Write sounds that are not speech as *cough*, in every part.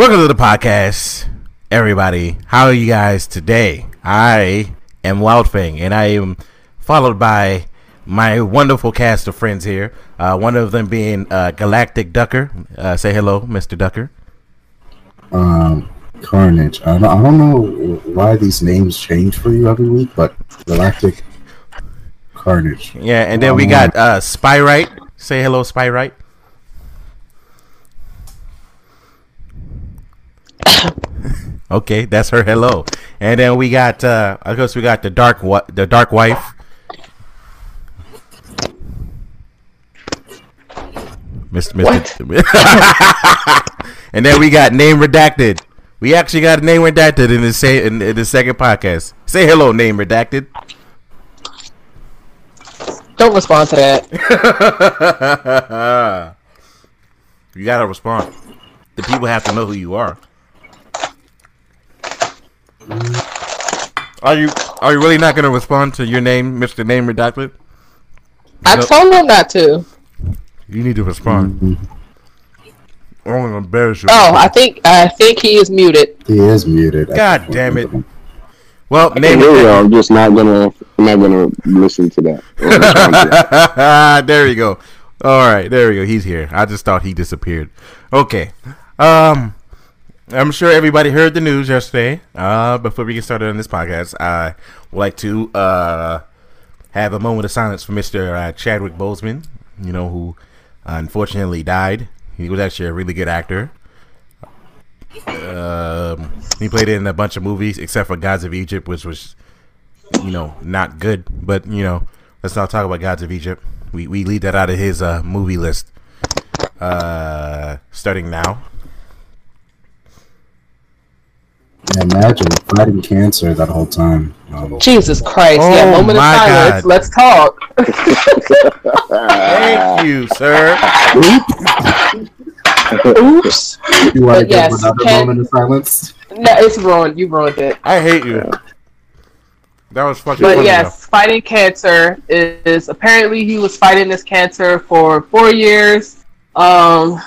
Welcome to the podcast, everybody. How are you guys today? I am Wildfang, and I am followed by my wonderful cast of friends here. Uh, one of them being uh, Galactic Ducker. Uh, say hello, Mr. Ducker. Um, Carnage. I don't, I don't know why these names change for you every week, but Galactic Carnage. Yeah, and then we got uh, Spyrite. Say hello, Spyrite. *laughs* okay, that's her hello. And then we got, uh, I guess we got the dark, wa- the dark wife. Mr. Mr. *laughs* and then we got name redacted. We actually got a name redacted in the say in, in the second podcast. Say hello, name redacted. Don't respond to that. *laughs* you gotta respond. The people have to know who you are. Are you are you really not gonna respond to your name, Mr. Name Redacted? I No. told him not to. You need to respond. Mhm. I'm gonna embarrass you. Oh, I think I think he is muted. He is muted. God damn it. Well, Hey, name here we it. go. I'm just not gonna. I'm not gonna listen to that. *laughs* To that. *laughs* there we go. All right, there we go. He's here. I just thought he disappeared. Okay. Um, I'm sure everybody heard the news yesterday. Uh, before we get started on this podcast, I would like to uh have a moment of silence for Mr. Uh, Chadwick Boseman. You know who unfortunately died. He was actually a really good actor. Um, he played in a bunch of movies except for Gods of Egypt, which was you know, not good. But you know, let's not talk about Gods of Egypt. We we leave that out of his uh, movie list. Uh, starting now. Yeah, imagine fighting cancer that whole time. Um, Jesus Christ! Oh yeah, moment of silence. God. Let's talk. Thank you, sir. Oops. you want to But give yes, another can- moment of silence? No, it's ruined. You ruined it. I hate you. That was fucking. But funny, yes, fighting cancer is apparently he was fighting this cancer for four years. Um,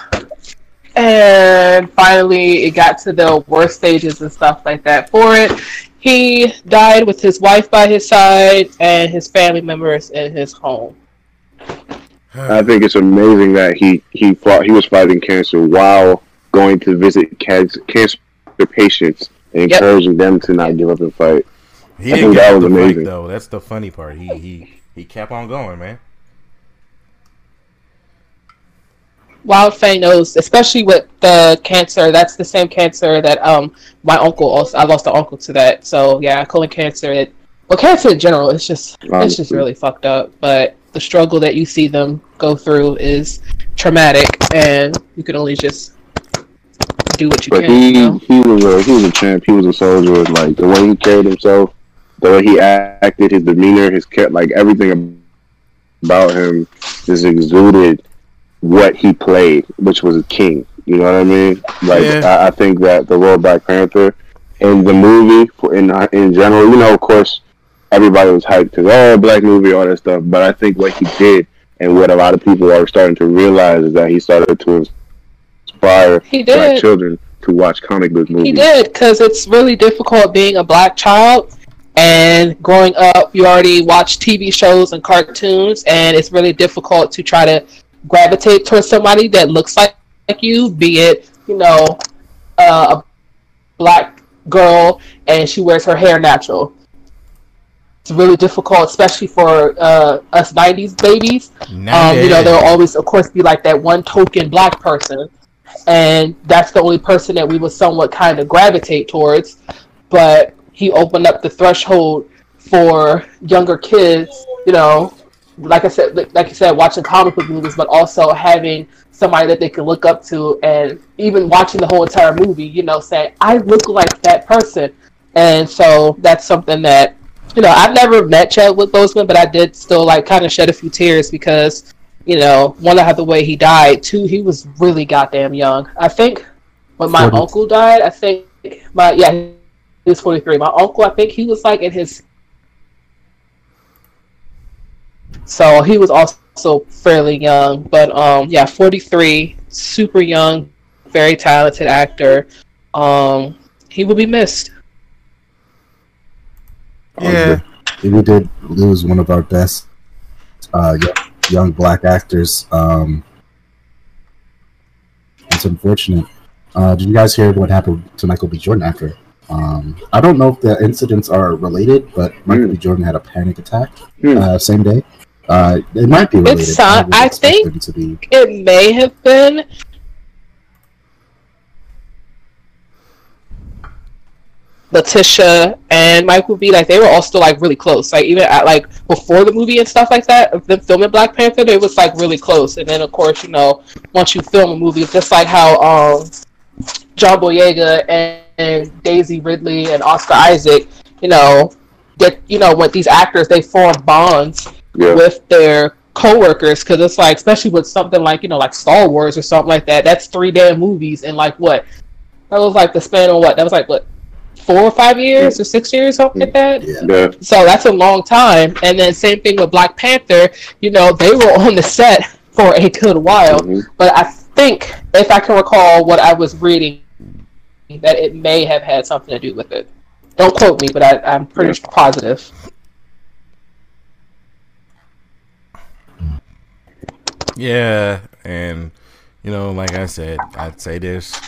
and finally it got to the worst stages and stuff like that for it. He died with his wife by his side and his family members in his home. I think it's amazing that he he fought. He was fighting cancer while going to visit cancer cancer patients and Yep. encouraging them to not give up and fight. He I didn't think get that was the fight amazing. though. That's the funny part. He he he kept on going, man. Wild Fang knows, especially with the cancer. That's the same cancer that um my uncle also. I lost an uncle to that. So yeah, colon cancer. It, well, cancer in general, it's just it's just really fucked up. But the struggle that you see them go through is traumatic, and you can only just do what you But can. he you know? he was a he was a champ. He was a soldier. Like the way he carried himself, the way he acted, his demeanor, his ca- like everything about him just exuded what he played, which was a king. You know what I mean? Like Yeah. I, I think that the role of Black Panther in the movie, for in in general, you know, of course, everybody was hyped to oh black movie, all that stuff. But I think what he did and what a lot of people are starting to realize is that he started to inspire He black children to watch comic book movies. He did because it's really difficult being a black child and growing up. You already watch TV shows and cartoons, and it's really difficult to try to gravitate towards somebody that looks like, like you, be it you know uh, a black girl and she wears her hair natural. It's really difficult, especially for uh, us '90s babies. Um, you know, there'll always, of course, be like that one token black person, and that's the only person that we would somewhat kind of gravitate towards. But he opened up the threshold for younger kids. You know, like I said, like you said, watching comic book movies, but also having somebody that they can look up to, and even watching the whole entire movie. You know, saying I look like that person, and so that's something that you know, I've never met Chadwick Boseman, but I did still like kind of shed a few tears because, you know, one, I had the way he died. Two, he was really goddamn young. I think when my 40. uncle died, I think my yeah, he was forty three. My uncle, I think he was like in his so he was also fairly young, but um, yeah, forty three, super young, very talented actor. Um, he will be missed. Yeah. we did lose one of our best uh, young, young black actors. Um, it's unfortunate. Uh, did you guys hear what happened to Michael B. Jordan after? Um, I don't know if the incidents are related, but Michael B. Jordan had a panic attack Hmm. uh, same day. Uh, it might be related. It's, not, would I think- to be. It may have been. Letitia and Michael B. Like they were all still like really close. Like even at like before the movie and stuff like that of them filming Black Panther, they was like really close. And then of course, you know, once you film a movie, just like how um John Boyega and, and Daisy Ridley and Oscar Isaac, you know, that you know, with these actors, they form bonds Yeah. with their coworkers because it's like, especially with something like you know, like Star Wars or something like that. That's three damn movies and like what? That was like the span of what? That was like what? Four or five years or six years, something like that. Yeah. Yeah. So that's a long time. And then same thing with Black Panther. You know, they were *laughs* on the set for a good while. Mhm. But I think, if I can recall what I was reading, that it may have had something to do with it. Don't quote me, but I, I'm pretty positive. Yeah, and you know, like I said, I'd say this: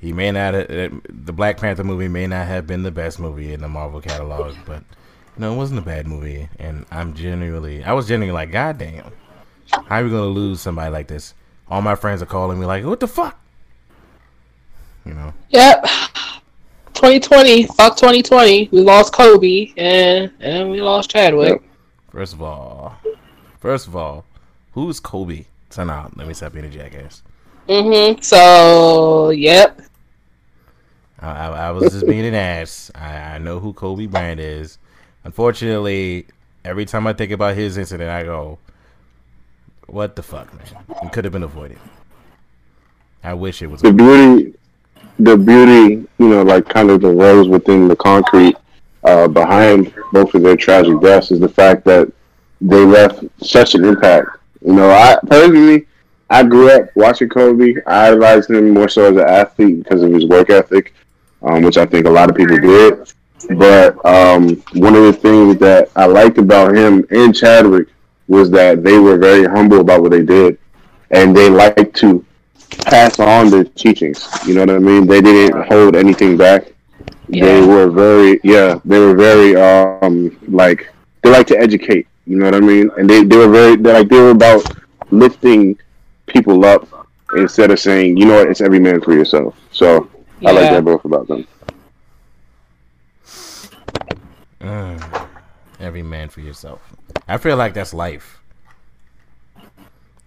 he may not, have, the Black Panther movie may not have been the best movie in the Marvel catalog, but you know, it wasn't a bad movie. And I'm genuinely, I was genuinely like, God damn, how are we gonna lose somebody like this? All my friends are calling me like, what the fuck? You know, Yep. 2020, fuck 2020. We lost Kobe and and we lost Chadwick. first of all, first of all, who's Kobe? So now, let me stop being a jackass. Mm-hmm. So, yep. I, I, I was just being an ass. I, I know who Kobe Bryant is. Unfortunately, every time I think about his incident, I go, "What the fuck, man? It could have been avoided." I wish it was. the beauty, the beauty, you know, like kind of the rose within the concrete uh, behind both of their tragic deaths is the fact that they left such an impact. You know, I personally, I grew up watching Kobe. I idolized him more so as an athlete because of his work ethic, um, which I think a lot of people did. But um, one of the things that I liked about him and Chadwick was that they were very humble about what they did, and they liked to pass on their teachings. You know what I mean? They didn't hold anything back. They were very, yeah, they were very, um, like they like to educate. You know what I mean? And they, they were very, they like they were about lifting people up instead of saying, you know what, it's every man for yourself. So I like that both about them. Mm, every man for yourself. I feel like that's life.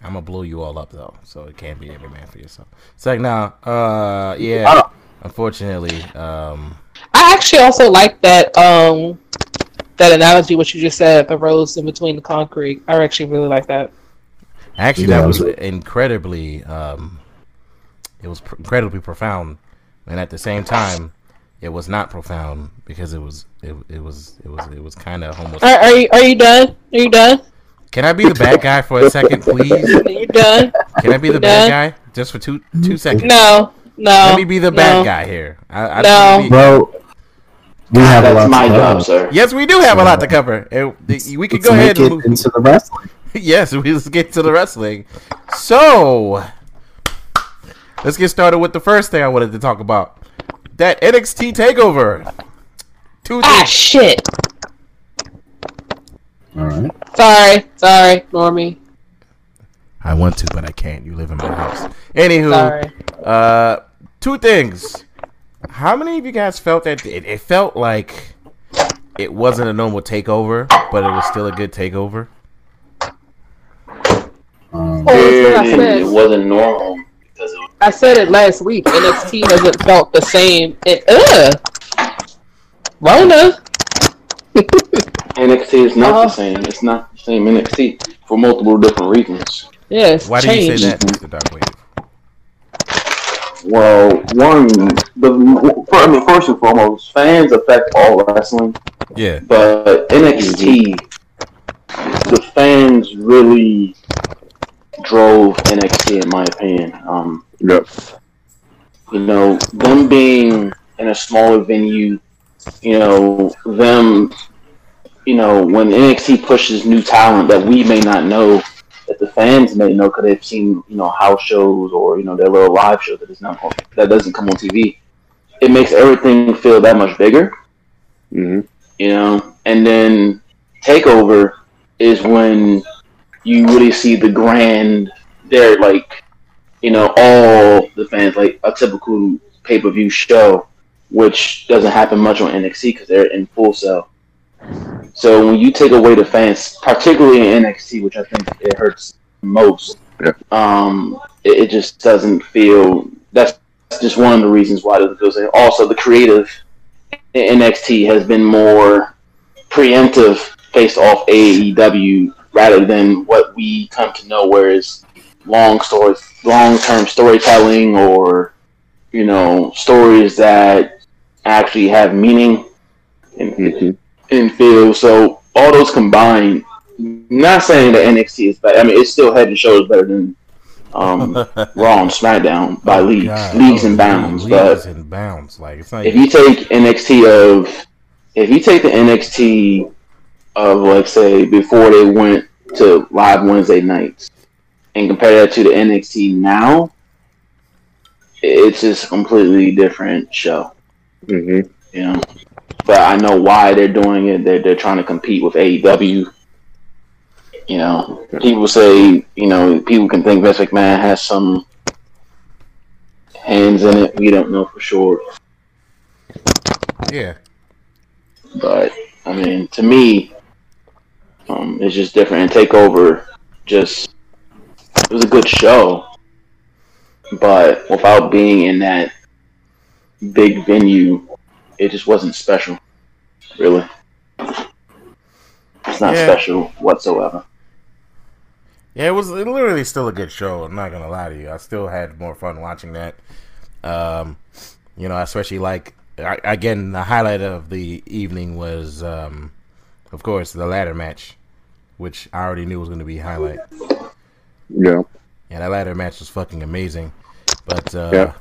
I'm gonna blow you all up though, so it can't be every man for yourself. It's like now, uh, yeah. Unfortunately, um, I actually also like that um that analogy what you just said, the rose in between the concrete. I actually really like that. Actually, Yeah, that was was- incredibly. Um, it was pr- incredibly profound, and at the same time, it was not profound because it was it, it was it was it was kind of almost. Are, are you are you done? Are you done? Can I be the bad guy for a second, please? Are *laughs* you done? Can I be the bad guy just for two two seconds? No, no. Let me be the bad guy here. I, I No. just be- Well, we have a lot That's to my cover. job, sir. yes, we do have a lot to cover. and the- we could Let's go ahead make and it move. into the wrestling. *laughs* yes, we let's get to the wrestling. So let's get started with the first thing I wanted to talk about. That NXT takeover. Two Ah things. shit. All right. Sorry, sorry, Normie. I want to, but I can't. You live in my house. Anywho, Sorry. uh, two things. How many of you guys felt that it, it felt like it wasn't a normal takeover, but it was still a good takeover? Um, Oh, that's what I It, said. it wasn't normal because it was, I said it last week. NXT hasn't felt the same. It, ugh. Rona. *laughs* NXT is not Uh-huh. the same. It's not the same NXT for multiple different reasons. Yes. Why do you say that, Mr. Darkwave? Well, one, the I mean, first and foremost, fans affect all wrestling, Yeah. but NXT, the fans really drove NXT, in my opinion. Um, Yep. you know, them being in a smaller venue, you know, them, you know, when NXT pushes new talent that we may not know, that the fans may know because they've seen, you know, house shows or you know their little live show that is not that doesn't come on TV. It makes everything feel that much bigger, hmm you know. And then Takeover is when you really see the grand. They're like, you know, all the fans like a typical pay per view show, which doesn't happen much on NXT because they're in Full Sail. So when you take away the fans, particularly in NXT, which I think it hurts most, Yeah. um, it, it just doesn't feel. That's just one of the reasons why it doesn't feel same. Also, the creative in NXT has been more preemptive based off AEW rather than what we come to know, whereas long stories, long term storytelling, or you know, stories that actually have meaning and, hmm and feel. So all those combined, not saying that NXT is bad. I mean, it's still head and shoulders better than um, *laughs* Raw and SmackDown by Oh, leagues, God. leagues Oh, and bounds. Leagues But and bounds. Like it's not. if you take NXT of, if you take the NXT of like say before they went to live Wednesday nights and compare that to the NXT now, it's just a completely different show. hmm You know, but I know why they're doing it. They're they're trying to compete with AEW. You know, people say you know people can think Vince McMahon has some hands in it. We don't know for sure. yeah. But I mean, to me, um, it's just different. And Takeover, just it was a good show, but without being in that big venue, it just wasn't special. Really, it's not Yeah. special whatsoever. Yeah, it was literally still a good show. I'm not gonna lie to you. I still had more fun watching that. Um, you know, especially like I, again the highlight of the evening was, um, of course, the ladder match, which I already knew was going to be highlight. Yeah. Yeah, that ladder match was fucking amazing. But uh, Yeah.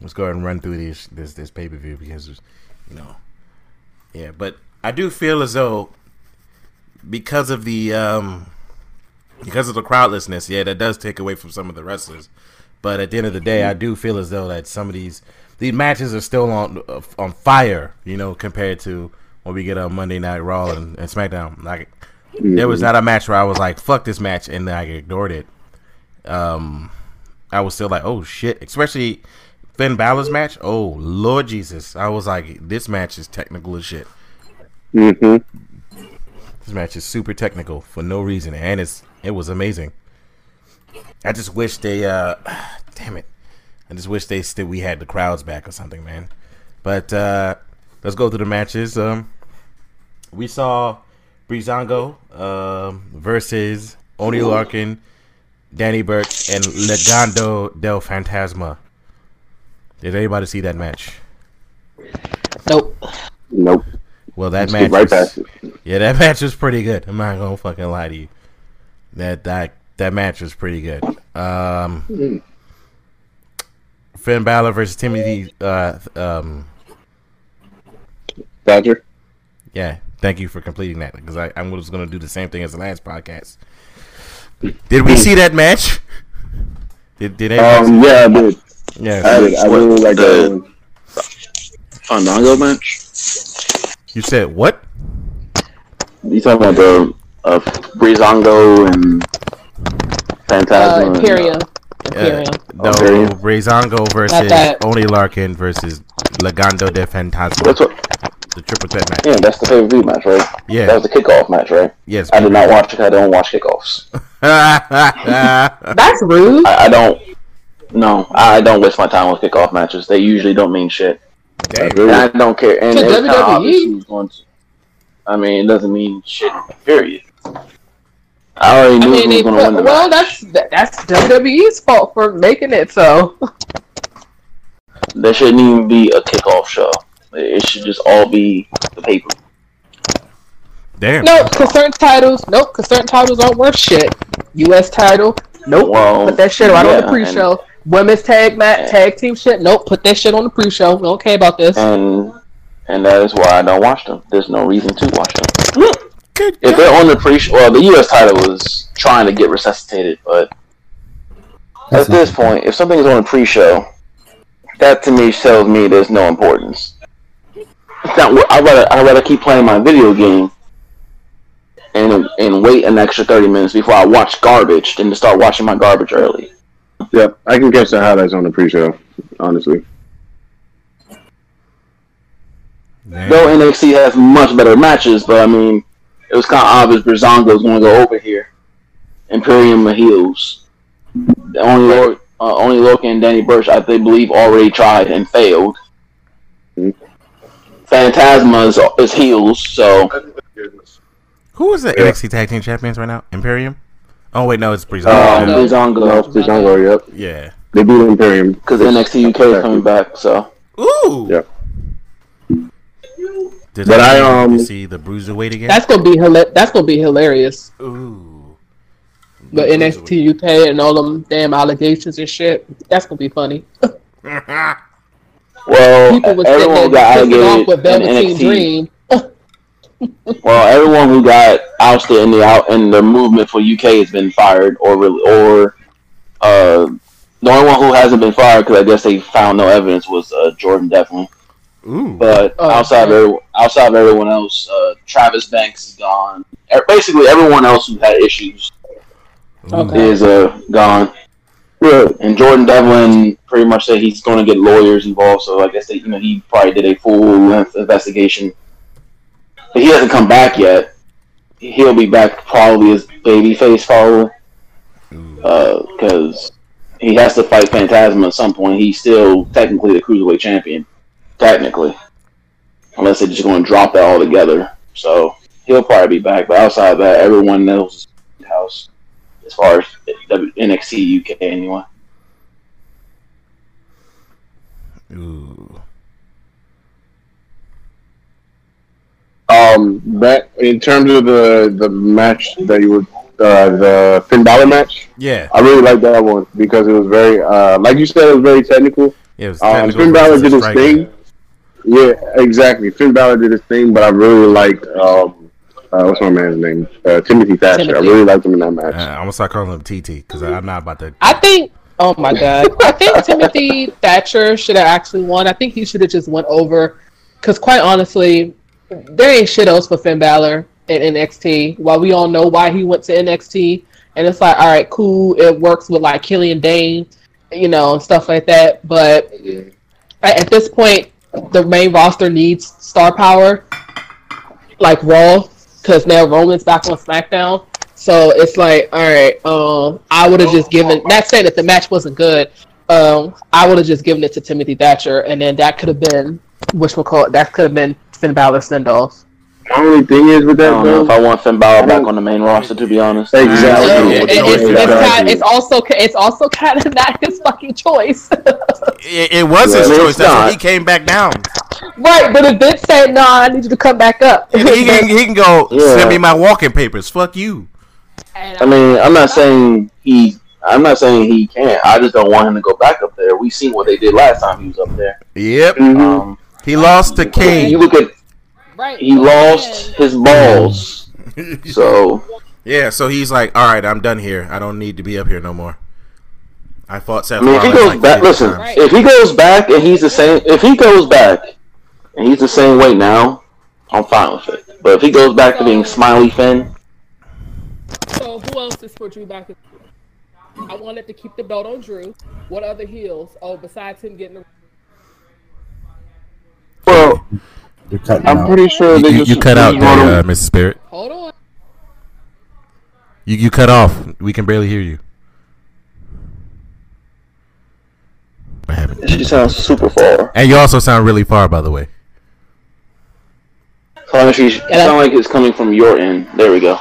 let's go ahead and run through these this this pay per view because know, yeah. But I do feel as though because of the um because of the crowdlessness, yeah, that does take away from some of the wrestlers. But at the end of the day, I do feel as though that some of these these matches are still on uh, on fire, you know, compared to when we get on Monday Night Raw and, and SmackDown. Like there was not a match where I was like, "Fuck this match," and then I ignored it. Um, I was still like, "Oh shit!" Especially Finn Balor's match. Oh Lord Jesus, I was like, "This match is technical as shit." hmm This match is super technical for no reason, and it's it was amazing. I just wish they, uh, *sighs* damn it, I just wish they still we had the crowds back or something, man. But uh, let's go through the matches. Um, we saw Breezango um, versus Oney Lorcan, Danny Burch, and Legando del Fantasma. Did anybody see that match? Nope. Nope. Well, that Skip match right was- past it. Yeah, that *laughs* match was pretty good. I'm not gonna fucking lie to you. That that that match was pretty good. Um, Finn Balor versus Timothy. Uh, um, Badger. yeah, thank you for completing that because I, I was gonna do the same thing as the last podcast. Did we see that match? Did did anybody? Um, yeah, I did. Yeah, I did. I What, really like the- that. Fandango match. you said what? You talking about the uh, Breezango and Phantasma? Uh, and, Imperium. Uh, Imperium. no, Okay. Breezango versus that. Oney Lorcan versus Legando de Fantasma. That's what. the triple threat match. Yeah, that's the pay per view match, right? Yeah. That Yeah, was the kickoff match, right? yes. I did not watch it. I don't watch kickoffs. *laughs* That's rude. I, I don't. No, I don't waste my time with kickoff matches. They usually don't mean shit. Damn. And I don't care. And To it's kinda WWE? going to. I mean, it doesn't mean shit. Period. I already I knew mean, who was going to win the well, match. that's that's WWE's fault for making it so. There shouldn't even be a kickoff show. It should just all be the paper. Damn. Nope, because certain titles, nope, because certain titles aren't worth shit. U.S. title, nope. Well, Put that shit right on yeah, the pre-show. Women's tag match, tag team shit. Nope, put that shit on the pre-show. We don't care about this. and and that is why I don't watch them. There's no reason to watch them. *gasps* Good. If they're on the pre, show well, the U.S. title was trying to get resuscitated, but That's at this point, if something is on a pre-show, that to me tells me there's no importance. It's not. I rather I rather keep playing my video game and and wait an extra thirty minutes before I watch garbage than to start watching my garbage early. Yep, I can catch the highlights on the pre-show. Honestly, Damn. Though NXT has much better matches, but I mean, it was kind of obvious Breezango was going to go over here. Imperium the heels. The only Lor- uh, only Loki and Danny Burch, I they believe, already tried and failed. Mhm. Phantasma is, is heels, so Who is the Yeah. NXT Tag Team Champions right now? Imperium. Oh wait, no, it's Breezango. um, no. Breezango no, Breezango, yep. yeah. They beat Imperium because NXT UK is coming back. So Ooh. Yeah. Did But I, um, see the bruiserweight again. That's gonna be hila- That's gonna be hilarious. Ooh. The NXT UK and all them damn allegations and shit. That's gonna be funny. *laughs* well, People was sitting everyone there got pissing off with in Velveteen NXT. Dream. Well, everyone who got ousted in the out in the movement for UK has been fired, or really, or uh, the only one who hasn't been fired because I guess they found no evidence was uh, Jordan Devlin. Ooh. But Oh, outside of okay. every, outside of everyone else, uh, Travis Banks is gone. Basically, everyone else who had issues Okay. is uh, gone. Yeah, And Jordan Devlin pretty much said he's going to get lawyers involved. So I guess they, you know, he probably did a full length investigation. But he hasn't come back yet. He'll be back probably as babyface follower because uh, he has to fight Phantasm at some point. He's still technically the cruiserweight champion, technically, unless they're just going to drop that altogether. So he'll probably be back. But outside of that, everyone knows his house as far as NXT UK anyway. Ooh. Um, that in terms of the the match that you were uh, the Finn Balor match, Yeah. I really liked that one because it was very uh, like you said, it was very technical. It was Um, Finn Balor did his thing. Yeah, exactly. Finn Balor did his thing, but I really liked um, uh, what's my man's name? Uh, Timothy Thatcher. I really liked him in that match. Uh, I'm gonna start calling him TT because I'm not about to. I think. Oh my god! I think *laughs* Timothy Thatcher should have actually won. I think he should have just went over, because quite honestly, there ain't shit else for Finn Balor in NXT. While we all know why he went to NXT, and it's like, all right, cool, it works with like Killian Dain, you know, and stuff like that. But at, at this point, the main roster needs star power, like Raw, because now Roman's back on SmackDown. So it's like, all right, um, I would have just given. Not saying that the match wasn't good. Um, I would have just given it to Timothy Thatcher, and then that could have been, which we'll call it, that could have been Finn Balor send off. The only thing is with I that, don't know if I want Finn Balor back on the main roster, to be honest. Exactly. Yeah, it- it's, it's, yeah. it's also it's also *laughs* kind of not his fucking choice, It, it was his choice. it's That's why he came back down. right? But if Vince said, "No, I need you to come back up," He, he, can, he can go Yeah. send me my walking papers. Fuck you. I mean, I'm not saying he. I'm not saying he can't. I just don't want him to go back up there. We seen what they did last time he was up there. Yep. Mhm. Um, He lost to you look at right, he lost his balls. *laughs* So yeah. So he's like, all right, I'm done here. I don't need to be up here no more. I fought Seth I mean, if he goes like back, listen. times. If he goes back and he's the same, if he goes back and he's the same weight now, I'm fine with it. But if he goes back to being Smiley Finn, So who else is for Drew back? I wanted to keep the belt on Drew. What other heels? Oh, besides him getting. Well, You're cutting I'm out. pretty sure You, they you, just you cut out just there, uh, Mrs. Spirit. Hold on. You you cut off. We can barely hear you. What happened? she sounds super far. And you also sound really far, by the way. So she sound like it's coming from your end. There we go.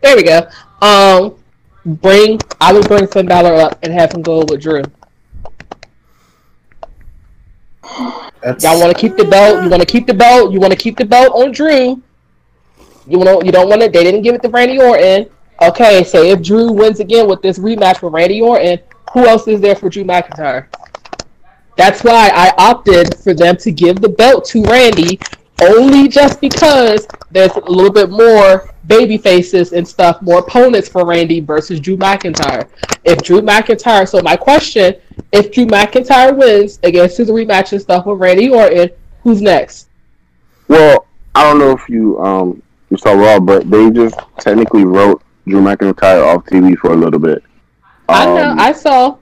There we go. Um, bring. I would bring Finn Balor up and have him go with Drew. That's, Y'all want to keep the belt? You want to keep the belt? You want to keep the belt on Drew? You want You don't want it. They didn't give it to Randy Orton. Okay, so if Drew wins again with this rematch with Randy Orton, who else is there for Drew McIntyre? That's why I opted for them to give the belt to Randy, only just because there's a little bit more baby faces and stuff, more opponents for Randy versus Drew McIntyre. If Drew McIntyre, so my question, if Drew McIntyre wins against his rematch and stuff with Randy Orton, who's next? Well, I don't know if you um you saw Raw, but they just technically wrote Drew McIntyre off TV for a little bit. I know, Um, I saw.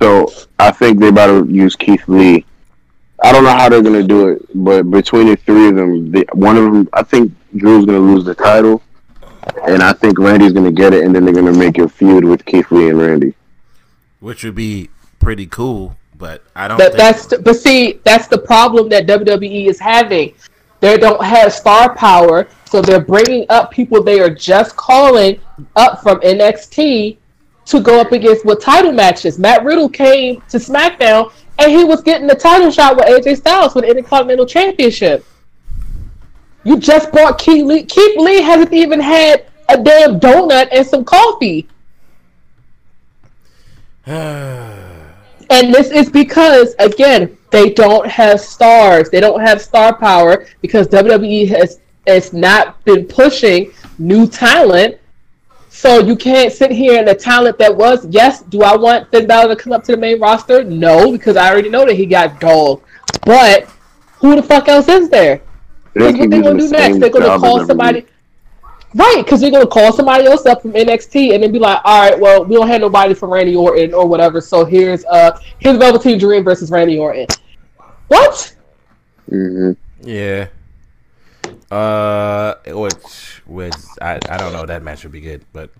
So I think they about to use Keith Lee. I don't know how they're gonna do it, but between the three of them, they, one of them, I think Drew's gonna lose the title, and I think Randy's gonna get it, and then they're gonna make a feud with Keith Lee and Randy. which would be pretty cool. But I don't. That, think, that's the, but see that's the problem that WWE is having. They don't have star power, so they're bringing up people they are just calling up from NXT to go up against with title matches. Matt Riddle came to SmackDown and he was getting the title shot with AJ Styles for the Intercontinental Championship. You just bought Keith Lee. Keith Lee hasn't even had a damn donut and some coffee. *sighs* And this is because, again, they don't have stars. They don't have star power because WWE has has not been pushing new talent. So you can't sit here and the talent that was, yes, do I want Finn Balor to come up to the main roster? No, because I already know that he got dog. But who the fuck else is there? Because what keep they gonna using do the next? They're gonna call somebody. every Right, because they're gonna call somebody else up from NXT and then be like, "All right, well, we don't have nobody from Randy Orton or whatever, so here's uh here's Velveteen Dream versus Randy Orton." What? week. Mhm. Yeah. Uh, which which I I don't know that match would be good, but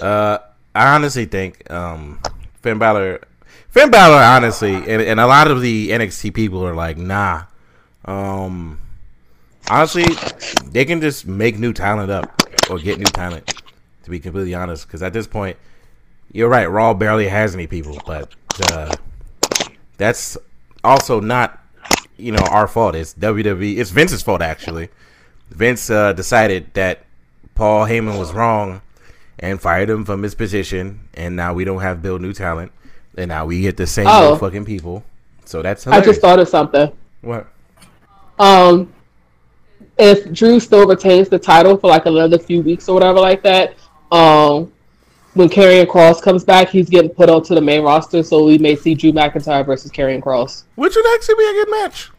uh, I honestly think um Finn Balor, Finn Balor honestly, and, and a lot of the NXT people are like, nah, um, honestly, they can just make new talent up or get new talent. To be completely honest, because at this point, you're right. Raw barely has any people, but uh, that's also not you know our fault. It's WWE. It's Vince's fault actually. Vince uh, decided that Paul Heyman was wrong and fired him from his position, and now we don't have build new talent, and now we get the same Oh. fucking people. So that's I just thought of something. what? Um, if Drew still retains the title for like another few weeks or whatever like that, um, when Karrion Kross comes back, he's getting put onto the main roster, so we may see Drew McIntyre versus Karrion Kross. Which would actually be a good match.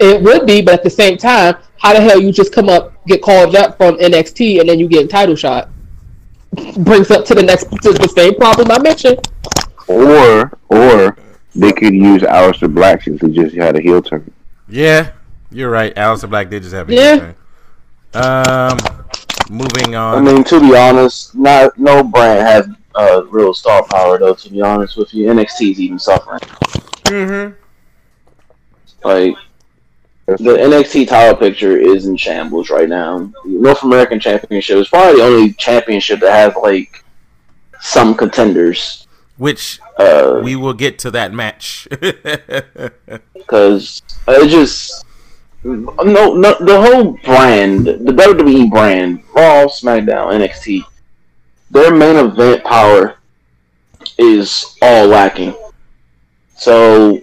It would be, but at the same time, how the hell you just come up, get called up from NXT, and then you get a title shot? Brings up to the next to the same problem I mentioned. Or or they could use Aleister Black since he just had a heel turn. Yeah, you're right. Aleister Black did just have a Yeah. good turn. Um, moving on. I mean, to be honest, not no brand has uh, real star power though. To be honest with you, NXT is even suffering. mm-hmm. Like the NXT title picture is in shambles right now. The North American Championship is probably the only championship that has like some contenders. Which Uh, we will get to that match. *laughs* because it just no, no the whole brand, the WWE brand, Raw, SmackDown, NXT, their main event power is all lacking. So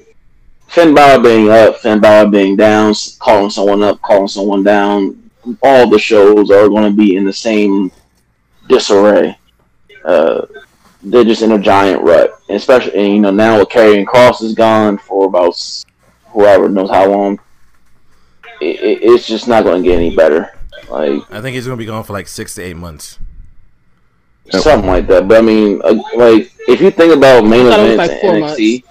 Finn Balor being up, Finn Balor being down, calling someone up, calling someone down, all the shows are going to be in the same disarray. Uh, they're just in a giant rut, and especially and, you know now with Karrion Kross is gone for about whoever knows how long. It, it, it's just not going to get any better, like I think he's gonna be gone for like six to eight months. something like that. But I mean, uh, like if you think about main I thought it was events like in four NXT,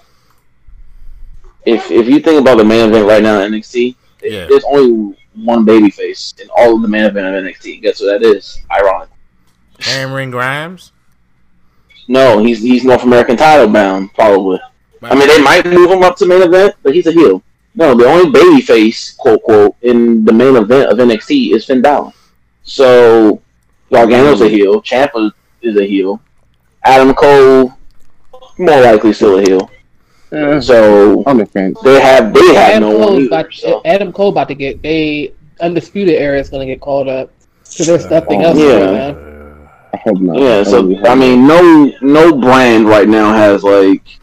if if you think about the main event right now in NXT, Yeah. there's only one babyface in all of the main event of NXT. Guess what that is? Ironic. Cameron Grimes. No, he's he's North American title bound, probably. I mean, they might move him up to main event, but he's a heel. No, the only babyface, quote quote, in the main event of NXT is Finn Balor. So Gargano's a heel, Ciampa is a heel, Adam Cole more likely still a heel. So On the fence. they have they have Adam no one Cole about So. Adam Cole about to get they undisputed era is going to get called up because there's nothing else yeah. going on. hope not. Yeah, so really I hope mean, no no brand right now has like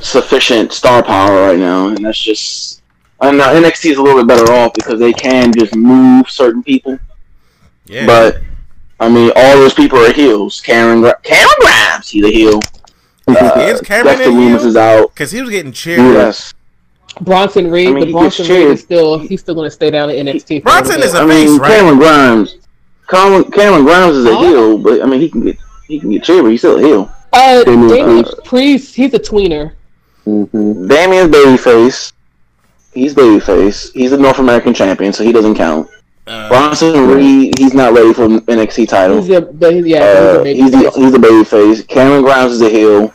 sufficient star power right now, and that's just. I know NXT is a little bit better off because they can just move certain people, Yeah. but I mean, all those people are heels. Cameron Gra- Cameron Grimes, he's a heel. *laughs* Uh, Is Cameron Dexter a heel? Lumis is out. Because he was getting cheered. Yes, Bronson Reed, I mean, but Bronson Reed cheered. is still he's still going to stay down at NXT. for Bronson is bit. a I mean face, right? Cameron Grimes. Cameron, Cameron Grimes is a Oh. heel, but I mean he can get he can get cheered, but he's still a heel. uh, Damian Damian Priest. Priest. He's a tweener. Mhm. Damian's babyface. He's babyface. He's a North American champion, so he doesn't count. Uh, Bronson Reed, he's not ready for NXT title. He's a yeah, Uh, he's he's a baby. the he's a babyface. Cameron Grimes is a heel.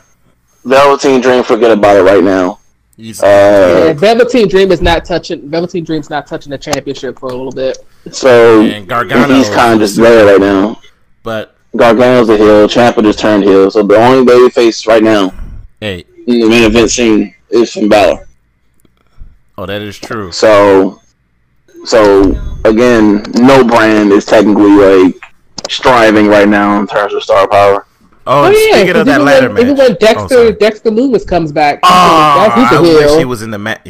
Velveteen Dream, forget about it right now. he's- Uh, yeah, Velveteen Dream is not touching. Velveteen Dream's not touching the championship for a little bit. so and Gargano. he's kind of just there right now. But Gargano's a heel. Ciampa just turned heel. So the only babyface right now hey, in the main event scene is Finn Balor. oh, that is true. So, so again, no brand is technically like striving right now in terms of star power. Oh, Oh, and yeah, speaking of 'cause that even ladder when, match, even when Oh, Dexter sorry. Dexter Lumis comes back, Ah, he's I a wish he was in the match.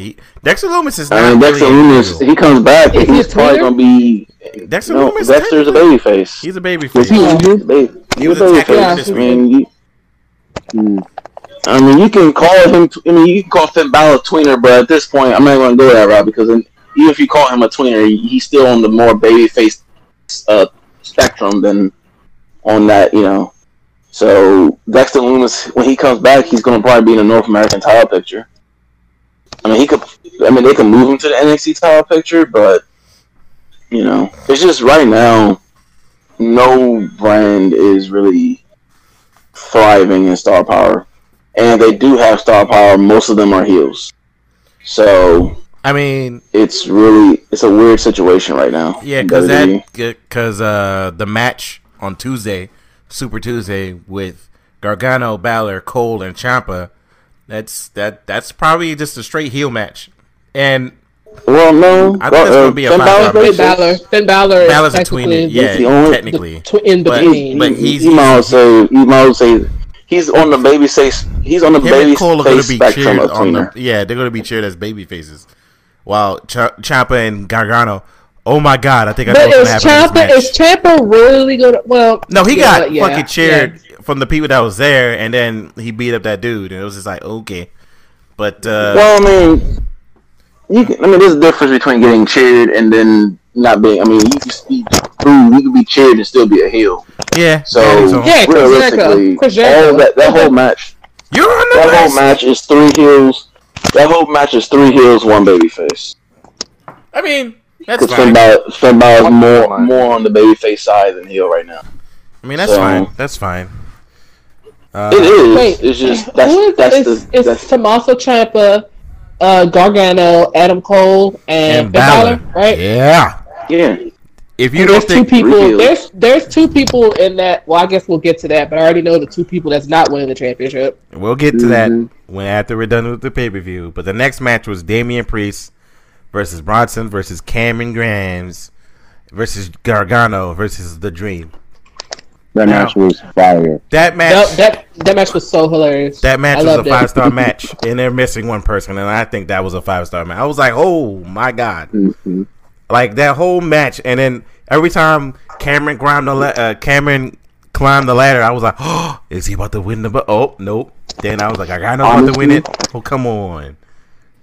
Dexter Lumis is not. I mean, Dexter really a Lumis, he comes back, Is and he he's probably gonna be. Dexter No, Loomis. Dexter's a technically- babyface. He's a baby Was he face. injured? He's a baby. He was a attacked babyface. Yeah. I mean, you, Hmm. I mean, you can call him. I mean, you can call Finn Balor a tweener, but at this point, I'm not going to go that route because even if you call him a tweener, he's still on the more babyface uh, spectrum than on that. You know, so Dexter Lumis, when he comes back, he's going to probably be in the North American title picture. I mean, he could. I mean, they can move him to the NXT title picture, but you know, it's just right now, no brand is really thriving in star power, and they do have star power. Most of them are heels, so I mean, it's really it's a weird situation right now. yeah, because that because uh, the match on Tuesday, Super Tuesday, with Gargano, Balor, Cole, and Ciampa. That's that. That's probably just a straight heel match, and well, no, I think it's gonna be a Finn five-star Balor's match. Finn babyface. Balor, Finn Balor, Balor's is a tweener. technically Yeah, the only- technically. the tw- in But- between. but He- he's- you might say you might say he's on the baby face. He's on the Him baby and Cole face be spectrum cheered of on the. Yeah, they're going to be cheered as baby faces, while Ch- Ciampa and Gargano. Oh my God! I think I know but what's going is to happen. Ciampa is. Ciampa really gonna? Well, No, he yeah, got yeah, fucking cheered yeah. from the people that was there, and then he beat up that dude, and it was just like okay. But uh, Well, I mean, you can, I mean, there's a difference between getting cheered and then not being. I mean, you can be through, you can be cheered and still be a heel. yeah. So yeah, so- Yeah, realistically, Chris all that that whole match, you're on the that whole match is three heels. That whole match is three heels, one baby face. I mean, that's Because Finn fine. Balor, Finn Balor's more more on the baby face side than heel right now. I mean, that's so- fine. That's fine. Uh, It is. Wait, it's just that's is that's it's, the it's that's, Tommaso Ciampa, uh, Gargano, Adam Cole, and, and Finn Balor, Balor, right? Yeah. Yeah. If you And don't there's two think, people. There's there's two people in that. Well, I guess we'll get to that. But I already know the two people that's not winning the championship. we'll get to that Mhm. when after we're done with the pay per view. But the next match was Damian Priest versus Bronson versus Cameron Grimes versus Gargano versus The Dream. That Now- match was fire. That match. That, that that match was so hilarious. That match I was a five star match, and they're missing one person, and I think that was a five star match. I was like, oh my god, Mhm. Like that whole match, and then every time Cameron climbed the la- uh, Cameron climbed the ladder, I was like, oh, *gasps* is he about to win the? Bu-? Oh nope. Then I was like, I got no about to win it. Oh come on,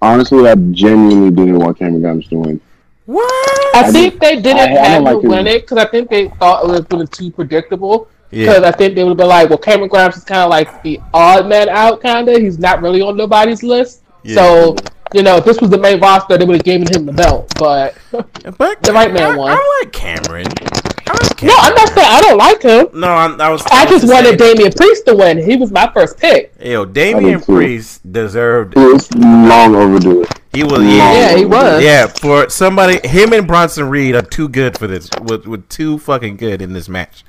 Honestly, I genuinely didn't want Cameron Grimes to win. what? I, I think they didn't I- I have like to his- win it because I think they thought it was going to be too predictable. Yeah. Because I think they would have been like, well, Cameron Grimes is kind of like the odd man out, kind of. He's not really on nobody's list. Yeah. So, you know, if this was the main roster, they would have given him the belt. But *laughs* But The right man I, won. I like Cameron. I like no, I'm not saying I don't like him. No, I'm, I was. I was just wanted Damian Priest to win. He was my first pick. Yo, Damian I too. Priest deserved. It was long overdue. He was. Yeah, Yeah, he was. Yeah, for somebody, him and Bronson Reed are too good for this. With, with too fucking good in this match.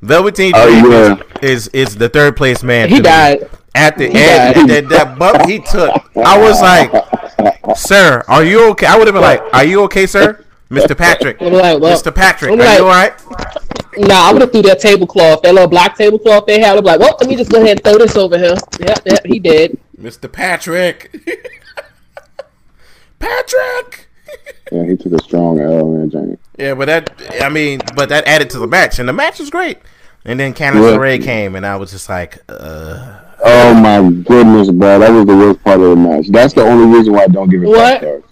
Velveteen Oh, Dream yeah. is, is is the third place man. He to me. died. at the He end. died. That, that bump he took, I was like, "Sir, are you okay?" I would have been like, "Are you okay, sir, Mister Patrick, I'm like, well, Mister Patrick, I'm are like- you all right?" Nah, I would have threw that tablecloth, that little black tablecloth they had. I'm like, well, let me just go ahead and throw this over here. Yep, yep, he did. Mr. Patrick. *laughs* Patrick. Yeah, he took a strong L, man, Johnny. Yeah, but that I mean, but that added to the match, and the match was great. And then Candice Yeah. LeRae came, and I was just like, uh, Oh my goodness, bro, that was the worst part of the match. That's the only reason why I don't give it What? five stars.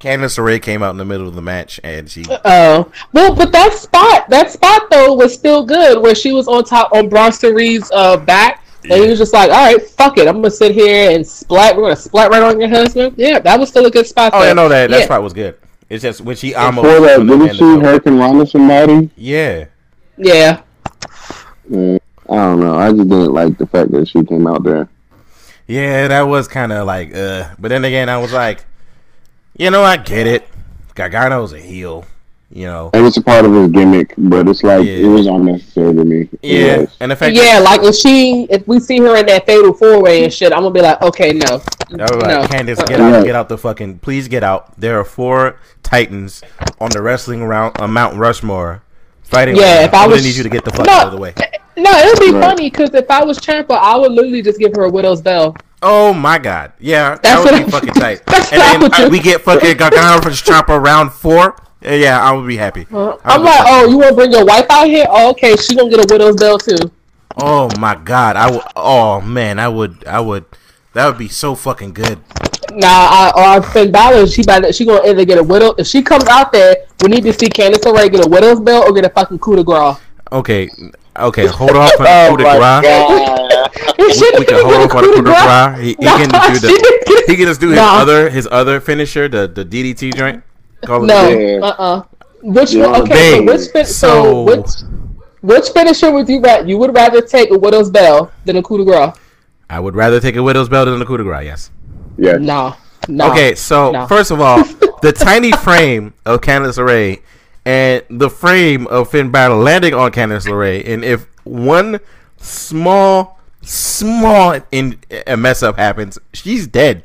Candice LeRae came out in the middle of the match, and she Oh, well, but that spot, that spot though, was still good. Where she was on top on Bronson Reed's uh, back, and he was just like, "All right, fuck it, I'm gonna sit here and splat. We're gonna splat right on your husband." Yeah, that was still a good spot. Oh, there. I know that that Yeah. spot was good. It's just when she almost Before that, couldn't didn't end she the- hurricanrana somebody? Yeah, Yeah, Mm, I don't know. I just didn't like the fact that she came out there. yeah, that was kind of like, uh. But then again, I was like, you know, I get it. Gargano's a heel, you know. And it's a part of his gimmick, but it's like Yeah. it was unnecessary to me. Yeah, was. and the fact yeah. Like if she, if we see her in that fatal four way and shit, I'm gonna be like, okay, no, that, I was like, no. Candice, get Uh-uh. out, get out the fucking, please get out. There are four Titans on the wrestling round on Mount Rushmore fighting. Yeah, right if now. I I'm was- need you to get the fuck No. out of the way. No, it would be Right. funny because if I was Ciampa, I would literally just give her a Willow's Bell. Oh my god, yeah, That's that would be I- fucking *laughs* tight. and I then would uh, we get fucking *laughs* Gargano versus Ciampa round four. Uh, Yeah, I would be happy. I I'm like, fucking- oh, you want to bring your wife out here? Oh, okay, she gonna get a Willow's Bell too. Oh my god, I would. Oh man, I would. I would. That would be so fucking good. Nah, I, or Finn Balor, she better, she gonna either get a widow. If she comes out there, we need to see Candice LeRae get a Willow's Bell or get a fucking coup de grace. Okay, okay, hold off on *laughs* the Oh coup de my grace. We, we can hold off on the coup de grace. He, he can do the. *laughs* didn't He can just do his Nah. other his other finisher, the the DDT joint. Call No, a- Yeah. uh, uh Which Yeah, one? Okay, so which fin- so, So- which which finisher would you rather? You would rather take a Willow's Bell than a coup de grace? I would rather take a Willow's Bell than a coup de grace. Yes. Yeah. No, no. Okay, so No. first of all, *laughs* the tiny frame of Candice LeRae and the frame of Finn Balor landing on Candice LeRae, and if one small, small in a mess up happens, she's dead.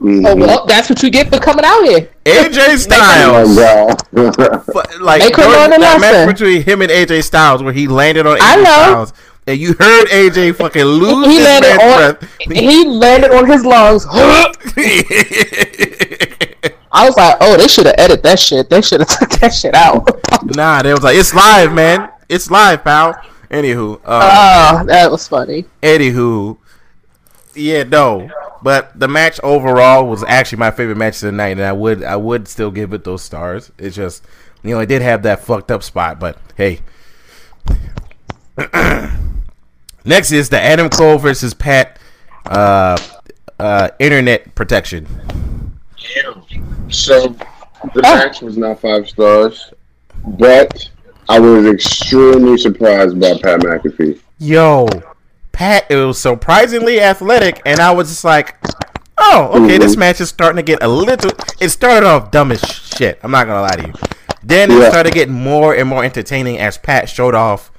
Mhm. Oh well, that's what you get for coming out here. AJ Styles, my but, like Make her there learn a that match between him and AJ Styles, where he landed on AJ I know. Styles, and you heard AJ fucking lose He his landed on. breath. He landed on his lungs. *laughs* *laughs* *laughs* I was like, oh, they should have edited that shit. They should have *laughs* took that shit out. nah, they was like, it's live, man. It's live, pal. Anywho, uh, Ah, that was funny. Anywho, yeah, no, but the match overall was actually my favorite match of the night, and I would I would still give it those stars. It's just you know it did have that fucked up spot, but hey. *clears throat* Next is the Adam Cole versus Pat uh, uh, internet protection. So the match was not five stars, but I was extremely surprised by Pat McAfee. Yo, Pat, it was surprisingly athletic, and I was just like, oh, okay, this Mhm. match is starting to get a little. It started off dumb as shit. I'm not gonna lie to you. Then it Yeah. started getting more and more entertaining as Pat showed off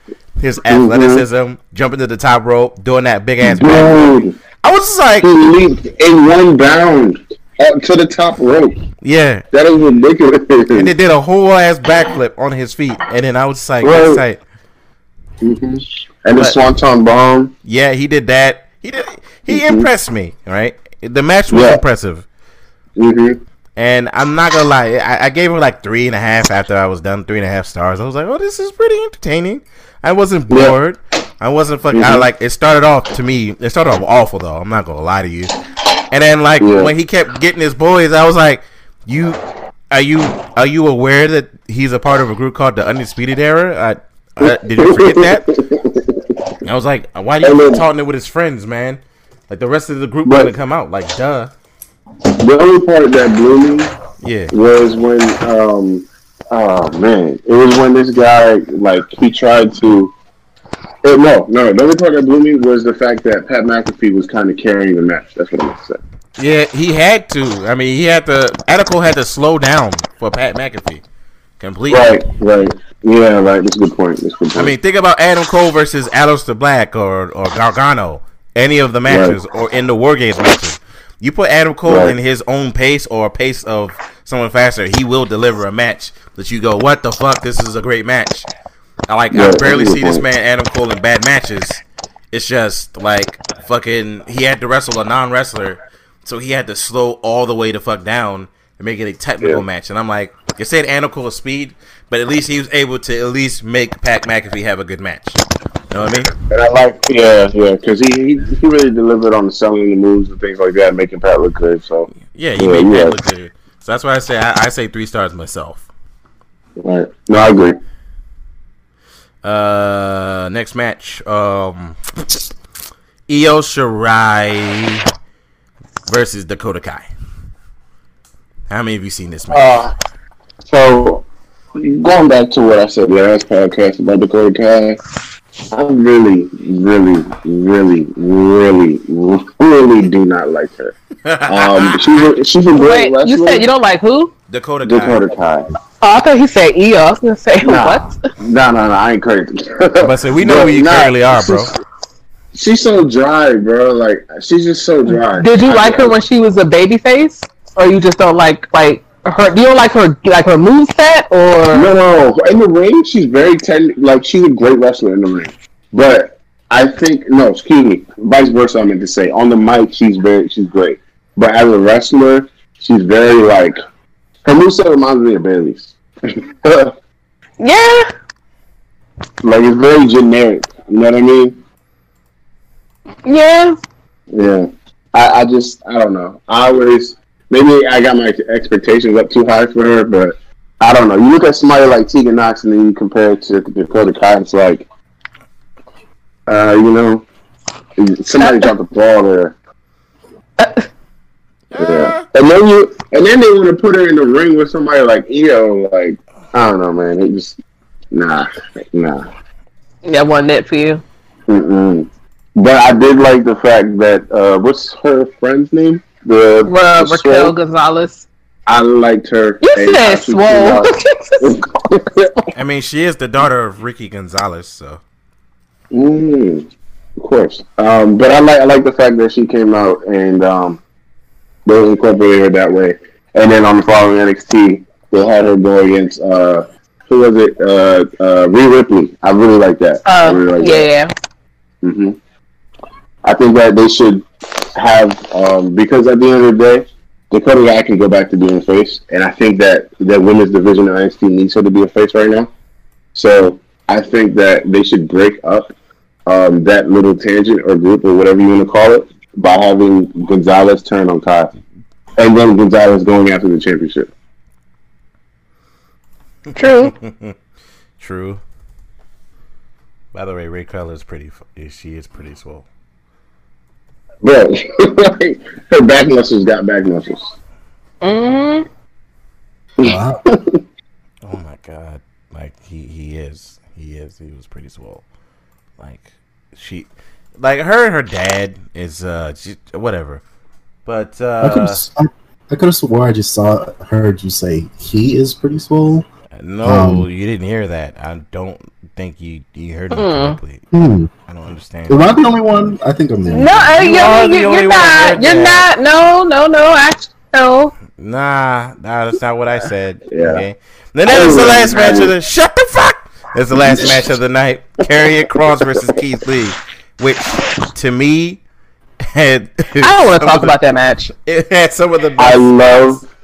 his athleticism, jumping to the top rope, doing that big ass. Dude, I was just like, he leaped in one bound up to the top rope. yeah. That is ridiculous. And they did a whole ass backflip on his feet, and then I was just like, Right. tight. Mhm. And the But- Swanton bomb. Yeah, he did that. He did. He Mhm. impressed me. Right, the match was Yeah. impressive. hmm And I'm not gonna lie, I, I gave him like three and a half after I was done, three and a half stars. I was like, oh, this is pretty entertaining. I wasn't Yeah. bored. I wasn't fucking. I Mhm. like it started off to me. It started off awful though. I'm not gonna lie to you. And then like Yeah. when he kept getting his boys, I was like, you are you are you aware that he's a part of a group called the Undisputed Era? I, I, did you forget that? I was like, why are you then- talking it with his friends, man? Like the rest of the group gonna come out. Like, duh. The only part that blew me Yeah. was when um oh man it was when this guy like he tried to eh, no no the only part that blew me was the fact that Pat McAfee was kind of carrying the match that's what I meant to say Yeah, he had to. I mean, he had to. Adam Cole had to slow down for Pat McAfee completely. right right yeah right that's a good point that's a good point. I mean, think about Adam Cole versus Aleister Black or or Gargano, any of the matches, or in the War Games matches. You put Adam Cole Right. in his own pace or a pace of someone faster, he will deliver a match that you go, "What the fuck? This is a great match." I like Yeah, I barely see this man Adam Cole in bad matches. It's just like fucking he had to wrestle a non wrestler, so he had to slow all the way to fuck down and make it a technical Yeah. match. And I'm like, you said Adam Cole speed, but at least he was able to at least make Pat McAfee have a good match. You know what I mean? And I like, yeah, yeah, because he, he he really delivered on the selling the moves and things like that, making Pat look good. So, Yeah, he Yeah, made yeah. Pat look good. So that's why I say I, I say three stars myself. right. No, I agree. Uh, next match, um, Io Shirai versus Dakota Kai. How many of you seen this match? Uh, so going back to what I said last podcast about Dakota Kai, I really, really, really, really, really do not like her. Um, *laughs* she's a, she's a great Wait, wrestler. you said you don't like who? Dakota Kai. Dakota Kai. Oh, I thought he said E. I was gonna say Nah. what? No, no, no, I ain't crazy. But say we know where you Nah, currently are, bro. she's- She's so dry, bro. Like she's just so dry. Did you I- like her when she was a baby face, or you just don't like like her? Do you don't like her like her move set, or No, no. In the ring, she's very ten. Like she's a great wrestler in the ring. But I think no, excuse me. Vice versa. I meant to say on the mic, she's very, she's great. But as a wrestler, she's very like her moveset reminds me of Bayley's. *laughs* Yeah like it's very generic. You know what I mean? Yeah, Yeah. I, I just I don't know. I always maybe I got my expectations up too high for her, but I don't know. You look at somebody like Tegan Nox and then you compare it to Dakota Kai, it's like uh, you know, somebody dropped the ball there. *laughs* Yeah. And then you and then they want to put her in the ring with somebody like Io, like I don't know, man. It just nah, nah. that wasn't it for you. Mm-mm. But I did like the fact that uh, what's her friend's name? The, Ra- the Raquel Swole? Gonzalez. I liked her. You and said she swole. I mean, she is the daughter of Ricky Gonzalez, so mm, of course. Um, but I like I like the fact that she came out and um, they incorporated her that way. And then on the following NXT, they had her go against uh, who was it? Uh, uh, Rhea Ripley. I really like that. I Uh, really like that. yeah, hmm I think that they should have um, because at the end of the day, Dakota Kai can go back to being a face, and I think that the women's division of NXT needs her to be a face right now. So I think that they should break up um, that little tangent or group or whatever you want to call it by having Gonzalez turn on Kai, and then Gonzalez going after the championship. true. *laughs* true. By the way, Raquel is pretty. She is pretty swole. Bro, *laughs* her back muscles got back muscles. hmm Wow. *laughs* Oh my god! Like he he is he is he was pretty swole. Like she, like her and her dad is uh she, whatever. But I could uh have I, I could have swore I just saw heard you say he is pretty swole. No, um, you didn't hear that. I don't think you you heard me Mm. correctly. Hmm. I don't understand. Am I the only one? I think I'm the only No, one. uh, You you are you, only you're one not. heard You're that. not. No, no, no. Actually, no. Nah, nah, that's not what I said. *laughs* Yeah. Okay. Then that was the last match of the. Shut the fuck. That's the last match of the night. Karrion Kross versus Keith Lee, which to me *laughs* had. I don't want to talk about that match. *laughs* It had some of the best. I best. love,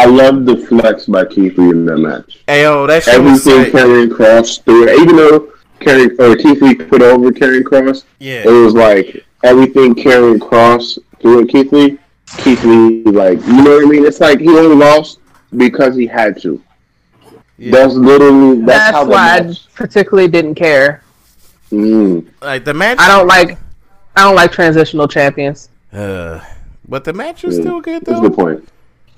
I love the flex by Keith Lee in that match. Ayo, that shit Everything sick. Karrion Kross threw it, even though Karrion or Keith Lee put over Karrion Kross, Yeah. it was like everything Karrion Kross threw at Keith Lee. Keith Lee, like you know what I mean? It's like he only lost because he had to. Yeah. That's literally that's, That's, how the why I match. particularly didn't care. Mm. Like the match. I don't like. I don't like transitional champions. Uh, but the match was still good though. That's a though. good point.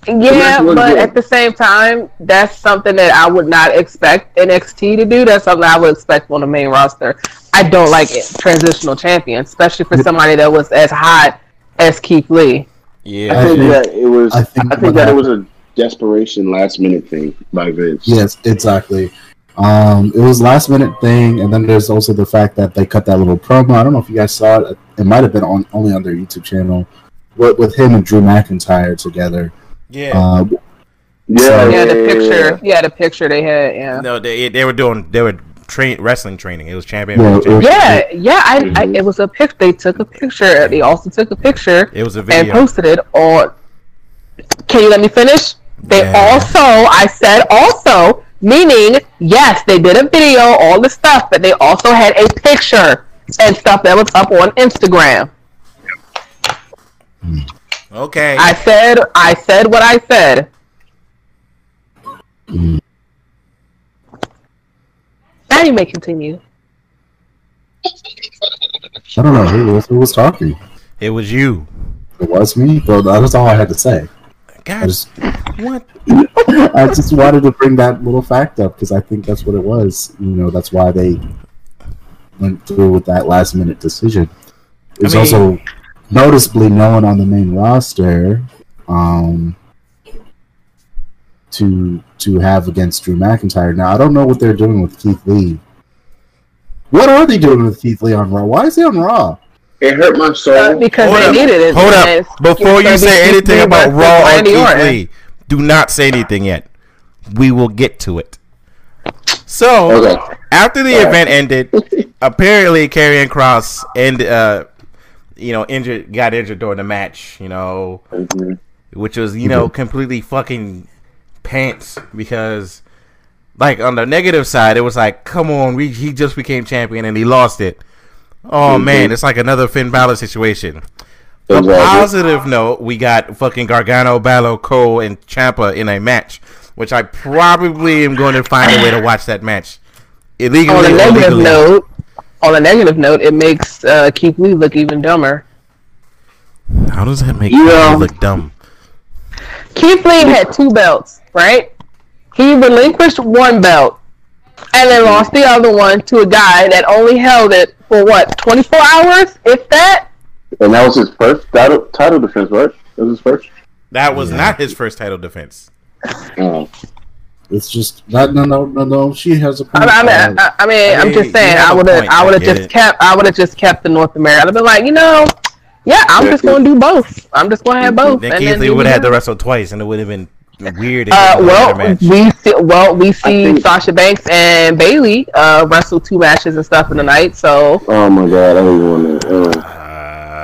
Yeah, match but good. at the same time, that's something that I would not expect NXT to do. That's something I would expect on the main roster. I don't like it, transitional champions, especially for somebody that was as hot as Keith Lee. I Yeah. think think- that it was. I I think think, what that it was a desperation last minute thing by Vince. Yes, exactly. Um, it was last minute thing, and then there's also the fact that they cut that little promo. I don't know if you guys saw it. It might have been on only on their YouTube channel, with, with him and Drew McIntyre together. Yeah. Uh, Yeah, Yeah, the yeah, picture. yeah. Yeah, the picture they had. Yeah. No, they they were doing they were train wrestling training. It was champion. Yeah, versus champion. Yeah, yeah. I, I Mhm. it was a pic. They took a picture. They also took a picture It was a video and video. posted it on. Can you let me finish? They Yeah. also, I said also, meaning yes, they did a video, all the stuff, but they also had a picture and stuff that was up on Instagram. Okay. I said, I said what I said. Now you may continue. I don't know who was, who was talking. it was you. It was me, but that's all I had to say. I God, just, what? *laughs* I just wanted to bring that little fact up because I think that's what it was. You know, that's why they went through with that last minute decision. There's mean- also noticeably no one on the main roster um, to to have against Drew McIntyre. Now I don't know what they're doing with Keith Lee. What are they doing with Keith Lee on Raw? Why is he on Raw? It hurt my Uh, soul. because Hold they up. needed it. Hold And up. Before you say anything Keith about Raw or Randy Keith Orton. Lee, do not say anything yet. We will get to it. So, Okay. after the Alright. event ended, *laughs* apparently Karrion Kross and uh, you know injured got injured during the match. You know, Mhm. which was you know completely fucking pants because like on the negative side it was like come on we, he just became champion and he lost it oh Mhm. man it's like another Finn Balor situation a positive note we got fucking Gargano Balor Cole and Ciampa in a match which I probably am going to find a way to watch that match illegally on a negative note, on a negative note, it makes uh, Keith Lee look even dumber. how does that make Yeah. you look dumb Keith Lee had two belts, right? He relinquished one belt and then lost the other one to a guy that only held it for what, 24 hours, if that? And that was his first title, title defense, right? That was his first. that was Yeah. not his first title defense Oh. It's just that no no no no. She has a point. I mean, Uh, I, I mean, I I'm just saying, I would have, I would have just it. kept, I would have just kept the North America. I'd have been like, you know, yeah, I'm just gonna do both. I'm just gonna have both. then and Keith Lee would have had that. to wrestle twice and it would have been weird if Uh, it was another well, we see, well, we see Sasha Banks and Bayley uh, wrestle two matches and stuff in the night. So oh my god, I don't even want to. Uh,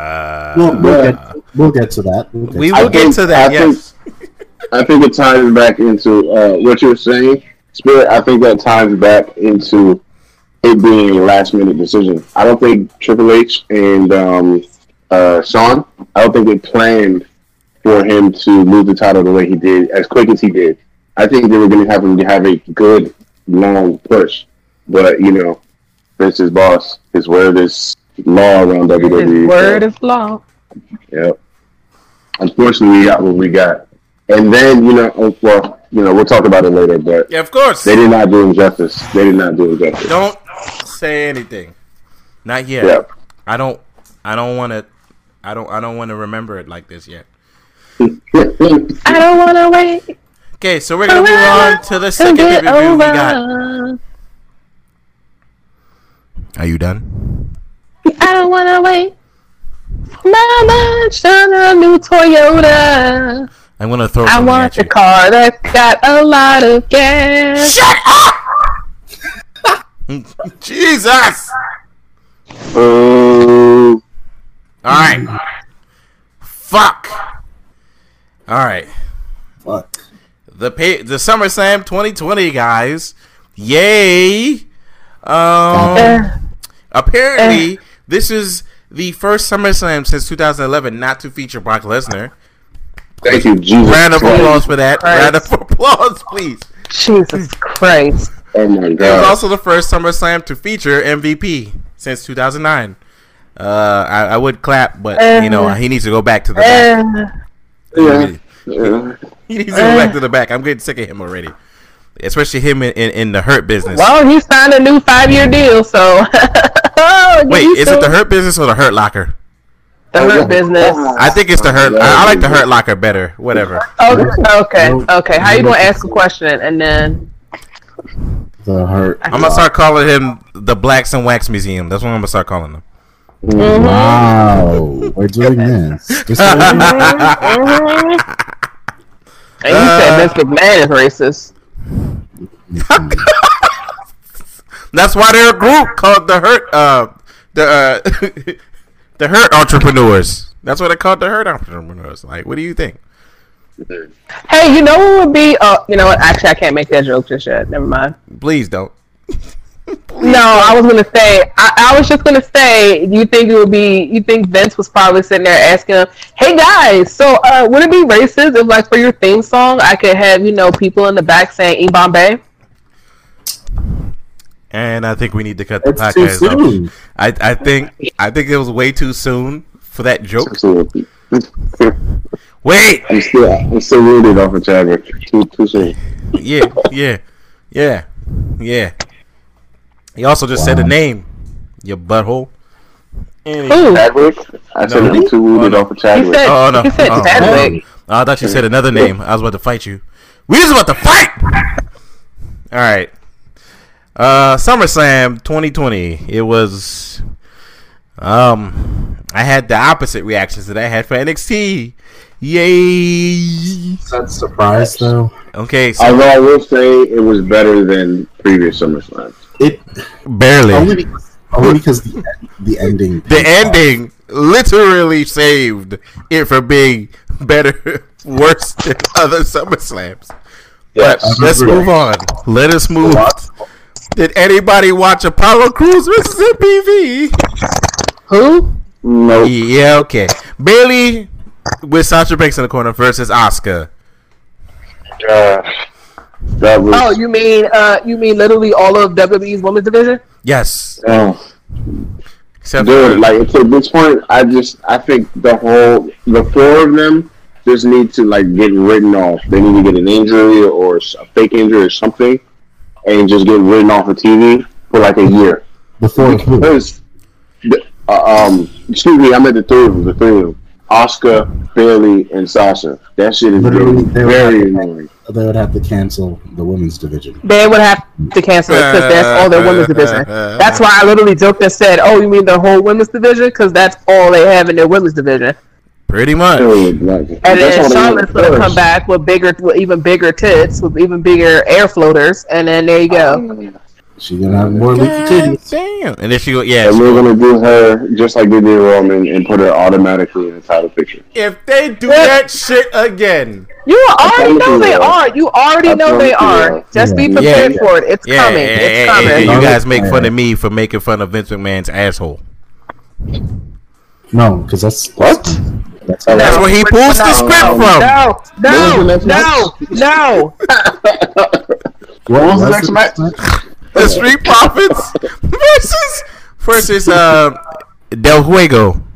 Uh, we'll, we'll get we'll get to that. We'll get we to will I that. get to that. I think- Yes. I think it ties back into uh, what you were saying, Spirit. I think that ties back into it being a last minute decision. I don't think Triple H and um, uh, Shawn. I don't think they planned for him to move the title the way he did, as quick as he did. I think they were going to have him to have a good long push, but you know, Vince is boss. His word is law around WWE. his so- word is law. Yep. Unfortunately, we got what we got. And then, you know, oh, well, you know, we'll talk about it later, but Yeah, of course. they did not do him justice. They did not do him justice. Don't say anything. Not yet. Yeah. I don't. I don't want to. I don't. I don't want to remember it like this yet. *laughs* I don't want to wait. Okay, so we're gonna move on to the second pay get per we got. Are you done? I don't want to wait. Mama, shine a new Toyota. I'm gonna throw. I want at the you. car that's got a lot of gas. Shut up! *laughs* Jesus! Oh, All right. Fuck. All right. Fuck. The pay, the SummerSlam 2020 guys. Yay! Um. Uh, Apparently, this is the first SummerSlam since 2011 not to feature Brock Lesnar. Thank you, Jesus. Round of Christ. applause for that. Christ. Round of applause, please. Jesus Christ. Oh my God. It was also the first SummerSlam to feature MVP since 2009. Uh, I, I would clap, but you know he needs to go back to the back. Uh, Yeah. Yeah. *laughs* He needs to go back to the back. I'm getting sick of him already, especially him in, in, in the hurt business. well, he signed a new five-year deal, so. *laughs* Wait, is to it the hurt business or the hurt locker? The hurt business. I think it's the hurt. I, I like the hurt locker better. Whatever. Okay, okay, okay. How you gonna ask a question and then? The hurt. I'm gonna start calling him the Blacks and Wax Museum. That's what I'm gonna start calling him. Mm-hmm. Wow, we're doing this. *laughs* this is- *laughs* And you said Vince McMahon is racist. *laughs* That's why they're a group called the Hurt. Uh, the uh, the Hurt Entrepreneurs. That's what I called the Hurt Entrepreneurs. Like, what do you think? Hey, you know what would be? Uh, you know what? Actually, I can't make that joke just yet. Never mind. Please don't. *laughs* No, I was gonna say. I, I was just gonna say. You think it would be? You think Vince was probably sitting there asking him, "Hey guys, so uh, would it be racist if, like, for your theme song, I could have you know people in the back saying E Bombay?" And I think we need to cut the It's podcast off. I I think I think it was way too soon for that joke. Absolutely. *laughs* Wait. I'm still, I'm still rooted off of Chadwick. Too, too soon. Yeah, yeah, yeah, yeah. He also just said a name. Your butthole. Any- Who? Chadwick? I said No. I'm too rooted Oh, no. off of He Chadwick. said. Oh no! He said Oh, Chadwick. oh, I thought you said another name. I was about to fight you. We was about to fight. All right. Uh, SummerSlam 2020. It was. Um, I had the opposite reactions that I had for NXT. Yay! Is that surprise though? Okay, so Although I will say it was better than previous SummerSlam. It barely. only because, only because the, the ending. the ending literally saved it from being better, *laughs* worse than other SummerSlams. But let's move on. Let us move. Did anybody watch Apollo Crews versus MPV? Who? Nope. Yeah, okay. Bayley with Sasha Banks in the corner versus Asuka. Uh, that was. Oh, you mean uh, you mean literally all of WWE's women's division? Yes. oh. Except Dude, for, like at this point, I just I think the whole the four of them just need to like get written off. They need to get an injury or a fake injury or something, and just get written off of TV for like a year. Before? Because, the- uh, um, excuse me, I meant the three of them. The three of them: Asuka, Bayley, and Sasha. That shit is Literally, getting they were- very annoying. They would have to cancel the women's division. They would have to cancel it because that's all their women's division. That's why I literally joked and said, "Oh, you mean the whole women's division?" Because that's all they have in their women's division. Pretty much. Dude, like, And then all they Charlotte's gonna come back with bigger, with even bigger tits, with even bigger air floaters, and then there you go. She gonna have more leaky God titties. damn. And then she go, yeah. And she we're gonna do her just like they did Roman and put her automatically in the title picture. if they do that shit again, You already know they they are. You already know they are. are. Just be prepared Yeah. for it. It's yeah, coming. yeah, It's yeah, coming. yeah, you guys make fun of me for making fun of Vince McMahon's asshole. No, because that's What? That's No. That's where he pulls the script no, from. No, no, When was the no, next no. What was the next match? The Street Profits versus versus uh Del Juego. *laughs*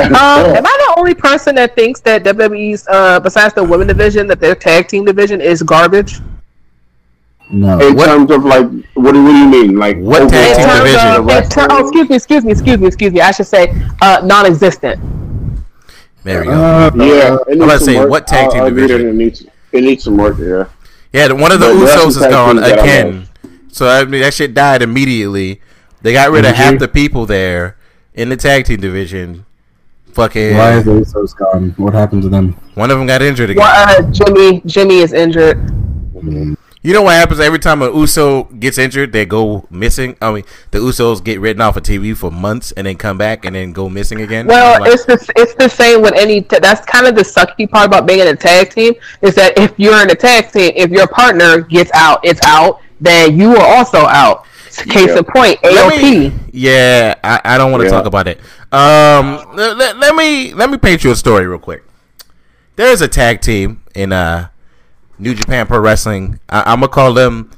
Um, am I the only person that thinks that WWE's, uh, besides the women division, that their tag team division is garbage? No. In What- terms of like, what do, what do you mean? Like, What tag team division? of, in ter- oh, excuse me, excuse me, excuse me, excuse me. I should say, uh, non-existent. There we go. Uh, Yeah, it I'm needs about to say, work. what tag team I'll division? It needs, it needs some work. Yeah. Yeah, one of the But Usos is gone teams I again. So I mean, that shit died immediately. They got rid of half the people there in the tag team division. Fucking Why are the Usos gone? What happened to them? one of them got injured again. Well, uh, Jimmy, Jimmy is injured. I mean, You know what happens every time an Uso gets injured? They go missing. I mean, the Usos get written off of TV for months and then come back and then go missing again. Well, like, it's the it's the same with any. T- that's kind of the sucky part about being in a tag team is that if you're in a tag team, if your partner gets out, it's out. Then you are also out. Case Yeah. in point, AOP. me- yeah, I, I don't want to Yeah. talk about it. Um, let, let, let me let me paint you a story real quick. There's a tag team in uh New Japan Pro Wrestling. I, I'm gonna call them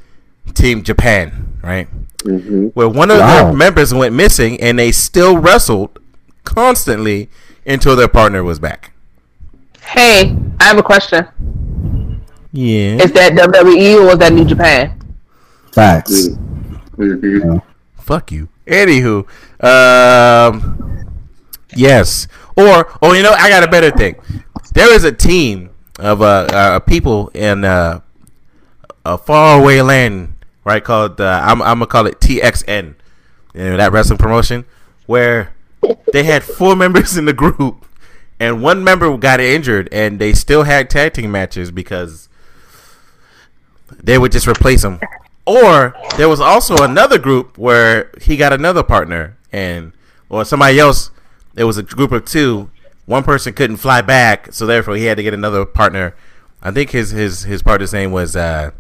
Team Japan, right? hmm Where one of Wow. their members went missing, and they still wrestled constantly until their partner was back. Hey, I have a question. Yeah. Is that WWE or is that New Japan? facts. hmm Fuck you. Anywho, um, yes, or oh, you know, I got a better thing. There is a team of uh, uh people in uh, a faraway land, right? Called uh, I'm I'm gonna call it TXN, you know that wrestling promotion, where they had four *laughs* members in the group, and one member got injured, and they still had tag team matches because they would just replace them Or there was also another group where he got another partner, and or somebody else. It was a group of two. One person couldn't fly back, so therefore he had to get another partner. I think his his his partner's name was uh,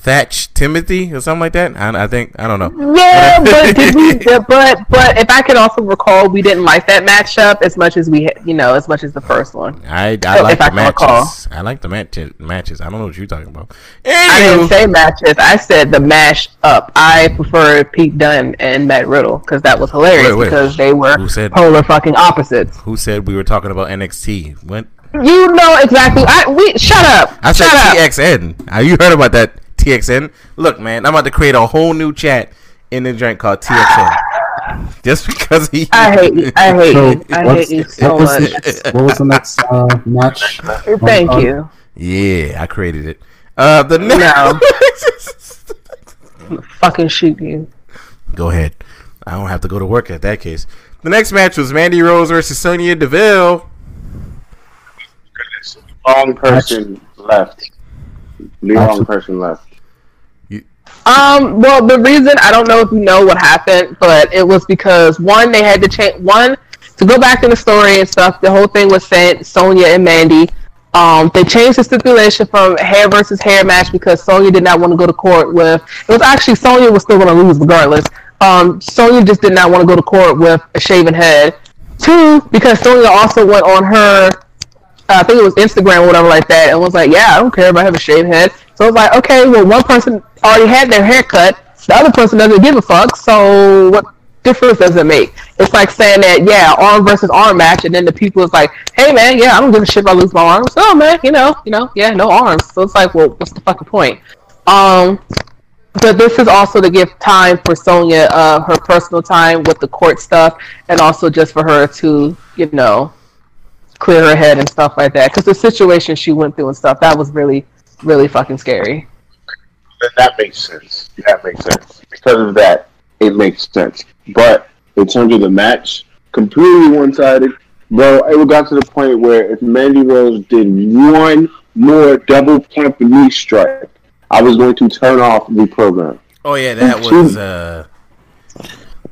Thatch Timothy or something like that. I, I think I don't know. Yeah, *laughs* but did we? But but if I can also recall, we didn't like that matchup as much as we, you know, as much as the first one. I, I So, like if I the matches. recall. I like the match, matches. I don't know what you're talking about. I didn't say matches. I said the mash up. I prefer Pete Dunne and Matt Riddle because that was hilarious Wait, wait. because they were Who said- polar fucking opposites. who said we were talking about NXT? What? You know exactly. I we shut up. I said shut up. TXN. Have you heard about that TXN? Look, man, I'm about to create a whole new chat in the joint called TXN. *laughs* Just because he. I hate you. I hate So, you. I hate you so what was much. the, what was the next uh, match? Thank Uh, you. Yeah, I created it. Uh, the next. *laughs* Fucking shoot you. go ahead. I don't have to go to work at that case. The next match was Mandy Rose versus Sonya Deville. Wrong person left. The wrong person left. Um, well, the reason I don't know if you know what happened, but it was because one, they had to change one to go back in the story and stuff. The whole thing was sent Sonya and Mandy. Um, they changed the stipulation from hair versus hair match because Sonya did not want to go to court with. It was actually Sonya was still going to lose regardless. Um, Sonya just did not want to go to court with a shaven head. Two, because Sonya also went on her I think it was Instagram or whatever like that, and was like, "Yeah, I don't care if I have a shaved head." So I was like, "Okay, well, one person already had their hair cut, the other person doesn't give a fuck. So what difference does it make?" It's like saying that, yeah, arm versus arm match, and then the people is like, "Hey, man, yeah, I don't give a shit if I lose my arms. Oh, man, you know, you know, yeah, no arms." So it's like, well, what's the fucking point? Um, but this is also to give time for Sonya, uh, her personal time with the court stuff, and also just for her to, you know, clear her head and stuff like that. Because the situation she went through and stuff, that was really, really fucking scary. Then that makes sense. That makes sense. Because of that, it makes sense. But in terms of the match, completely one sided. Bro, it got to the point where if Mandy Rose did one more double pump knee strike, I was going to turn off the program. Oh yeah, that was. uh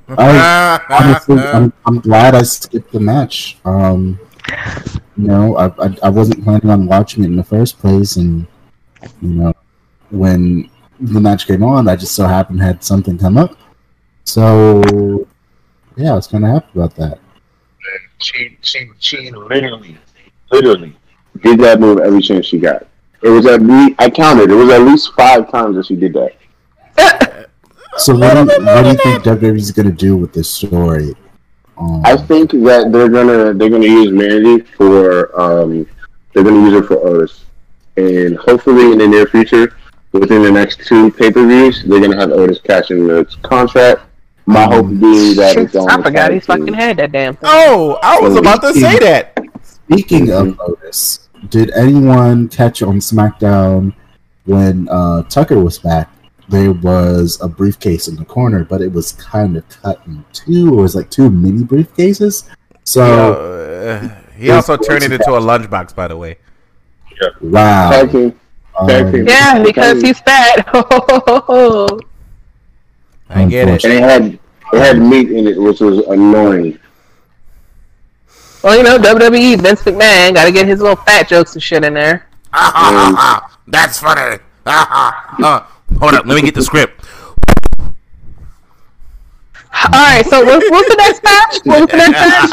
I, *laughs* honestly, I'm, I'm glad I skipped the match. Um, you know, I, I I wasn't planning on watching it in the first place, and you know, when the match came on, I just so happened had something come up. So, yeah, I was kind of happy about that. She, she, she literally, literally did that move every chance she got. It was at least, I counted, it was at least five times that she did that. So, what do you, what do you think WWE's going to do with this story? Um, I think that they're gonna they're gonna use Mandy for um they're gonna use her for Otis, and hopefully in the near future, within the next two pay per views, they're gonna have Otis cash in the contract. My hope being that it's on. I the forgot he fucking had that damn thing. Oh, I was about to say that. Speaking of Otis, did anyone catch on SmackDown when uh, Tucker was back? There was a briefcase in the corner, but it was kind of cut in two, or it was like two mini briefcases. So, Uh, he also turned it into a lunchbox, by the way. wow. Tag team. Tag Um, team. Yeah, because he's fat. *laughs* I get it. And it had it had meat in it, which was annoying. well, you know, WWE, Vince McMahon, got to get his little fat jokes and shit in there. *laughs* That's funny. *laughs* uh, hold up, let me get the script. All right, so what's, what's the next match? What's the next match?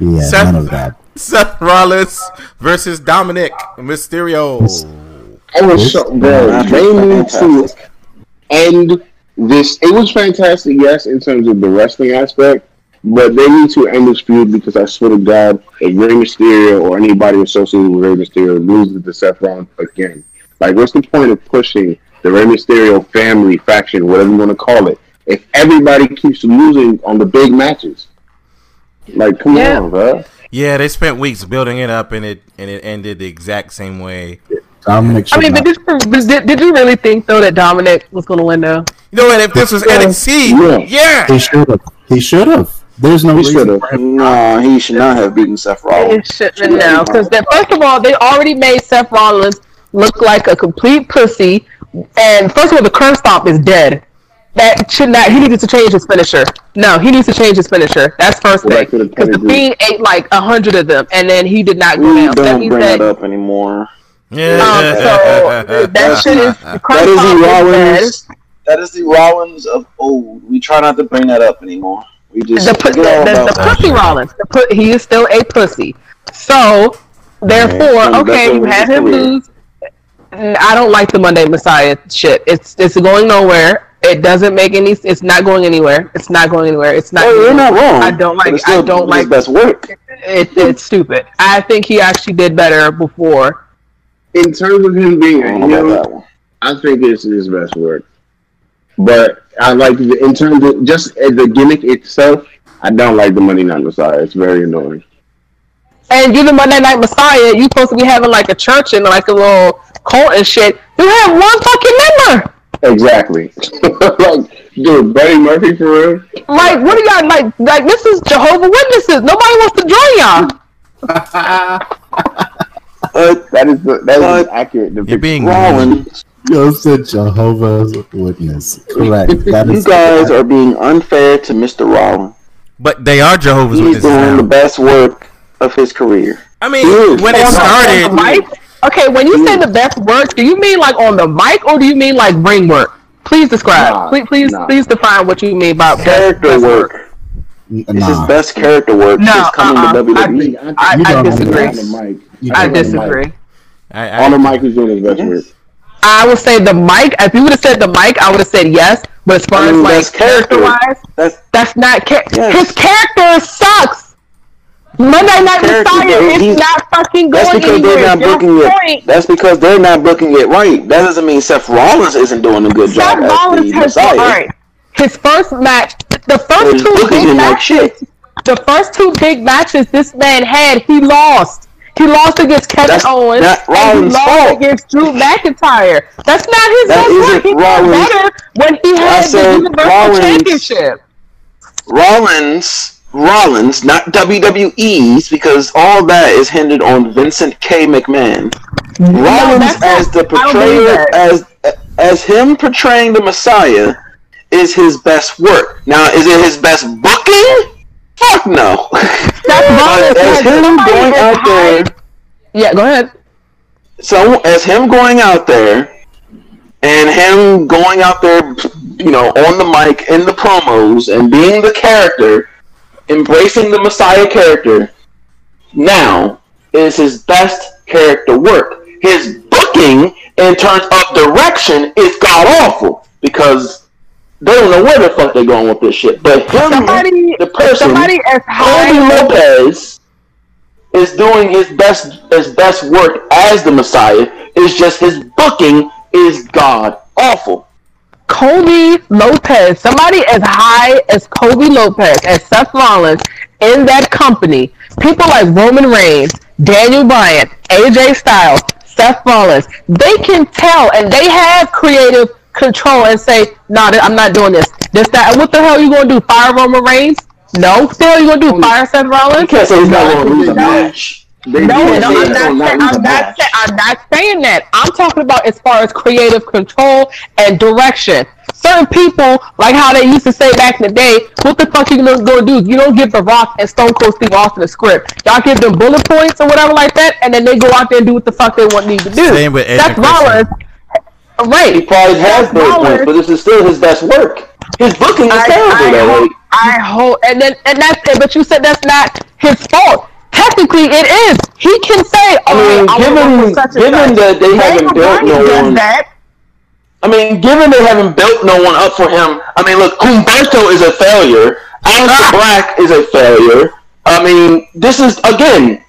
yeah, Seth- none of that. Seth Rollins versus Dominic Mysterio. I was so bro. They need to end this. It was fantastic, yes, in terms of the wrestling aspect, but they need to end this feud because I swear to God, if Rey Mysterio or anybody associated with Rey Mysterio loses to Seth Rollins again, like, what's the point of pushing the Rey Mysterio family faction, whatever you want to call it, if everybody keeps losing on the big matches? Like, come Yeah. on, bro. Yeah, they spent weeks building it up, and it and it ended the exact same way. Dominic I mean, did, but did, did you really think, though, that Dominic was going to win, though? You know what? If this was NXT, Yeah. yeah, he should have. He should have. There's no He reason should have. for him. No, he should not have beaten Seth Rollins. It shouldn't have now. Because, first of all, they already made Seth Rollins look like a complete pussy. And first of all, the Curb Stomp is dead. That should not. He needs to change his finisher. No, he needs to change his finisher. That's first Go thing. back to the Because the pedigree. Fiend ate like a hundred of them, and then he did not go We down. Don't means bring that that up anymore. um, so that shit is the curve *laughs* That is stomp the is dead. Rollins. That is the Rollins of old. We try not to bring that up anymore. We just the, pu- the, the, the that. pussy Rollins. The pu- he is still a pussy. So, therefore, Alright, so okay, you over had him lose. I don't like the Monday Messiah shit. It's it's going nowhere. It doesn't make any. It's not going anywhere. It's not going anywhere. It's not. Hey, you're not wrong. I don't like. it's still I don't his like. best work. It, it's stupid. I think he actually did better before. In terms of him being I a heel, about that one. I think it's his best work. But I like the, in terms of just as the gimmick itself. I don't like the Money Night Messiah. It's very annoying. And you the Monday Night Messiah, you supposed to be having like a church and like a little cult and shit. You have one fucking member. Exactly. *laughs* like, dude, Buddy Murphy for real. Like, what do y'all like? Like, this is Jehovah Witnesses. Nobody wants to join y'all. Uh, *laughs* That is the, that is Uh, an accurate You're being Rollins, You said Jehovah's Witness. Correct. That you is guys are being unfair to Mr. Rollins. but they are Jehovah's Witness. He's Witnesses doing the best work of his career. I mean, Dude. when it On the- on the started, mic? Okay, when you say the best work, do you mean like on the mic or do you mean like ring work? Please describe. Nah, please, please, nah. please define what you mean by Character best work. It's his best character work No, since coming uh-uh. to I WWE. think, I, I- I disagree. On the mic. I on the mic. disagree. I, I, On the mic, he's doing his best work. I would say the mic. If you would have said the mic, I would have said yes. But as far I mean, as like character. wise, That's that's not char- Yes. his character sucks. Monday Night Character, Messiah is not fucking going that's because anywhere. they're not Your booking it. point. That's because they're not booking it right. That doesn't mean Seth Rollins isn't doing a good Seth job as Rollins has Messiah. all right. His first match, the first two big like matches, shit. the first two big matches this man had, he lost. He lost against Kevin That's Owens not and he lost fault. against Drew McIntyre. That's not his That work. He got better when he had the Universal Rollins- Championship. Rollins, Rollins, not WWE's, because all that is hindered on Vincent K. McMahon. Rollins that's as the portrayer, as as him portraying the Messiah, is his best work. Now, is it his best booking? Fuck no. Seth *laughs* Rollins as him going out there. Yeah, go ahead. so as him going out there and him going out there, you know, on the mic in the promos and being the character, embracing the Messiah character, now is his best character work. His booking in terms of direction is god awful because they don't know where the fuck they're going with this shit. But him, Somebody, the person, somebody as high as Lopez is doing his best his best work as the Messiah. It's just his booking is god awful. Colby Lopez, somebody as high as Colby Lopez, as Seth Rollins in that company, people like Roman Reigns, Daniel Bryan, AJ Styles, Seth Rollins, they can tell and they have creative control and say, "No, nah, I'm not doing this. This that. What the hell are you gonna do? Fire Roman Reigns? No. What the hell are you gonna do? Fire Seth You Rollins? can't say he's not going to lose a No. match. They No, no, I'm it's not, say- lose a I'm, not say- I'm not saying that. I'm talking about as far as creative control and direction. Certain people, like how they used to say back in the day, what the fuck you gonna go do? You don't give The Rock and Stone Cold Steve Austin a script. Y'all give them bullet points or whatever like that, and then they go out there and do what the fuck they want need to do. Same with Edge Seth and Rollins, He right? probably has those points, but this is still his best work. His booking is I, terrible I though. hope, I hope, and then and that's it. But you said that's not his fault. Technically, it is. He can say, I mean, "Oh, I given with such and given that they haven't built no one. that. I mean, given they haven't built no one up for him, I mean, look, Humberto is a failure. Aleister Ah. Black is a failure. I mean, this is again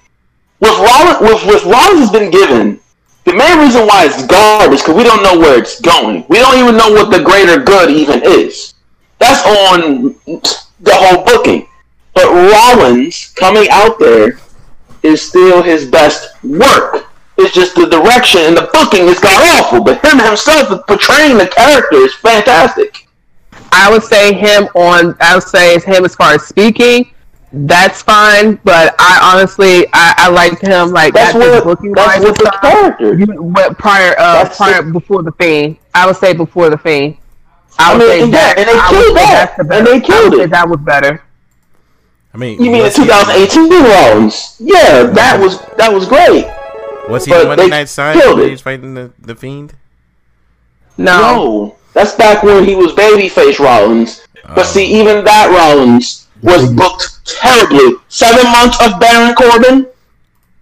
with Rollins. With, with Rollins has been given the main reason why it's garbage because we don't know where it's going. We don't even know what the greater good even is. That's on the whole booking. But Rollins coming out there is still his best work. It's just the direction and the booking is god awful, but him himself portraying the character is fantastic. I would say him on. I would say it's him as far as speaking. That's fine. But I honestly, I, I liked him like That's not what looking that's wise what the character. You went prior, uh, That's prior the- before the fiend. I would say before the fiend. I I would mean, say and that, that- and they I killed that. that's the And better. they I would killed say it. that was better. I mean, You mean the 2018 Rollins? Yeah, that was that was great. Was he but the Monday Night Sign killed when he was fighting the, the Fiend? No, No, that's back when he was babyface Rollins. But see, even that Rollins was booked terribly. Seven months of Baron Corbin.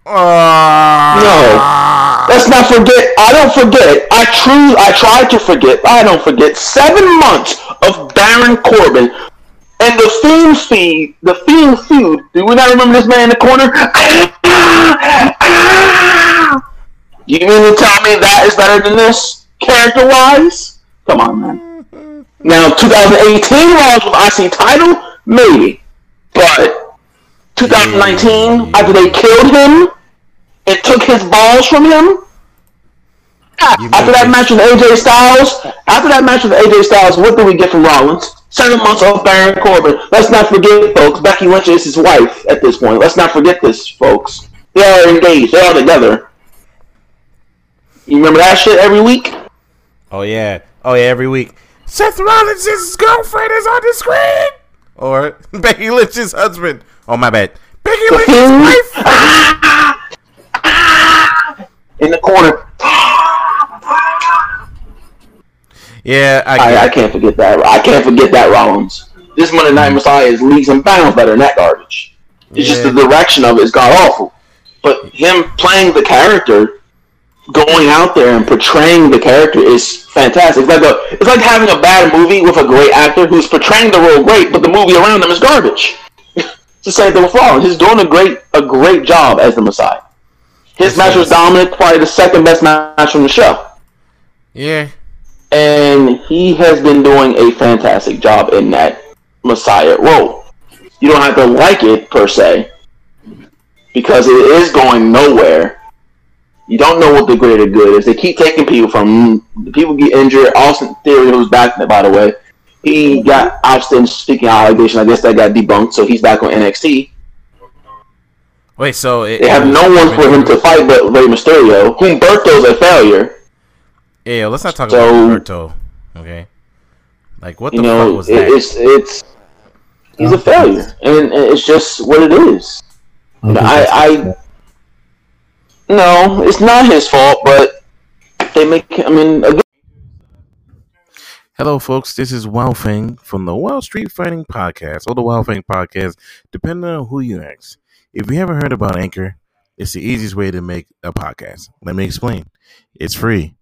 Oh, Let's not forget. I don't forget. I true. I tried to forget. I don't forget. Seven months of Baron Corbin and the Fiend feed. The Fiend feud. Do we not remember this man in the corner? You mean to tell me that is better than this character wise? Come on, man. Now, 2018 Raws with IC title, maybe, but 2019 mm. after they killed him and took his balls from him. After that match with AJ Styles, after that match with AJ Styles, what did we get from Rollins? Seven months off Baron Corbin. Let's not forget, folks. Becky Lynch is his wife at this point. Let's not forget this, folks. They are engaged. They are together. You remember that shit every week? Oh yeah, oh yeah, every week. Seth Rollins' girlfriend is on the screen, or *laughs* Becky Lynch's husband. Oh my bad, Becky *laughs* Lynch's wife. In the corner. Yeah, I, I, I can't forget that. I can't forget that Rollins. This Monday Night mm-hmm. Messiah is leagues and bounds better than that garbage. It's just the direction of it is god awful. But him playing the character, going out there and portraying the character is fantastic. It's like a, it's like having a bad movie with a great actor who's portraying the role great, but the movie around them is garbage. it's the same thing with. He's doing a great a great job as the Messiah. His match with Dominic, probably the second best match from the show yeah. and he has been doing a fantastic job in that Messiah role. You don't have to like it per se, because it is going nowhere. You don't know what the greater good is. They keep taking people from people get injured. Austin Theory, who's back, by the way, he got Austin speaking allegation. I guess that got debunked, so he's back on NXT. Wait, so it, They have no one for him to fight but Rey Mysterio. Humberto's a failure. Yeah, let's not talk So- about Roberto. Okay, like what the You know, fuck was it, that? it's it's he's a failure, and it's just what it is. I- I- his fault. No, it's not his fault, but they make. I mean, again, Hello, folks. This is Wow Feng from the Wild Street Fighting Podcast, or the Wild Feng Podcast, depending on who you ask. If you haven't heard about Anchor, it's the easiest way to make a podcast. Let me explain. It's free.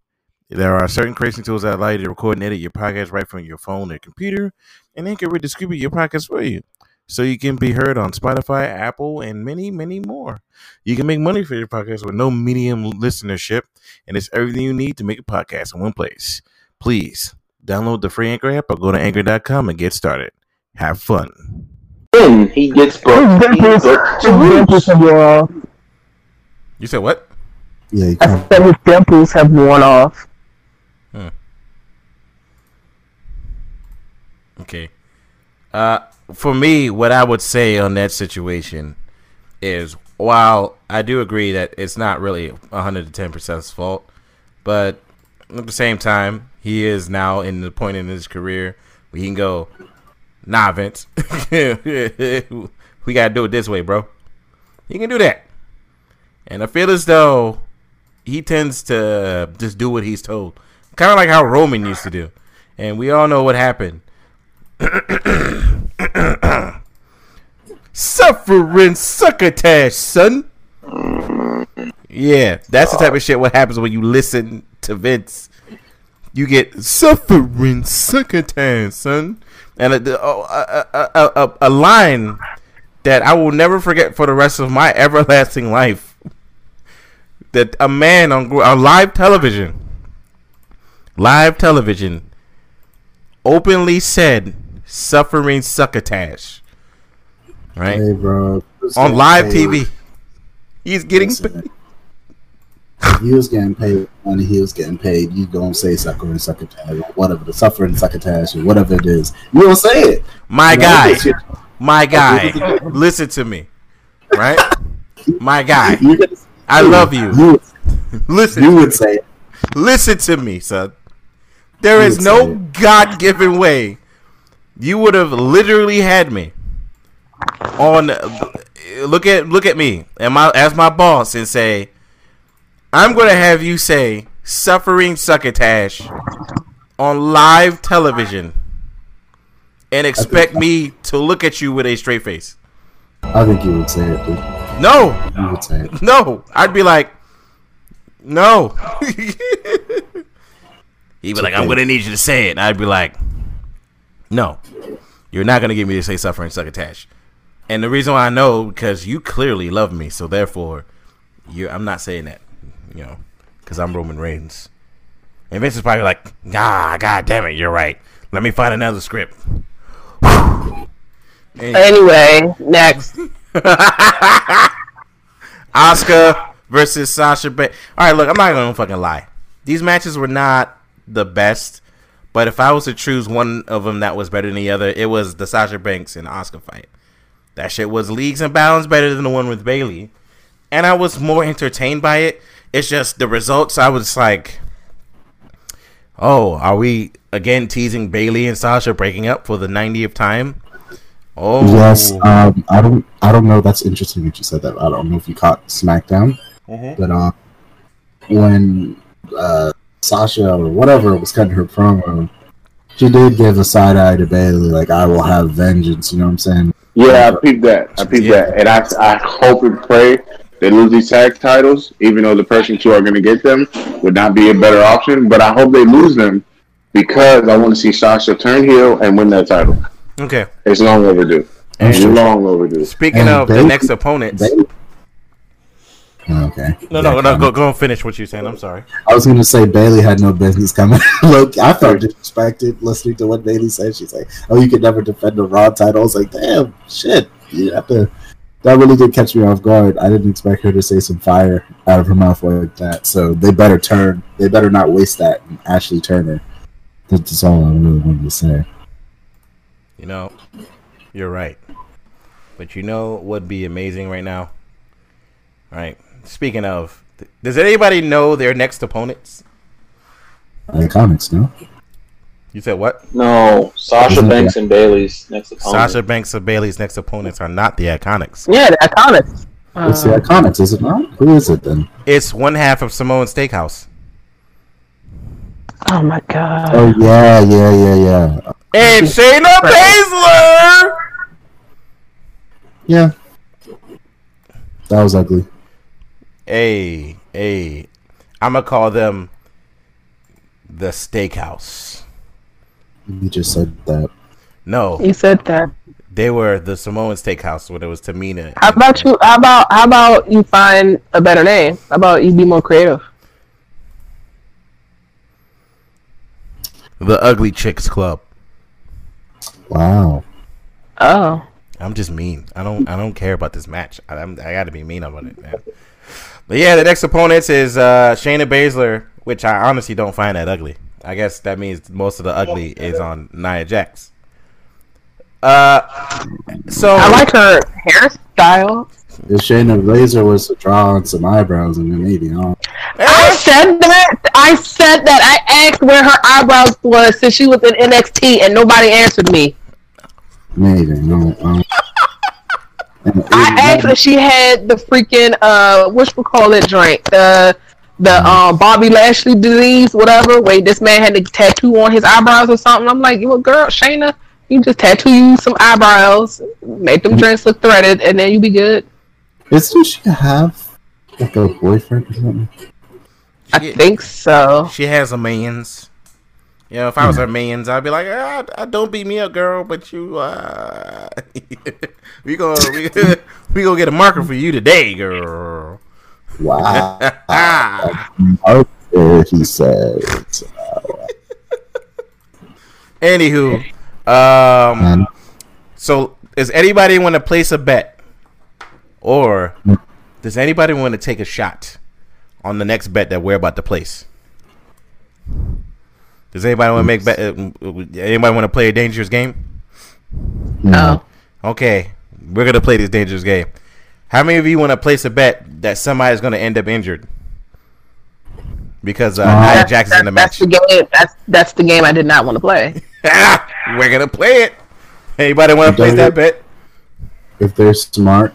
There are certain creation tools that allow you to record and edit your podcast right from your phone or computer, and Anchor will distribute your podcast for you. So you can be heard on Spotify, Apple, and many, many more. You can make money for your podcast with no medium listenership, and it's everything you need to make a podcast in one place. Please download the free Anchor app or go to anchor.com and get started. Have fun. Then he gets booked. He His booked to dimples lose. have worn off. You said what? Yeah, you I said his dimples have worn off. Okay. Uh, for me, what I would say on that situation is while I do agree that it's not really 110% his fault, but at the same time, he is now in the point in his career where he can go, nah, Vince, *laughs* we got to do it this way, bro. He can do that. And I feel as though he tends to just do what he's told. Kind of like how Roman used to do. And we all know what happened. *clears throat* Suffering succotash, son. Yeah, that's the type of shit what happens when you listen to Vince. You get suffering succotash, son. And a, a, a, a line that I will never forget for the rest of my everlasting life. That a man on, on live television, live television, openly said suffering succotash. Right? Hey, bro. On live paid. TV. He's getting Listen, He was getting paid money. He was getting paid. You don't say suffering succotash or whatever the suffering succotash or whatever it is. You don't say it. my You guy. your- my *laughs* guy, listen to me, right? My guy, *laughs* I love you. You, *laughs* Listen, you would say it. listen to me, son. There is no. God-given way you would have literally had me on. Look at look at me and my as my boss and say, I'm gonna have you say suffering succotash on live television and expect me to look at you with a straight face. I think you would say it, dude. No, You would say it. no. I'd be like, no. *laughs* He'd be like, I'm gonna need you to say it. And I'd be like, no, you're not gonna get me to say suffering suck attached. And the reason why I know because you clearly love me, so therefore, you I'm not saying that, you know, because I'm Roman Reigns. And Vince is probably like, ah, god damn it, you're right. Let me find another script. *sighs* Anyway, next. *laughs* Asuka versus Sasha Banks. All right, look, I'm not gonna fucking lie. These matches were not the best, but if I was to choose one of them that was better than the other, it was the Sasha Banks and Asuka fight. That shit was leagues and bounds better than the one with Bayley, and I was more entertained by it. It's just the results. I was like, oh, are we again teasing Bayley and Sasha breaking up for the 90th time? Oh, Yes, um, I don't, I don't know. That's interesting that you said that. I don't know if you caught SmackDown, Mm-hmm. but uh, when uh, Sasha or whatever was cutting her promo, she did give a side eye to Bayley, like "I will have vengeance." You know what I'm saying? Yeah, I peeped that. I peeped Yeah. that, and I I hope and pray they lose these tag titles, even though the person who are going to get them would not be a better option. But I hope they lose them because I want to see Sasha turn heel and win that title. okay. It's long overdue. That's It's long overdue. Speaking And of the next opponents, Bayley. Okay. no, no, Yeah, no, go, go and finish what you're saying. I'm sorry. I was gonna say Bayley had no business coming. *laughs* Look, I felt disrespected listening to what Bayley said. She's like, "Oh, you could never defend the Raw title." I was like, "Damn, shit, you have to." That really did catch me off guard. I didn't expect her to say some fire out of her mouth like that. So they better turn. They better not waste that. and Ashley Turner. That's all I really wanted to say. You know, you're right. But you know what would be amazing right now? Right. Speaking of, does anybody know their next opponents? Iconics, no? You said what? No, Sasha Banks and Bayley's next opponent. Sasha Banks and Bayley's next opponents are not the Iconics. Yeah, the iconics. It's the Uh, Iconics, is it not? Who is it then? It's one half of Samoan Steakhouse. oh my god. Oh yeah, yeah, yeah, yeah. And Shayna Baszler! Yeah. That was ugly. Hey, hey. I'm going to call them the Steakhouse. You just said that. No, You said that. they were the Samoan Steakhouse when it was Tamina. How about you? How about how about you find a better name? How about you be more creative? The Ugly Chicks Club. Wow. Oh, I'm just mean. I don't. I don't care about this match. I, I'm, I got to be mean about it, man. But yeah, the next opponent is uh, Shayna Baszler, which I honestly don't find that ugly. I guess that means most of the ugly is on Nia Jax. Uh, so I like her hairstyle. If Shayna Baszler was to draw on some eyebrows and then maybe, huh? I said that. I said that. I asked where her eyebrows was since she was in NXT and nobody answered me. Maybe. No, um, and- I asked if she had the freaking uh, what we call it drink the the um Bobby Lashley disease, whatever. Wait, this man had a tattoo on his eyebrows or something. I'm like, you a girl, Shayna. You just tattoo you some eyebrows, make them drinks look threaded, and then you be good. Doesn't she have like a boyfriend or something? I think so. she has a man's. You know, if I was her man's, I'd be like, ah, "Don't beat me up, girl." But you, uh, *laughs* we gonna we, *laughs* we gonna get a marker for you today, girl. Wow. *laughs* Okay, he says. Anywho, um, so does anybody want to place a bet, or does anybody want to take a shot on the next bet that we're about to place? Does anybody want to make bet? uh, Anybody want to play a dangerous game? No. Okay, we're gonna play this dangerous game. How many of you want to place a bet that somebody's gonna end up injured because uh, Uh, Nia Jax is in the that's match? the game. That's that's the game I did not want to play. *laughs* we're gonna play it. Anybody want to place that bet? If they're smart,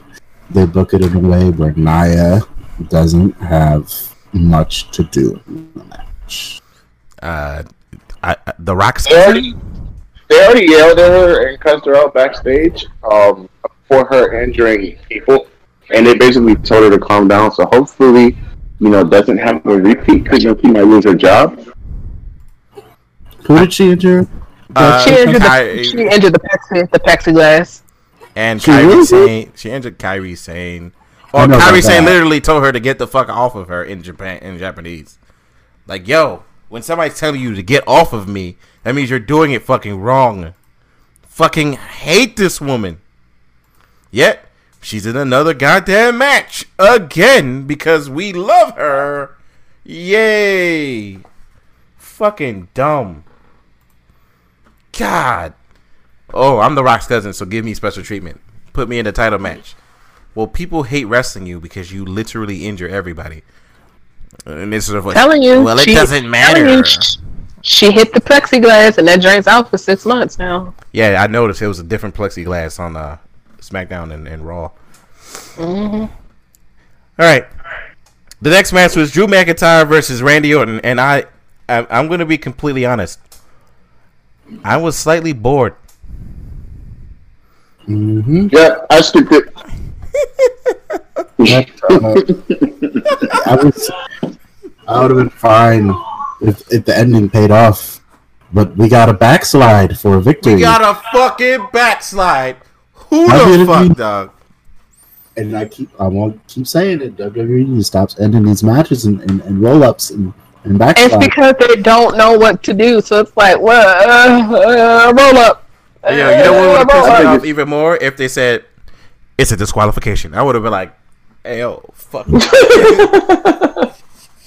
they book it in a way where Nia doesn't have much to do in the match. Uh, I, I- the Rock's They already, they already yelled at her and cussed her out backstage um, for her injuring people, and they basically told her to calm down. So hopefully, you know, doesn't have a repeat because you she might lose her job. Who did she injure? Uh, She injured Ky- the, she injured the plexi, the plexiglass. and She Kairi really? Sane. She injured Kairi Sane. I Or Kairi about Sane literally told her to get the fuck off of her in Japan in Japanese. Like, yo, when somebody's telling you to get off of me, that means you're doing it fucking wrong. Fucking hate this woman. Yet she's in another goddamn match again because we love her. Yay. Fucking dumb. God. Oh, I'm the Rock's cousin, so give me special treatment. Put me in the title match. Well, people hate wrestling you because you literally injure everybody. And it's sort of like, Telling you. well, it she- doesn't telling you, matter. sh- she hit the plexiglass and that drains out for six months now. Yeah, I noticed it was a different plexiglass on uh, SmackDown and, and Raw. Mm-hmm. All right. The next match was Drew McIntyre versus Randy Orton, and I, I I'm going to be completely honest. I was slightly bored. Mm-hmm. Yeah, I skipped it. *laughs* I was. I would have been fine if, if the ending paid off, but we got a backslide for a victory. We got a fucking backslide. Who How did the fuck, dog? and I keep I won't keep saying it. WWE stops ending these matches and, and, and roll ups and and It's because they don't know what to do. So it's like, well, uh, uh, roll up. Yeah, you know what would have Uh, pissed me off even more if they said it's a disqualification. I would have been like, "Hey, fuck." *laughs*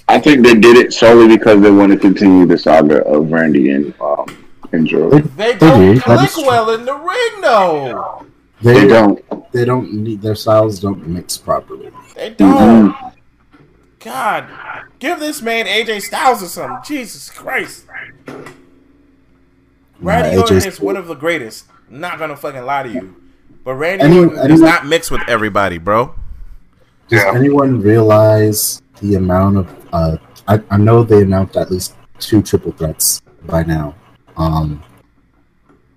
I think they did it solely because they want to continue the saga of Randy and um, and Drew. They They don't do, that click is well in the ring, though. they, They don't don't. they don't need their styles don't mix properly. They don't. Mhm. God, give this man AJ Styles or something. Jesus Christ. Randy Nah, Orton AJ is one of the greatest. I'm not gonna fucking lie to you, but Randy Any- Orton does not mix with everybody, bro. Does Yeah. anyone realize the amount of? Uh, I, I know they announced at least two triple threats by now. Um,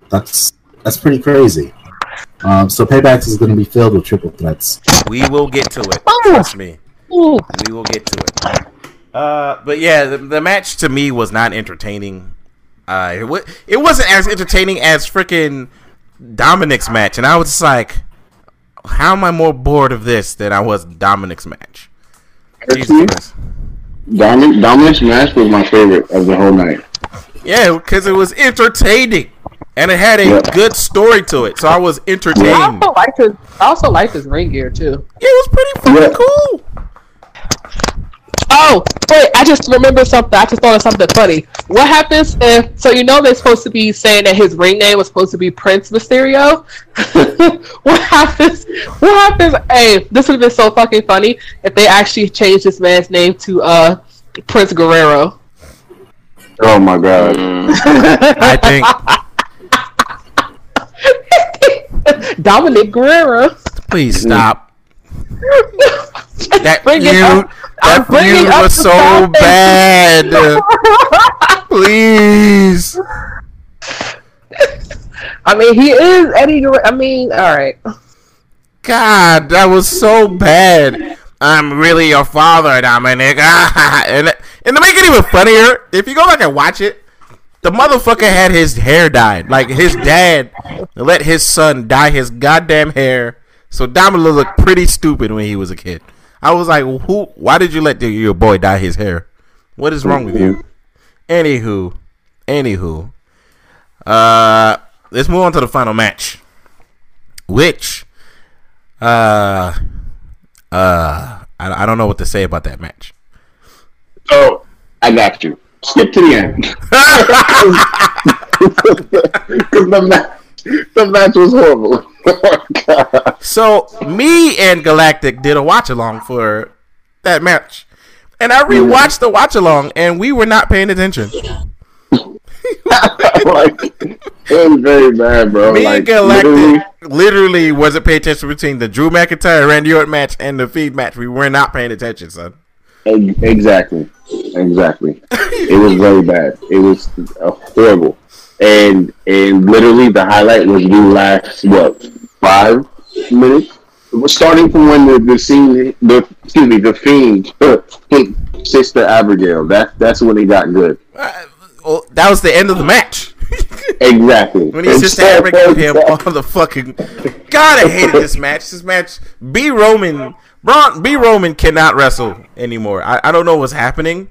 that's that's pretty crazy. Um, so paybacks is going to be filled with triple threats. We will get to it. Oh. Trust me. We will get to it. Uh, but yeah, the, the match to me was not entertaining. Uh, it, wa- it wasn't as entertaining as freaking Dominic's match, and I was just like, how am I more bored of this than I was Dominic's match? Jesus Dominic, Dominic's match was my favorite of the whole night. Yeah, because it was entertaining, and it had a Yeah. good story to it, so I was entertained. I entertained. also liked his. I also liked his ring gear too. It was pretty fucking Yeah. cool. Oh, wait, I just remembered something. I just thought of something funny. What happens if, so you know they're supposed to be saying that his ring name was supposed to be Prince Mysterio? *laughs* what happens, what happens, hey, this would have been so fucking funny if they actually changed this man's name to, uh, Prince Guerrero. Oh my god! I think *laughs* Dominic Guerrero. please stop. *laughs* That Bring it feud, up. I'm that bringing feud up was so topic. bad. *laughs* Please. I mean, he is Eddie Guerrero. I mean, all right. God, that was so bad. I'm really your father, Dominic. *laughs* and, and to make it even funnier, if you go back and watch it, the motherfucker had his hair dyed. Like his dad let his son dye his goddamn hair. So Dominic looked pretty stupid when he was a kid. I was like, who? Why did you let the, your boy dye his hair? What is wrong with you? Anywho, anywho, uh, let's move on to the final match, which, uh, uh, I, I don't know what to say about that match. Oh, I got you. Skip to the end *laughs* *laughs* *laughs* because the match, the match was horrible. So me and Galactic did a watch along for that match, and I rewatched the watch along, and we were not paying attention. *laughs* like, it was very bad, bro. Me like, and Galactic literally, literally, wasn't paying attention between the Drew McIntyre Randy Orton match and the feed match. We were not paying attention, son. exactly, exactly. it was very bad. It was uh, horrible, and and literally the highlight was the last what five minutes. It was starting from when the the scene, the excuse me, the fiend *laughs* hit Sister Abigail. That that's when it got good. Uh, well, that was the end of the match. *laughs* Exactly. When he just Abigail him on the fucking. God, I hated this match. This match, B Roman, Braun, B Roman cannot wrestle anymore. I, I don't know what's happening.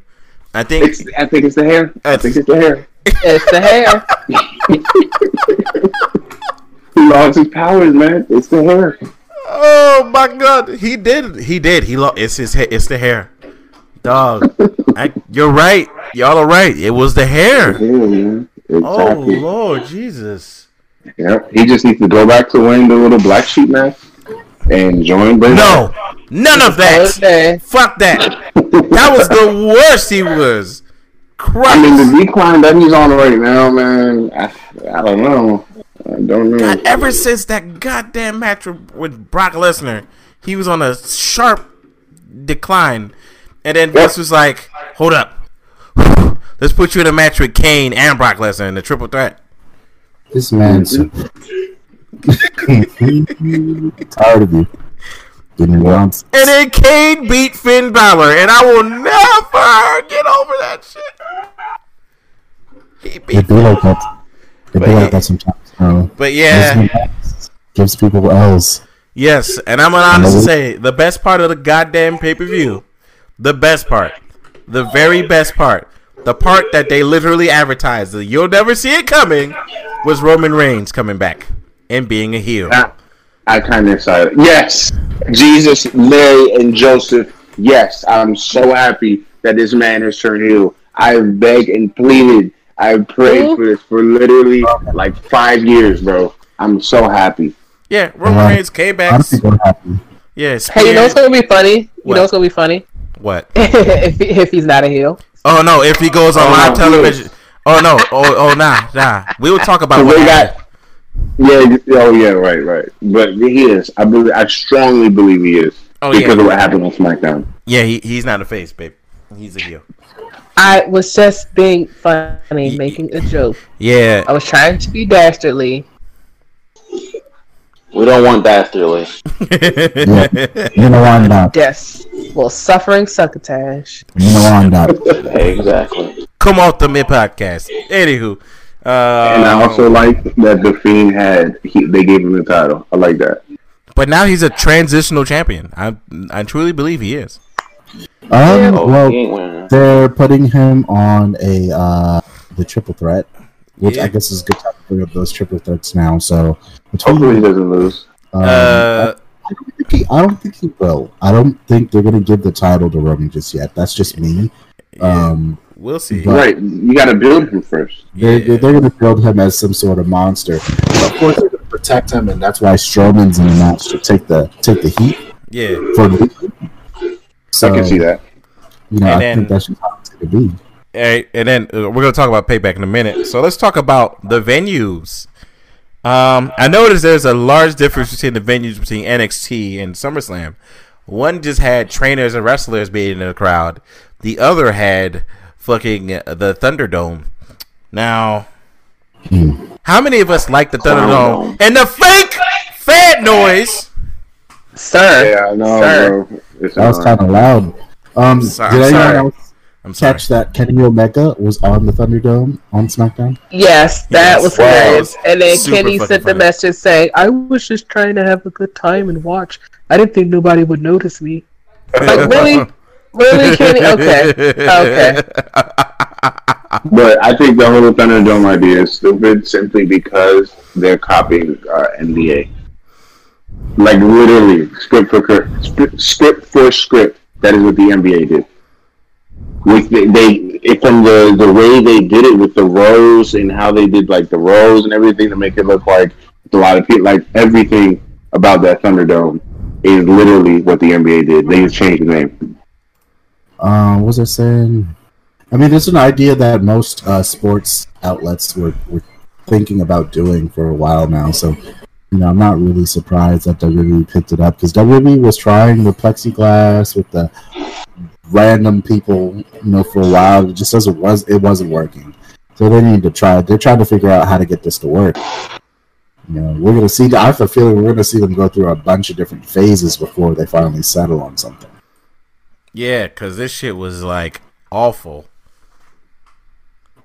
I think It's, I think it's the hair. I think it's the hair. It's the hair. He lost his powers, man. It's the hair. Oh my god, he did. He did. He lost. It's his. ha- It's the hair, dog. I, you're right. Y'all are right. It was the hair. Yeah, man. Oh Lord Jesus. Yeah. He just needs to go back to wearing the little black sheep mask and join Bray No, none of that. Okay. Fuck that. That was the worst he was. I mean, the decline that he's on right now, man. I, I don't know. I don't know. God, ever since that goddamn match with- with Brock Lesnar, he was on a sharp decline. And then Vince was like, "Hold up, *sighs* let's put you in a match with Kane and Brock Lesnar in the triple threat." This man's *laughs* tired of you. Didn't want. And then Kane beat Finn Balor, and I will never get over that shit. He It beat, be like that. It be But yeah. like that sometimes, bro. but yeah, Gives people L's. yes. And I'm gonna honestly say the best part of the goddamn pay per view, the best part, the very best part, the part that they literally advertised, that you'll never see it coming, was Roman Reigns coming back and being a heel. I, I kind of excited. Yes, Jesus, Mary, and Joseph. Yes, I'm so happy that this man has turned heel. I've begged and pleaded. I've prayed for this for literally like five years, bro. I'm so happy. Yeah, Roman Right. Reigns came back. don't think we're happy. Yeah, Hey, you know what's gonna be funny? You What? know what's gonna be funny? what? *laughs* if he- if he's not a heel. Oh no! If he goes on Oh, live no, television, oh no! Oh oh nah nah. We will talk about So what they happened. got. Yeah. Oh yeah. Right. Right. But he is. I believe. I strongly believe he is Oh, because yeah. of what happened on SmackDown. Yeah, he, he's not a face, babe. He's a heel. I was just being funny, making a joke. Yeah. I was trying to be dastardly. We don't want dastardly. *laughs* You know I'm not. Yes. Well, suffering succotash. You know I'm not. *laughs* Exactly. Come off the mid podcast. Anywho, uh, And I also like that the Fiend had. He, they gave him the title. I like that. but now he's a transitional champion. I I truly believe he is. Um, Oh, well, he ain't winning. they're putting him on a uh the triple threat, which Yeah. I guess is a good time to bring up those triple threats now. So between Hopefully he doesn't lose. um, Uh, I, don't think he, I don't think he will. I don't think they're gonna give the title to Roman just yet. That's just me. Um, we'll see. but- Right. You got to build him first. they're, Yeah. they're going to build him as some sort of monster. But of course, they're going to protect him, and that's why Strowman's in the match to take the take the heat Yeah. for me. So I can see that. You know, And I then- think that's just how it's going to be. All right, and then uh, we're gonna talk about payback in a minute. So let's talk about the venues. Um, I noticed there's a large difference between the venues between NXT and SummerSlam. One just had trainers and wrestlers being in the crowd. The other had fucking uh, the Thunderdome. Now, Hmm. how many of us like the Thunderdome and the fake fan noise? Sir. Yeah, I know, Sir. bro. It's That was kind of loud. Um, Sorry- did anyone else I'm sorry. catch that Kenny Omega was on the Thunderdome on SmackDown? Yes, that Yes. was Wow. hilarious. And then Super Kenny fucking sent the message saying, I was just trying to have a good time and watch. I didn't think nobody would notice me. *laughs* Like, really? Really, Kenny? Okay. Okay. *laughs* But I think the whole Thunderdome idea is stupid simply because they're copying uh, NBA. Like literally, script for script, script for script. That is what the NBA did. With they, they from the the way they did it with the rows and how they did like the rows and everything to make it look like a lot of people like everything about that Thunderdome is literally what the NBA did. They just changed the name. Uh, what was I saying? I mean, it's an idea that most uh, sports outlets were, were thinking about doing for a while now. So, you know, I'm not really surprised that WWE picked it up because WWE was trying the plexiglass with the random people, you know, for a while. It just doesn't was it wasn't working. So they need to try. They're trying to figure out how to get this to work. You know, we're gonna see. I have a feeling we're gonna see them go through a bunch of different phases before they finally settle on something. Yeah, because this shit was like awful.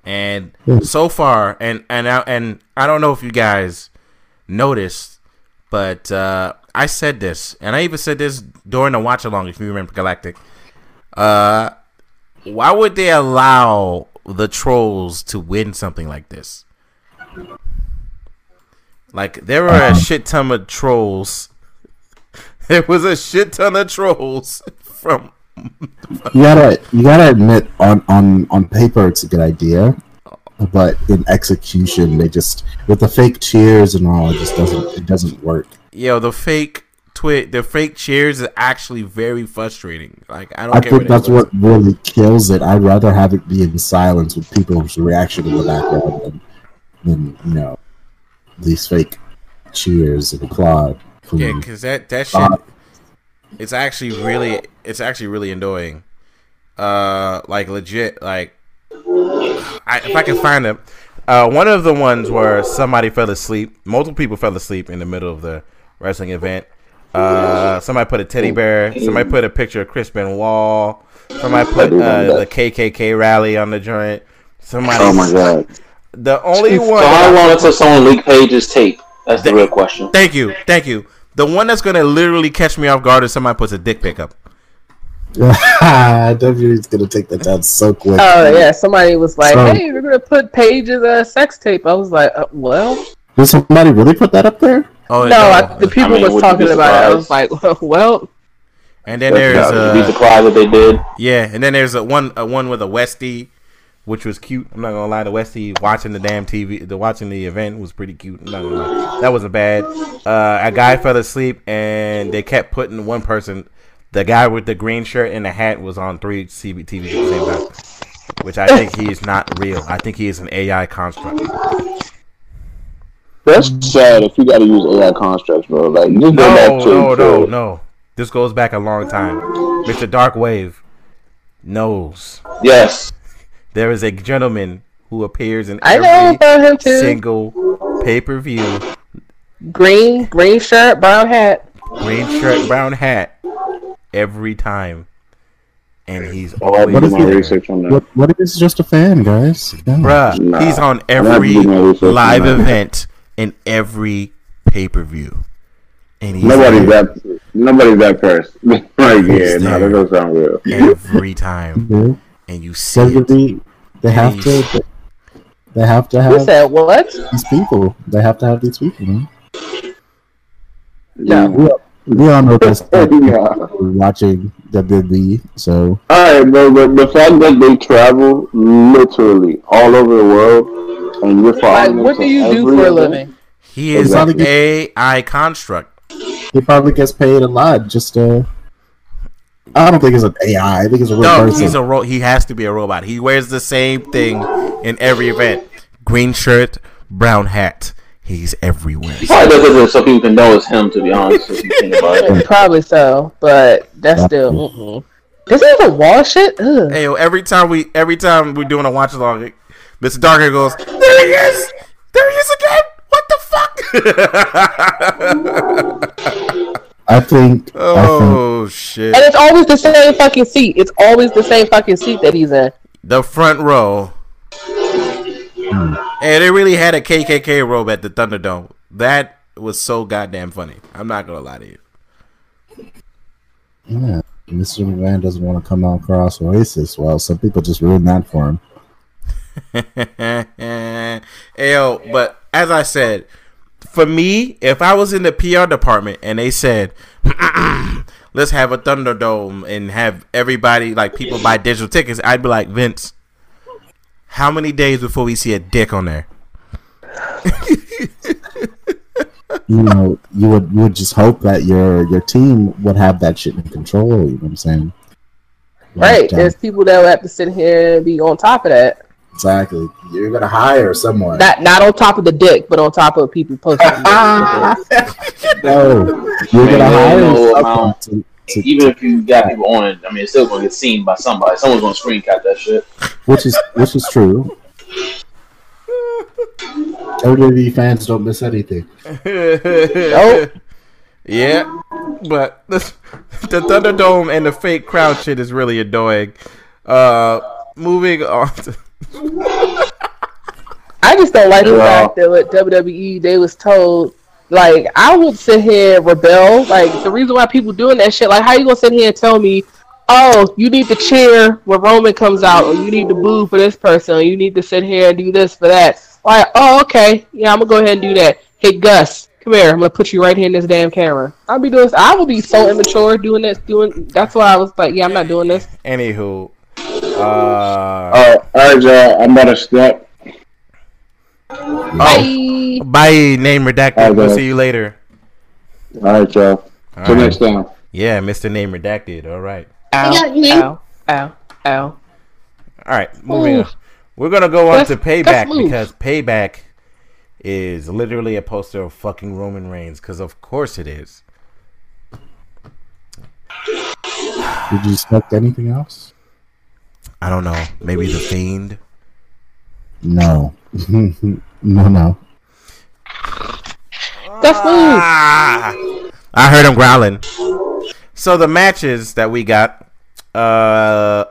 And so far, and and I, and I don't know if you guys noticed, but uh, I said this, and I even said this during the watch along. If you remember Galactic, uh, why would they allow the trolls to win something like this? Like there were a shit ton of trolls. *laughs* There was a shit ton of trolls *laughs* from You gotta you gotta admit on on on paper it's a good idea, but in execution they just with the fake cheers and all it just doesn't it doesn't work. yo the fake twit the fake cheers is actually very frustrating. Like I don't I think what that's what really kills it. I'd rather have it be in silence with people's reaction in the background than, than you know these fake cheers and applaud. Yeah, because that that shit, Uh, it's actually really, it's actually really annoying. Uh, like legit, like I, if I can find them, uh, one of the ones where somebody fell asleep, multiple people fell asleep in the middle of the wrestling event. Uh, somebody put a teddy bear. Somebody put a picture of Chris Benoit. Somebody put uh, the KKK rally on the joint. Somebody. Oh my god! The only one. So how long until someone leak Paige's tape? That's the real question. Thank you, thank you. The one that's gonna literally catch me off guard is somebody puts a dick pic up. WWE's gonna take that down so quick. Oh yeah, somebody was like, So- "Hey, we're gonna put Paige's uh, sex tape." I was like, uh, "Well, Did somebody really put that up there? Oh no." I, the people mean, was talking about it. I was like, *laughs* "Well, and then there's I'd be uh, surprised if they did. yeah, and then there's a one a one with a Westie, which was cute. I'm not gonna lie, the Westie watching the damn TV, the watching the event was pretty cute. I'm not gonna lie. That wasn't bad. Uh, a guy fell asleep, and they kept putting one person. The guy with the green shirt and the hat was on three CB TVs at the same time, which I think he is not real. I think he is an AI construct. That's sad if you got to use AI constructs, bro. Like just go No, back to no, no, no. This goes back a long time. Mr. Dark Wave knows Yes. there is a gentleman who appears in I know every about him too. single pay per view. Green, green shirt, brown hat. Green shirt, brown hat, every time, and he's I'll always do my research on that. What what if it's just a fan, guys? Yeah. Bruh, Nah. he's on I'll have to every do my research on live event in every pay per view, and he's Nobody's there *laughs* that. Nobody's that cursed. like yeah, no, there. that doesn't sound real. every time, *laughs* Yeah. and you see it. WWE, they have to. They have to You have said what? these people. They have to have these people. Man. No. We, all- we all know this. *laughs* Yeah. We're watching WWE, so All right, bro. But the fact that they travel literally all over the world, and you're Like, following what do you do every for a living? He is an AI construct. he probably gets paid a lot. Just uh, I don't think it's an AI. I think it's a real No, person. he's a ro- he has to be a robot. He wears the same thing in every event. Green shirt, brown hat. He's everywhere. Probably does it so people can know it's him. To be honest, if you think about it. *laughs* Probably so, but that's still. Does he even wash it? Ugh. Hey, yo, every time we every time we're doing a watch along, Mr. Darker goes, There he is! There he is again! What the fuck? *laughs* I think. I oh, think oh shit. And it's always the same fucking seat. It's always the same fucking seat that he's in. The front row. Hey, they really had a KKK robe at the Thunderdome. That was so goddamn funny. I'm not gonna lie to you. yeah, Mr. McMahon doesn't want to come out across racist. Well, some people just ruin that for him. *laughs* Yo, but as I said, for me, if I was in the PR department and they said, *clears throat* "Let's have a Thunderdome and have everybody like people buy digital tickets," I'd be like, Vince, how many days before we see a dick on there? *laughs* you know, you would you would just hope that your your team would have that shit in control. You know what I'm saying? Right. Like, um, There's people that will have to sit here and be on top of that. exactly. You're gonna hire someone. Not not on top of the dick, but on top of people posting. *laughs* no, you're gonna hire someone amount. To, to, Even if you got people on it, I mean, it's still going to get seen by somebody. Someone's going to screen cap that shit. which is which is true. WWE fans don't miss anything. *laughs* Nope. Yeah, but *laughs* the, the Thunderdome and the fake crowd shit is really annoying. Uh, moving on. To, I just don't like the Yeah. fact that with WWE they was told like I would sit here and rebel. Like the reason why people doing that shit, like how you gonna sit here and tell me, oh, you need to cheer when Roman comes out, or you need to boo for this person, or you need to sit here and do this for that. Like, oh, okay, yeah, I'm gonna go ahead and do that. Hey, Gus, come here. I'm gonna put you right here in this damn camera. I'll be doing. This. I will be so immature doing this. Doing. That's why I was like, yeah, I'm not doing this. anywho, uh, All right, all right, y'all. I'm about to step. oh, Bye. bye. Name redacted. Bye, We'll see you later. All right, y'all. All Till right. next time. Yeah, Mr. Name redacted. All right. Ow, ow, ow, ow. All right, moving Ooh. on. We're gonna go on Let's- to payback because payback is literally a poster of fucking Roman Reigns. Because of course it is. Did you expect anything else? I don't know. Maybe the Fiend. No, *laughs* no, no. Let's move. Ah, I heard him growling. So the matches that we got, uh,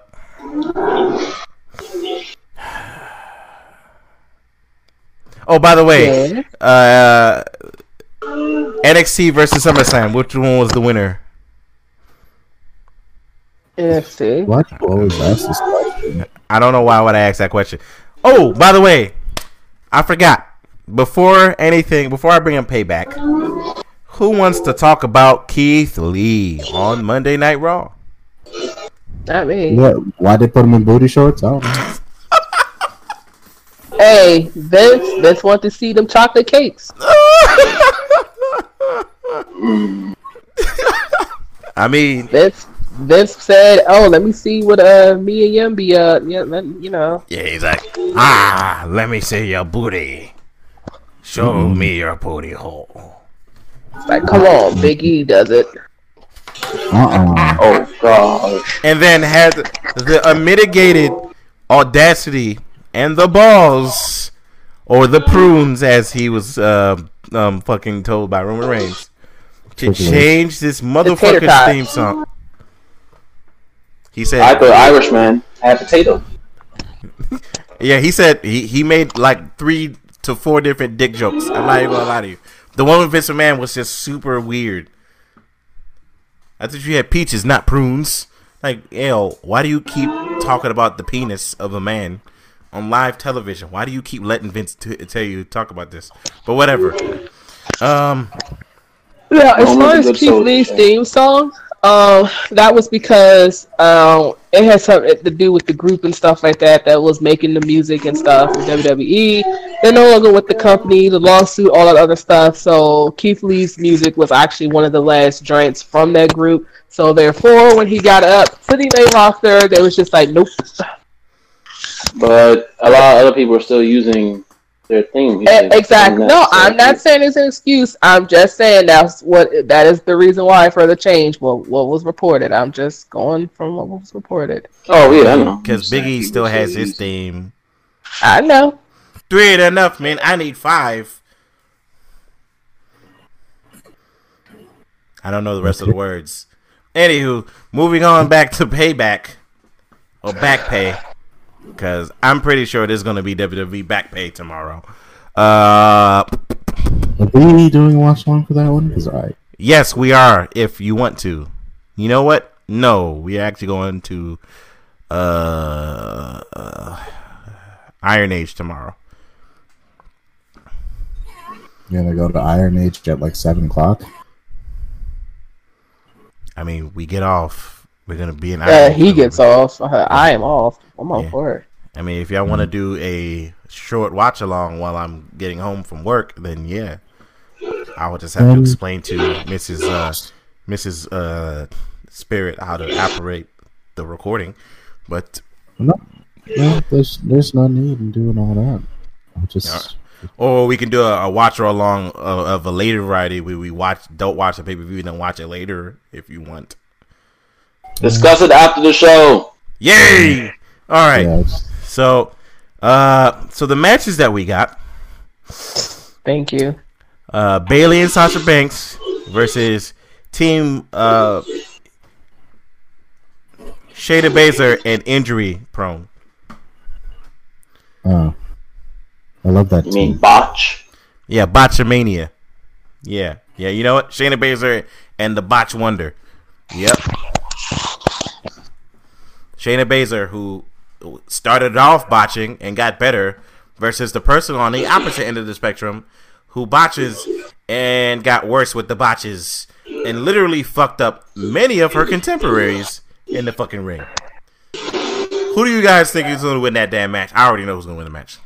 oh, by the way, Yeah. uh, NXT versus SummerSlam. Which one was the winner? NFC. Why do always ask this question? I don't know why I would I ask that question. Oh, by the way, I forgot. Before anything, before I bring up payback, who wants to talk about Keith Lee on Monday Night Raw? Not me. What? Why they put him in booty shorts? I don't know. *laughs* Hey, Vince, Vince want to see them chocolate cakes. *laughs* I mean, Vince, Vince said, "Oh, let me see what uh me and Yum be uh yeah, let, you know." yeah, he's like, ah, let me see your booty. Show me your booty hole. Like, come on, Big E does it. Uh-uh. Oh, God. And then had the unmitigated audacity and the balls, or the prunes, as he was uh, um, fucking told by Roman Reigns, to change this tater motherfucking tots. theme song. He said, I said, thought Irishman had potato. *laughs* "Yeah." He said he he made like three to four different dick jokes. I'm not even gonna lie to you. The one with Vince McMahon was just super weird. I thought you had peaches, not prunes. Like, L, why do you keep talking about the penis of a man on live television? Why do you keep letting Vince t- tell you to talk about this? But whatever. Um, Yeah, as Don't far as at Keith Lee's theme song, um, that was because um, it had something to do with the group and stuff like that that was making the music and stuff for WWE. They're no longer with the company, the lawsuit, all that other stuff. So Keith Lee's music was actually one of the last joints from that group. So therefore, when he got up to the main roster, they was just like, nope. But a lot of other people are still using their theme. E- Exactly. No, so I'm not saying it's an excuse. I'm just saying that's what that is the reason why for the change. What what was reported. I'm just going from what was reported. Oh, yeah, I know. because Biggie still has his use- theme. I know. Three ain't enough, man. I need five. I don't know the rest of the words. Anywho, moving on back to payback or back pay, because I'm pretty sure there's gonna be WWE back pay tomorrow. Uh, Are we doing a watch along for that one? Yes, we are. If you want to, you know what? No, we are actually going to uh, uh Iron Age tomorrow. You're gonna go to Iron Age at like seven o'clock. I mean, we get off. We're gonna be in. Uh, Iron he for- gets off. I am off. I'm on Yeah. for it. I mean, if y'all want to do a short watch along while I'm getting home from work, then yeah. I will just have to Um, explain to Mrs. Uh, Mrs. Uh, Spirit how to operate the recording. But No, no, there's there's no need in doing all that. I'll just Yeah. or we can do a, a watch or along of, of a later variety where we watch don't watch the pay per view and then watch it later if you want. Discuss it after the show. Yay! All right. yeah, it's- So, uh, so the matches that we got: Thank you. uh, Bayley and Sasha Banks versus Team uh, Shayna Baszler and Injury Prone. uh, I love that You mean botch? Yeah, Botchamania. Yeah, yeah. You know what? Shayna Baszler and the Botch Wonder. Yep. Shayna Baszler, who started off botching and got better, versus the person on the opposite end of the spectrum who botches and got worse with the botches and literally fucked up many of her contemporaries in the fucking ring. Who do you guys think is going to win that damn match? I already know who's going to win the match.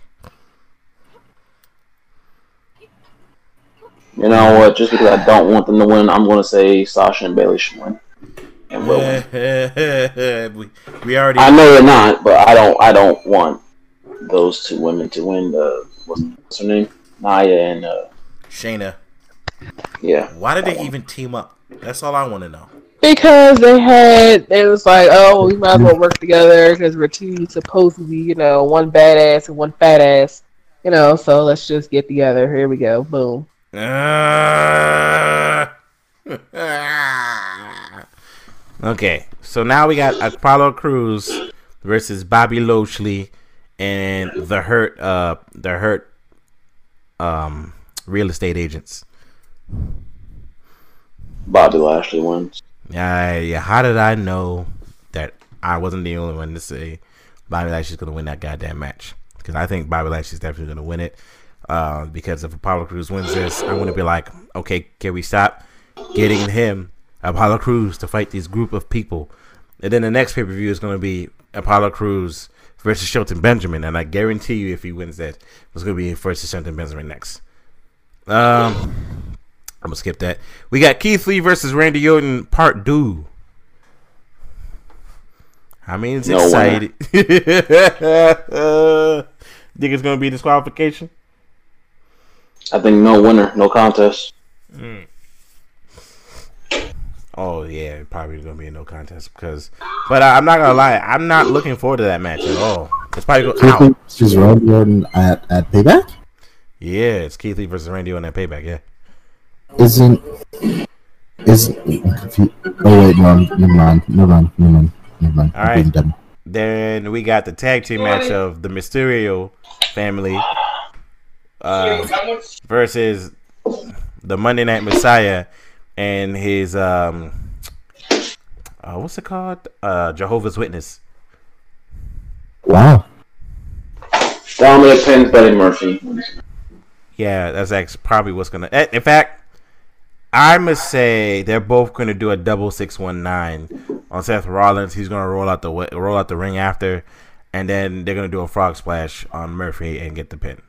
You know what? Just because I don't want them to win, I'm going to say Sasha and Bayley should win. And will win. *laughs* we, we already I know they're not, but I don't. I don't want those two women to win. The what's, what's her name? Nia and uh, Shayna. yeah. Why did they even team up? That's all I want to know. Because they had, it was like, oh, we might as well work together because we're two supposedly, you know, one badass and one fat ass, you know. So let's just get together. Here we go. Boom. Ah. *laughs* *laughs* okay, so now we got Apollo Crews versus Bobby Lashley and the Hurt, uh, the Hurt, um, real estate agents. Bobby Lashley wins. Yeah, yeah. How did I know that I wasn't the only one to say Bobby Lashley's to win that goddamn match? Because I think Bobby Lashley's definitely to win it. Uh, because if Apollo Crews wins this, I'm to be like, okay, can we stop getting him, Apollo Crews, to fight this group of people? And then the next pay per view is going to be Apollo Crews versus Shelton Benjamin, and I guarantee you, if he wins that, it's going to be versus Shelton Benjamin next. Um, I'm gonna skip that. We got Keith Lee versus Randy Orton part two. I mean, it's No exciting. *laughs* Think it's gonna be disqualification? I think no winner, no contest. Oh yeah, probably gonna be a no contest because. But I, I'm not gonna lie, I'm not looking forward to that match at all. It's probably go out. She's Randy Orton at at Payback. Yeah, it's Keith Lee versus Randy Orton at Payback. Yeah. Isn't is I'm. Oh wait, no, never mind, never mind, never mind, never mind. All I'm right. being dumb. Then we got the tag team match of the Mysterio family uh, versus the Monday Night Messiah and his um, uh, what's it called? Uh, Jehovah's Witness. Wow. Dominic pins Buddy Murphy. Yeah, that's actually probably what's gonna. eh, In fact, I must say they're both gonna do a double six one nine on Seth Rollins. He's gonna roll out the roll out the ring after, and then they're gonna do a frog splash on Murphy and get the pin.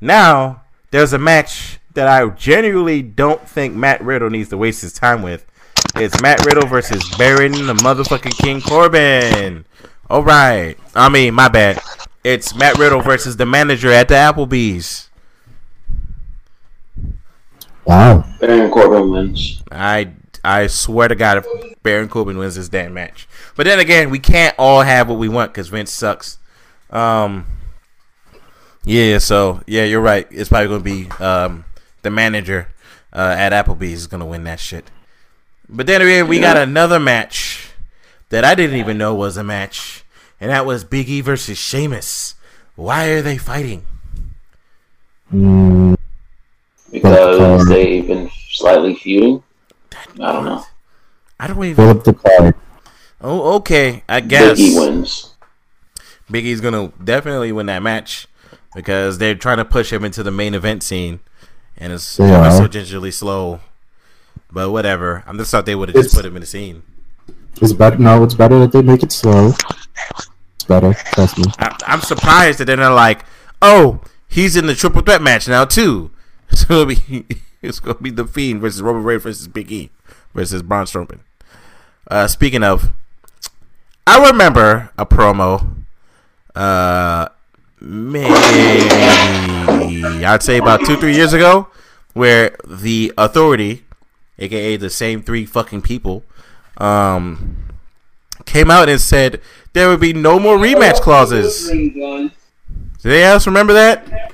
Now there's a match that I genuinely don't think Matt Riddle needs to waste his time with. It's Matt Riddle versus Baron the motherfucking King Corbin. All right, I mean my bad. It's Matt Riddle versus the manager at the Applebee's. Wow. Baron Corbin wins. I I swear to God, if Baron Corbin wins this damn match. But then again, we can't all have what we want because Vince sucks. Um. Yeah, so yeah, you're right. It's probably gonna be um the manager uh, at Applebee's is gonna win that shit. But then again, we got another match that I didn't even know was a match, and that was Big E versus Sheamus. Why are they fighting? Because they've been slightly feuding. I don't know. I don't even. pull up the card. Oh, okay. I guess Big E wins. Big E's gonna definitely win that match because they're trying to push him into the main event scene, and it's so gingerly slow. But whatever. I just thought they would have just put him in the scene. It's better. No, it's better that they make it slow. It's better. Trust me. I, I'm surprised that they're not like, oh, he's in the triple threat match now too. *laughs* It's gonna be it's gonna be the Fiend versus Roman Reigns versus Big E versus Braun Strowman. Uh, speaking of, I remember a promo. Uh, maybe I'd say about two three years ago, where the Authority, aka the same three fucking people, um, came out and said there would be no more rematch clauses. Do they else remember that?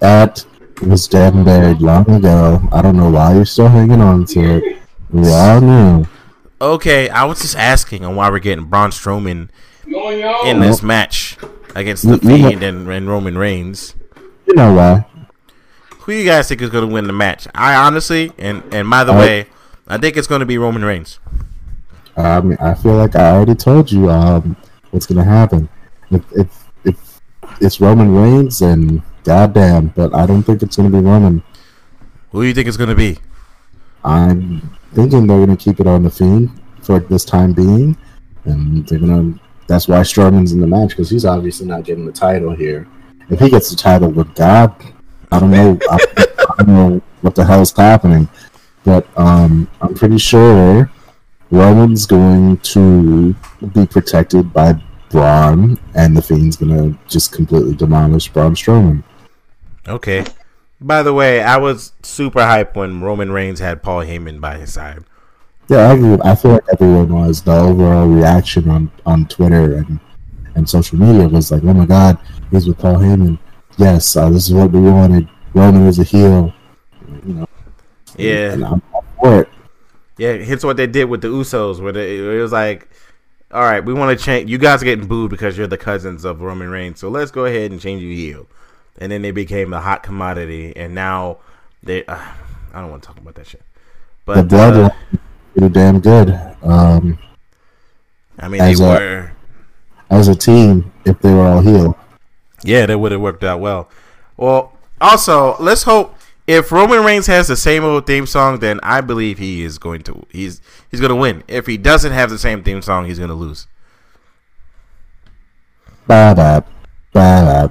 That was dead and buried long ago. I don't know why you're still hanging on to it. We all knew. Okay, I was just asking on why we're getting Braun Strowman in this match against the You- Fiend and, and Roman Reigns. You know why? Who you guys think is going to win the match? I honestly, and and by the I- way, I think it's going to be Roman Reigns. I mean, I feel like I already told you um, what's gonna happen. If if if it's Roman Reigns, then goddamn. But I don't think it's gonna be Roman. Who do you think it's going to be? I'm thinking they're gonna keep it on the Fiend for this time being, and they're gonna. That's why Strowman's in the match because he's obviously not getting the title here. If he gets the title with God, I don't know. I, I don't know what the hell's happening, but um, I'm pretty sure Roman's going to be protected by Braun, and the Fiend's gonna just completely demolish Braun Strowman. Okay. By the way, I was super hyped when Roman Reigns had Paul Heyman by his side. Yeah, I agree. I feel like everyone was. The overall reaction on, on Twitter and, and social media was like, "Oh my God, he's with Paul Heyman." Yes, uh, this is what we wanted. Roman is a heel. You know, Yeah. and I'm for it. Yeah, hence what they did with the Usos, where they, it was like, all right, we want to change. You guys are getting booed because you're the cousins of Roman Reigns, so let's go ahead and change you heel. And then they became the hot commodity, and now they. Uh, I don't want to talk about that shit. The But uh, pretty damn good. Um, I mean, they as a- were. as a team, if they were all heel, Yeah, that would have worked out well. Well, also, let's hope if Roman Reigns has the same old theme song, then I believe he is going to he's he's going to win. If he doesn't have the same theme song, he's going to lose. ba da da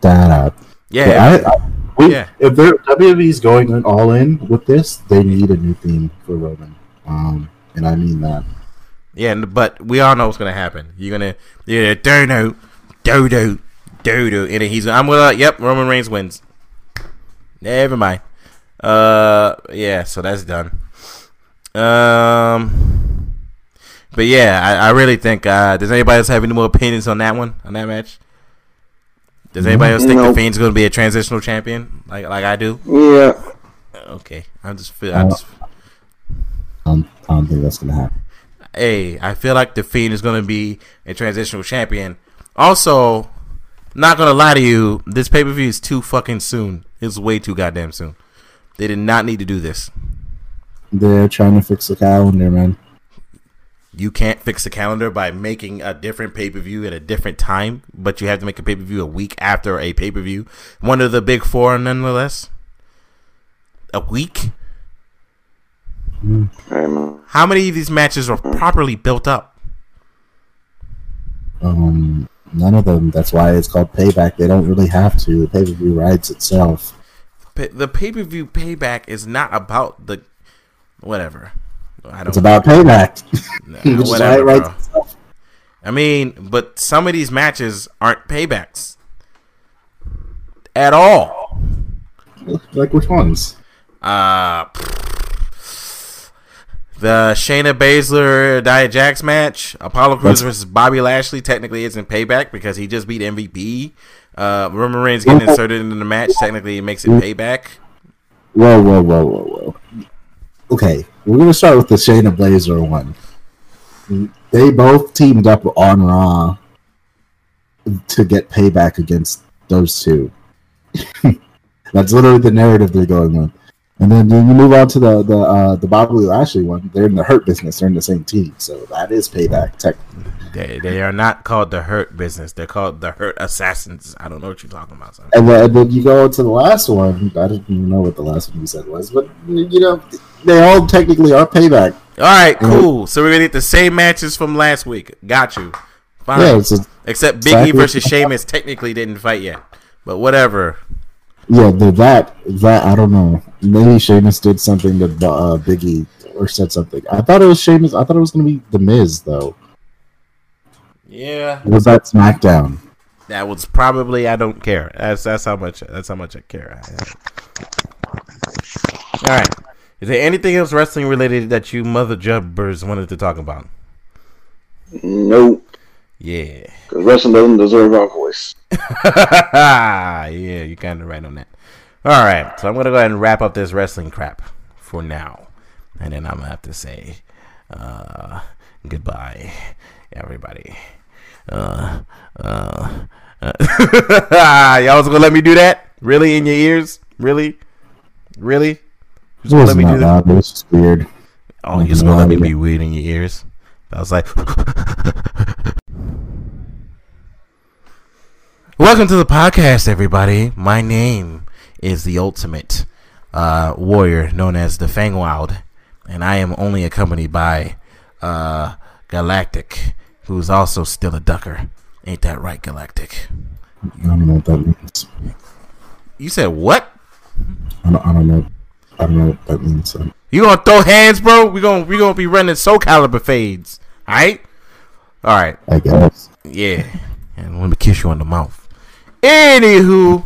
da. Yeah, But I, I, we, Yeah. If they're WWE's going in- all in with this, they need a new theme for Roman. Um, and I mean that. yeah, but we all know what's going to happen. You're going to yeah, dodo, dodo, dodo, and then he's I'm gonna yep, Roman Reigns wins. Never mind. Uh, yeah, so that's done. Um, but yeah, I, I really think. Uh, does anybody else have any more opinions on that one on that match? Does anybody else think the Nope. Fiend's going to be a transitional champion like like I do? Yeah. Okay, I just feel. I just, Um, I don't think that's gonna happen. hey, I feel like the Fiend is going to be a transitional champion. Also, not gonna lie to you, this pay per view is too fucking soon. It's way too goddamn soon. They did not need to do this. They're trying to fix the calendar, man. You can't fix the calendar by making a different pay per view at a different time, but you have to make a pay per view a week after a pay per view. One of the big four, nonetheless. A week? Hey, man. How many of these matches are properly built up? Um, none of them. That's why it's called payback. They don't really have to. The pay per view rides itself. Pa- The pay per view payback is not about the whatever. I don't It's about payback. Nah, Which is why whatever, it rides bro. I mean, but some of these matches aren't paybacks at all. Like which ones? Uh, the Shayna Baszler Nia Jax match, Apollo Crews versus Bobby Lashley, technically isn't payback because he just beat MVP. Uh, Roman Reigns getting inserted into the match, technically it makes it payback. Whoa, whoa, whoa, whoa, whoa. Okay, we're gonna start with the Shayna Baszler one. They both teamed up on Raw to get payback against those two. *laughs* That's literally the narrative they're going with. And then you move on to the the uh, the Bobby Lashley one. They're in the Hurt business. They're in the same team, so that is payback. Tech. They, they are not called the Hurt Business. They're called the Hurt Assassins. I don't know what you're talking about. Son. And then, and then you go to the last one. I didn't even know what the last one you said was, but you know they all technically are payback. All right, cool. So we're gonna get the same matches from last week. Got you. Fine. Yeah, Except Big E Exactly. versus Sheamus technically didn't fight yet, but whatever. Yeah, the that that I don't know. Maybe Sheamus did something to uh, Biggie or said something. I thought it was Sheamus. I thought it was going to be the Miz though. Yeah, Was that SmackDown? that was probably. I don't care. That's that's how much. That's how much I care. All right. Is there anything else wrestling related that you mother jubbers wanted to talk about? Nope. Yeah. Because wrestling doesn't deserve our voice. *laughs* yeah, you're kind of right on that. All right, so I'm gonna go ahead and wrap up this wrestling crap for now, and then I'm gonna have to say uh, goodbye, everybody. Uh, uh, uh. *laughs* Y'all was gonna let me do that? Really in your ears? Really? Really? Just gonna let me do that? loud. It was weird. Oh, you just gonna let me be weird in your ears? I was like, *laughs* Welcome to the podcast, everybody. My name is the ultimate uh, warrior known as the Fangwild, and I am only accompanied by uh, Galactic, who's also still a ducker. Ain't that right, Galactic? I don't know what that means. You said what? I don't, I don't know. I don't know what that means. So. You gonna throw hands, bro? We gonna we gonna be running Soul Calibur fades, all right? All right. I guess. Yeah. And let me kiss you on the mouth. Anywho,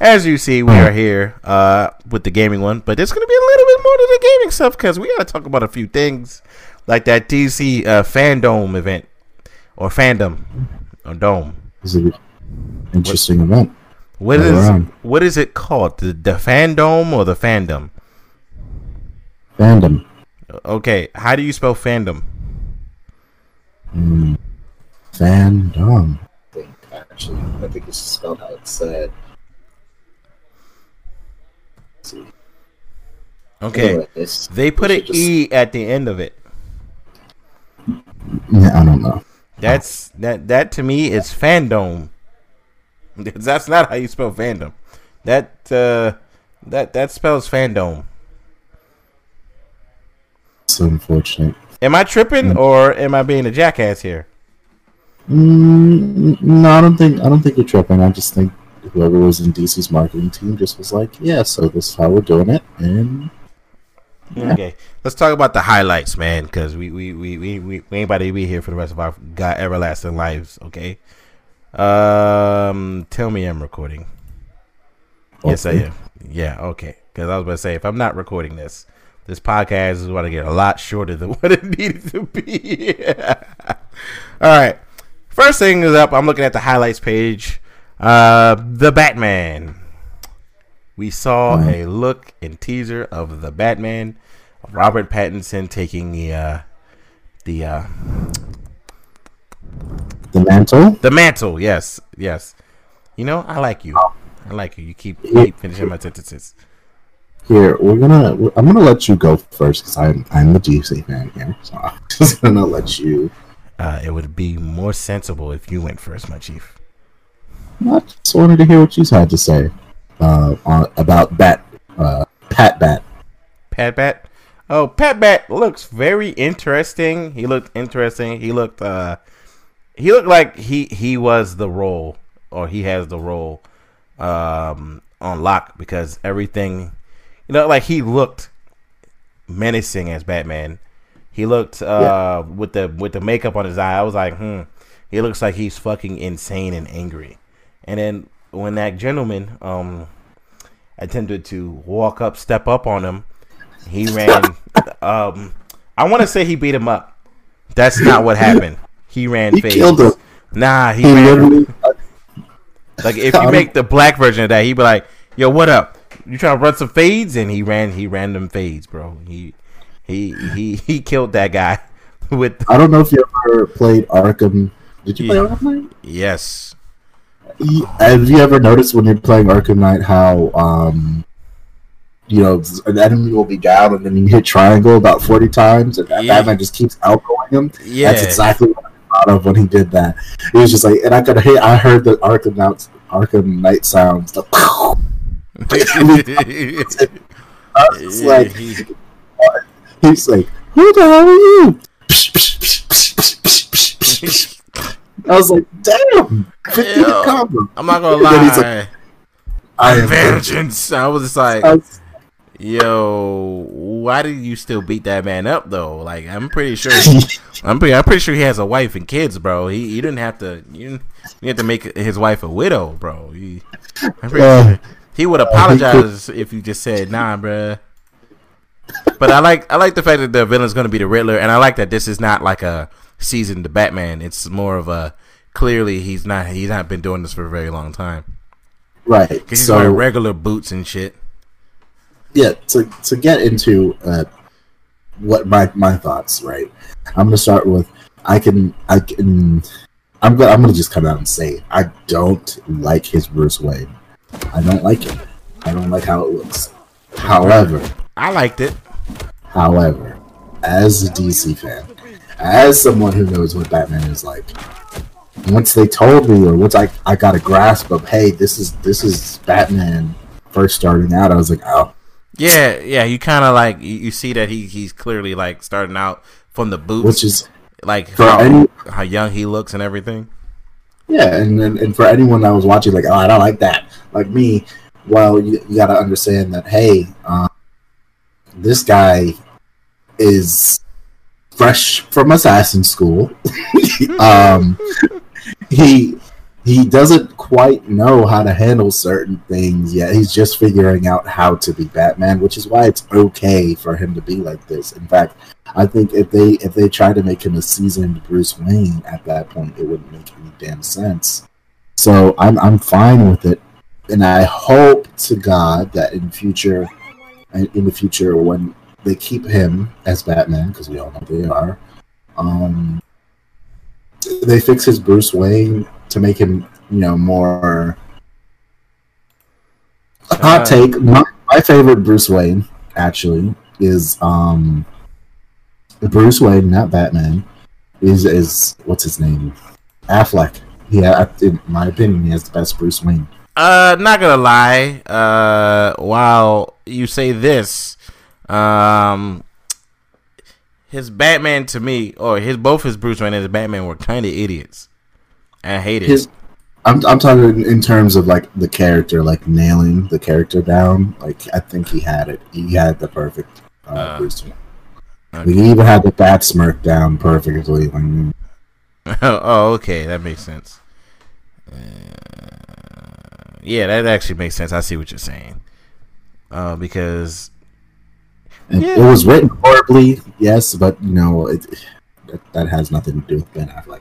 as you see, we are here uh, with the gaming one, but there's going to be a little bit more to the gaming stuff because we got to talk about a few things like that DC uh, Fandom event or Fandom or Dome. It's an interesting event. What All is around. what is it called? The, the Fandom or the Fandom? Fandom. Okay, how do you spell fandom? Mm. Fandom. I think actually, I think it's spelled how it's said. Let's see. Okay, Anyways, they put an just- E at the end of it. Yeah, I don't know. That's that that to me is fandom. *laughs* That's not how you spell fandom. That uh that that spells fandom. It's unfortunate. Am I tripping or am I being a jackass here? Mm, no, I don't think I don't think you're tripping. I just think whoever was in DC's marketing team just was like, "Yeah, so this is how we're doing it," and Yeah. Okay, let's talk about the highlights, man, because we we, we, we we we ain't about to be here for the rest of our god everlasting lives. Okay. Um, tell me I'm recording. Yes, I am. Yeah, okay. Because I was about to say, if I'm not recording this, this podcast is going to get a lot shorter than *laughs* what it needed to be. *laughs* All right. First thing is up. I'm looking at the highlights page. Uh, the Batman. We saw Mhm. a look and teaser of the Batman. Robert Pattinson taking the uh, the uh, the mantle. the mantle. Yes, yes. You know, I like you. I like you. You keep, keep finishing my sentences. Here, we're gonna. I'm gonna let you go first because I'm I'm the DC fan here, so I'm *laughs* just gonna let you. Uh, it would be more sensible if you went first, my chief. I just wanted to hear what you had to say uh, on, about Bat, uh, Pat Bat. Pat Bat. Oh, Pat Bat looks very interesting. He looked interesting. He looked uh he looked like he he was the role or he has the role um on lock because everything you know like he looked menacing as Batman. He looked uh with the with the makeup on his eye. I was like, "Hmm, he looks like he's fucking insane and angry." And then when that gentleman um attempted to walk up, step up on him, he *laughs* ran. um, I want to say he beat him up. That's not what happened. He ran. He fades. killed him. Nah, he, He ran. Like if you make the black version of that, he'd be like, "Yo, what up? You trying to run some fades?" And he ran. He ran them fades, bro. He he he he killed that guy *laughs* with I don't know if you ever played Arkham. Did you play Arkham Knight? yes. You- Have you ever noticed when you're playing Arkham Knight how um, you know, an enemy will be down and then you hit triangle about forty times and that Yeah. Batman just keeps outgoing him? Yeah. That's exactly what I thought of when he did that. He was just like, and I could hear, I heard the Arkham Knight, Arkham Knight sounds. The *laughs* *laughs* I was like, He- he's like, who the hell are you? I was like, damn, 50 Yo. combo. I'm not gonna then he's lie. I am vengeance. I was just like, I was- yo, why did you still beat that man up though? Like, I'm pretty sure, *laughs* I'm pretty, I'm pretty sure he has a wife and kids, bro. He, you didn't have to, you didn't, you had to make his wife a widow, bro. He, Uh, sure he would apologize if you just said, nah, bruh. But I like, I like the fact that the villain's going to be the Riddler, and I like that this is not like a season to Batman. It's more of a clearly he's not, he's not been doing this for a very long time. right. Cause he's So wearing regular boots and shit. yeah, to to get into uh, what my my thoughts, right? I'm gonna start with I can I can I'm gonna I'm gonna just come out and say. I don't like his Bruce Wayne. I don't like it. I don't like how it looks. However, I liked it. however, as a DC fan, as someone who knows what Batman is like, once they told me or once I, I got a grasp of hey, this is this is Batman first starting out, I was like, oh Yeah, yeah. You kind of like you, you see that he he's clearly like starting out from the boots, which is like for how, any how young he looks and everything. Yeah, and, and and for anyone that was watching, like, oh, I don't like that, like me. Well, you, you got to understand that. Hey, um, this guy is fresh from assassin school. *laughs* um, he he doesn't quite know how to handle certain things yet. He's just figuring out how to be Batman, which is why it's okay for him to be like this. In fact, I think if they if they try to make him a seasoned Bruce Wayne at that point, it wouldn't make any damn sense. So I'm I'm fine with it, and I hope to God that in future, in the future when they keep him as Batman, because we all know they are, um, they fix his Bruce Wayne to make him you know more. A hot Uh, take. My, my favorite Bruce Wayne actually is um Bruce Wayne, not Batman, is is what's his name? Affleck. Yeah, in my opinion, he has the best Bruce Wayne. Uh, not gonna lie. Uh, while you say this, um, his Batman to me, or his both his Bruce Wayne and his Batman were kind of idiots. I hate it. His, I'm I'm talking in, terms of like the character, like nailing the character down. Like I think he had it. He had the perfect uh, Uh, Bruce Wayne. okay. He even had the bat smirk down perfectly. Like, *laughs* oh, okay, that makes sense. Uh, yeah, that actually makes sense. I see what you're saying. Uh, because Yeah. It was written horribly, yes, but you know it, that, that has nothing to do with Ben Affleck.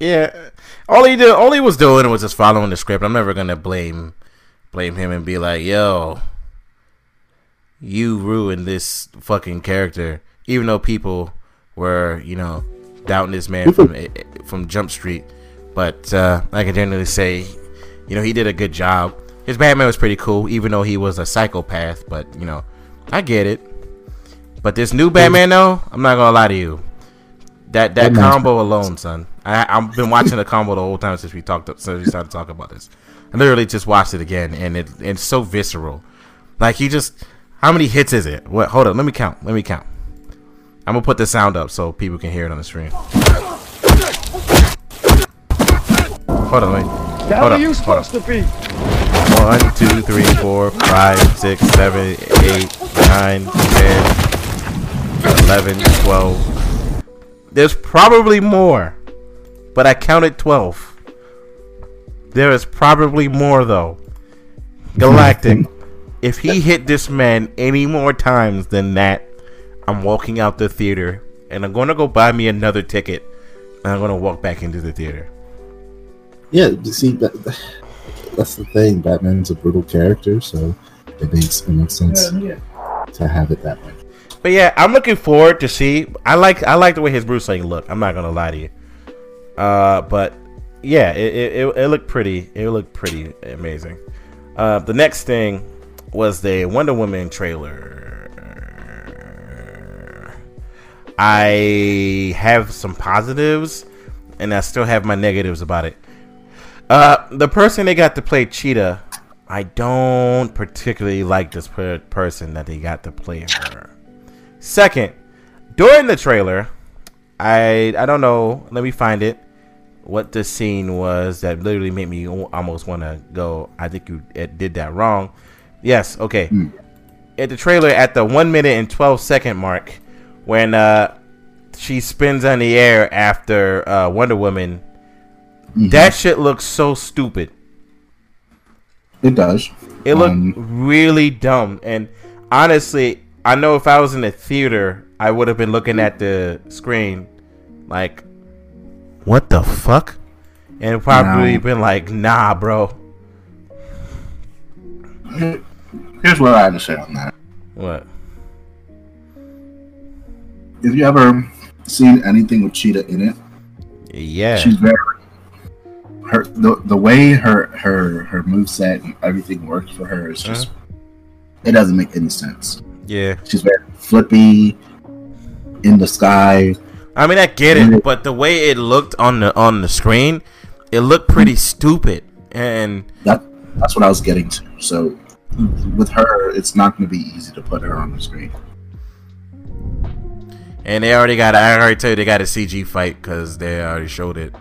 Yeah, all he did, all he was doing was just following the script. I'm never gonna blame blame him and be like, "Yo, you ruined this fucking character," even though people were, you know, doubting this man from from Jump Street. But uh, I can generally say, you know, he did a good job. His Batman was pretty cool, even though he was a psychopath. But you know, I get it. But this new Batman, though, I'm not gonna lie to you. That that Batman's combo alone, son. I I've been watching the combo the whole time since we talked since we started talking about this. I literally just watched it again, and it it's so visceral. Like he just, how many hits is it? What? Hold on, let me count. Let me count. I'm gonna put the sound up so people can hear it on the screen. Hold on, wait. The hell Hold are up, you hold supposed to be? One, two, three, four, five, six, seven, eight, nine, ten, eleven, twelve. There's probably more, but I counted twelve. There is probably more though. *laughs* Galactic, if he hit this man any more times than that, I'm walking out the theater and I'm gonna go buy me another ticket. And I'm gonna walk back into the theater. Yeah, you see that that's the thing. Batman's a brutal character, so it makes it makes sense to have it that way. But yeah, I'm looking forward to see. I like I like the way his Bruce Wayne look. I'm not gonna lie to you. Uh, but yeah, it it, it, it looked pretty. It looked pretty amazing. Uh, the next thing was the Wonder Woman trailer. I have some positives, and I still have my negatives about it. Uh, the person they got to play Cheetah, I don't particularly like this per- person that they got to play her. Second, during the trailer, I I don't know. Let me find it. what the scene was that literally made me almost want to go. I think you did that wrong. Yes, okay. Hmm. At the trailer, at the one minute and twelve second mark, when uh, she spins on the air after uh, Wonder Woman, Mhm. that shit looks so stupid. it does. It looked Um, really dumb. And honestly, I know if I was in a theater, I would have been looking at the screen like, what the fuck? And probably No. been like, nah, bro. Here's what I have to say on that. What? If you ever seen anything with Cheetah in it, Yeah. she's very her the, the way her her her moveset and everything works for her is just it doesn't make any sense. yeah. She's very flippy in the sky. I mean, I get it, but the way it looked on the on the screen, it looked pretty stupid. And That that's what I was getting to. So with her, it's not going to be easy to put her on the screen. and they already got I already tell you they got a CG fight because they already showed it.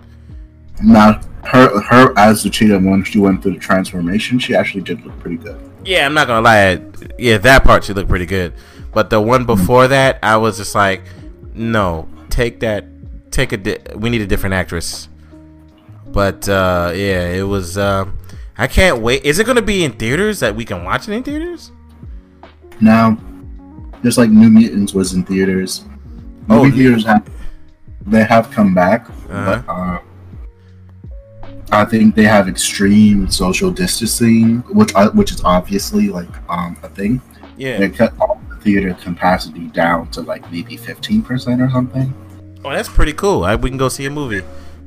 Now, her her as the cheetah when she went through the transformation, she actually did look pretty good. Yeah, I'm not gonna lie. Yeah, that part she looked pretty good. But the one before that, I was just like, no, take that, take a. Di- we need a different actress. But uh, yeah, it was. Uh, I can't wait. Is it gonna be in theaters that we can watch it in theaters? No, just like New Mutants was in theaters, Oh, movie theaters have they have come back, Uh-huh. but uh, I think they have extreme social distancing, which uh, which is obviously like um, a thing. Yeah. They cut all the theater capacity down to like maybe fifteen percent or something. Oh, that's pretty cool. I, we can go see a movie.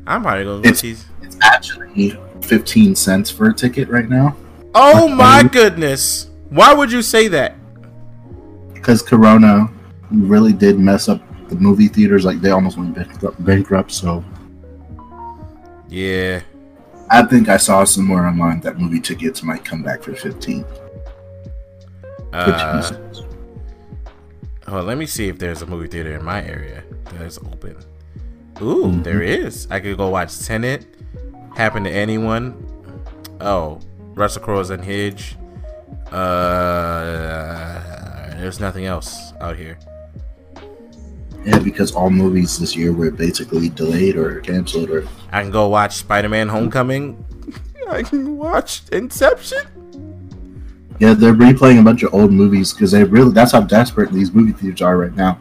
I'm probably gonna go It's- see. It's actually fifteen cents for a ticket right now Oh my goodness! Why would you say that? because Corona really did mess up the movie theaters. Like they almost went bankrupt. bankrupt so Yeah. I think I saw somewhere online that movie tickets might come back for 15. 15 Uh. Oh, let me see if there's a movie theater in my area that's open. Ooh, Mhm. there is. I could go watch Tenet. Happen to anyone? Oh, Russell Crowe's Unhinged. Uh, there's nothing else out here. Yeah, because all movies this year were basically delayed or canceled or I can go watch Spider-Man: Homecoming. *laughs* I can watch Inception. yeah, they're replaying a bunch of old movies because they really that's how desperate these movie theaters are right now.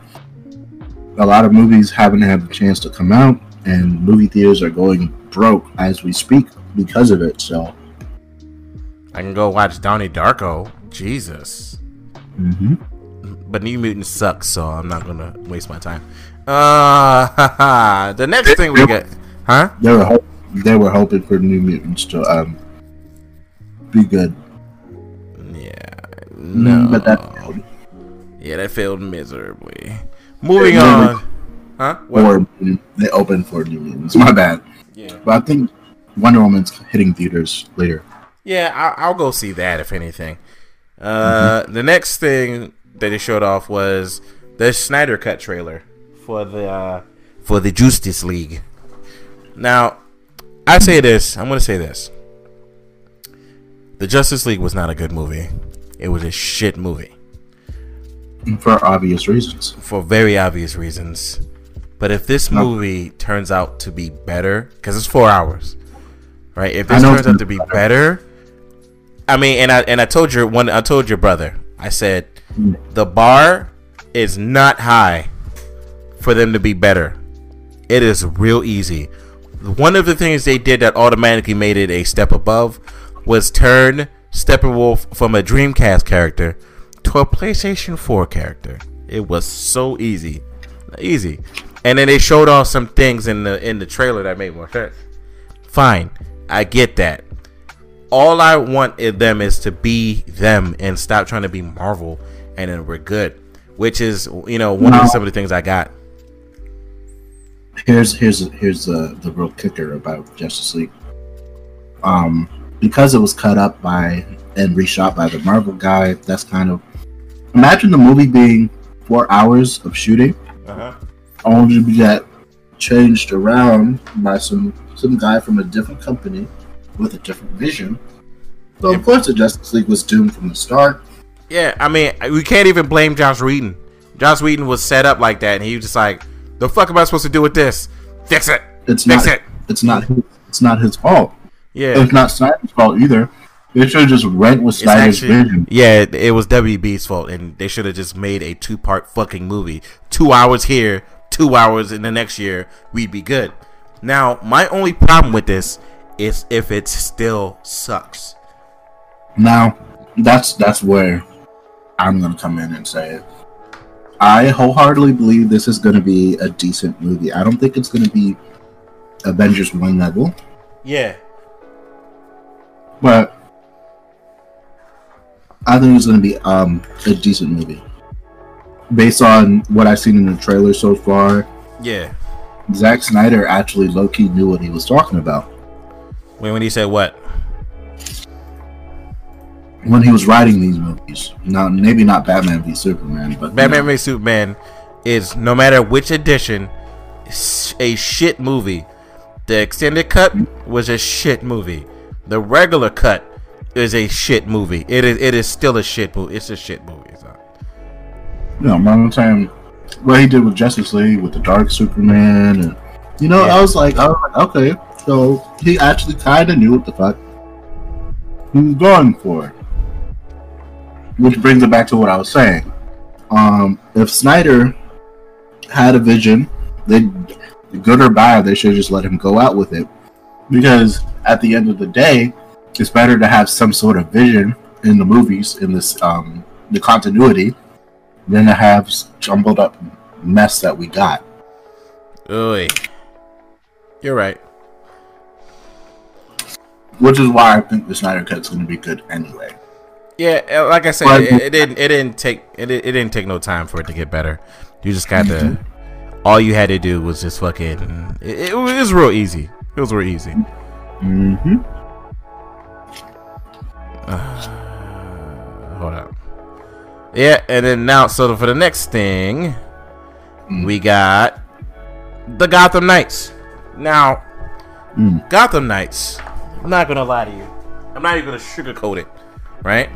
A lot of movies haven't had the chance to come out, and movie theaters are going broke as we speak because of it. So, I can go watch Donnie Darko. Jesus. mhm. But New Mutants sucks, so I'm not gonna waste my time. Uh, *laughs* the next thing we get, huh? they were hop- they were hoping for New Mutants to um be good, Yeah, Mm, no, but that failed. yeah, that failed miserably. Moving on, huh? What? they opened for New Mutants. *laughs* My bad. Yeah, But I think Wonder Woman's hitting theaters later. yeah, I'll, I'll go see that if anything. Uh, the next thing that they showed off was the Snyder Cut trailer for the uh, for the Justice League. Now, I say this. I'm gonna say this. The Justice League was not a good movie. It was a shit movie. For obvious reasons. for very obvious reasons. But if this No. movie turns out to be better, because it's four hours, right? If I this turns out to be better, I mean, and I and I told your one, I told your brother, I said. The bar is not high for them to be better. It is real easy. One of the things they did that automatically made it a step above was turn Steppenwolf from a Dreamcast character to a PlayStation 4 character. It was so easy, easy. And then they showed off some things in the in the trailer that made more sense. Fine, I get that. All I want in them is to be them and stop trying to be Marvel, and then we're good. Which is, you know, one of some of the things I got. Here's here's here's the the real kicker about Justice League. Um, because it was cut up by and reshot by the Marvel guy. That's kind of imagine the movie being four hours of shooting. Uh-huh. Only to be that changed around by some some guy from a different company with a different vision. So of course the Justice League was doomed from the start. Yeah, I mean, we can't even blame Joss Whedon. Joss Whedon was set up like that, and he was just like, "The fuck am I supposed to do with this? Fix it. It's Fix not it." it's not his, it's not his fault. Yeah, It's not Snyder's fault either. They should have just went with Snyder's actually- vision. Yeah, it, was WB's fault, and they should have just made a two part fucking movie. Two hours here, two hours in the next year, we'd be good. Now, my only problem with this is if it still sucks. Now, that's that's where I'm gonna come in and say it. I wholeheartedly believe this is gonna be a decent movie. I don't think it's gonna be Avengers one level, Yeah, but I think it's gonna be um a decent movie. Based on what I've seen in the trailer so far, yeah. Zack Snyder actually low key knew what he was talking about When when he said what? When he was writing these movies. Now, maybe not Batman v Superman, but you Batman know. v Superman is no matter which edition, a shit movie. The extended cut was a shit movie. The regular cut is a shit movie. It is it is still a shit movie. It's a shit movie. So. you know, around the time what he did with Justice League with the Dark Superman, and you know, Yeah. I was like, I was like, okay, so he actually kind of knew what the fuck he was going for. Which brings it back to what I was saying. Um, if Snyder had a vision, they good or bad, they should just let him go out with it. Because at the end of the day, it's better to have some sort of vision in the movies, in this um, the continuity, than to have jumbled up mess that we got. Oy. You're right. Which is why I think the Snyder Cut's going to be good anyway. Yeah, uh, like I said, But- it, it didn't it didn't take it, it didn't take no time for it to get better. You just got to all you had to do was just fucking it, it was real easy. It was real easy. Mm-hmm. *sighs* Hold up. Yeah, and then now, so for the next thing, we got the Gotham Knights. Now, Mm. Gotham Knights. I'm not gonna lie to you. I'm not even gonna sugarcoat it, right?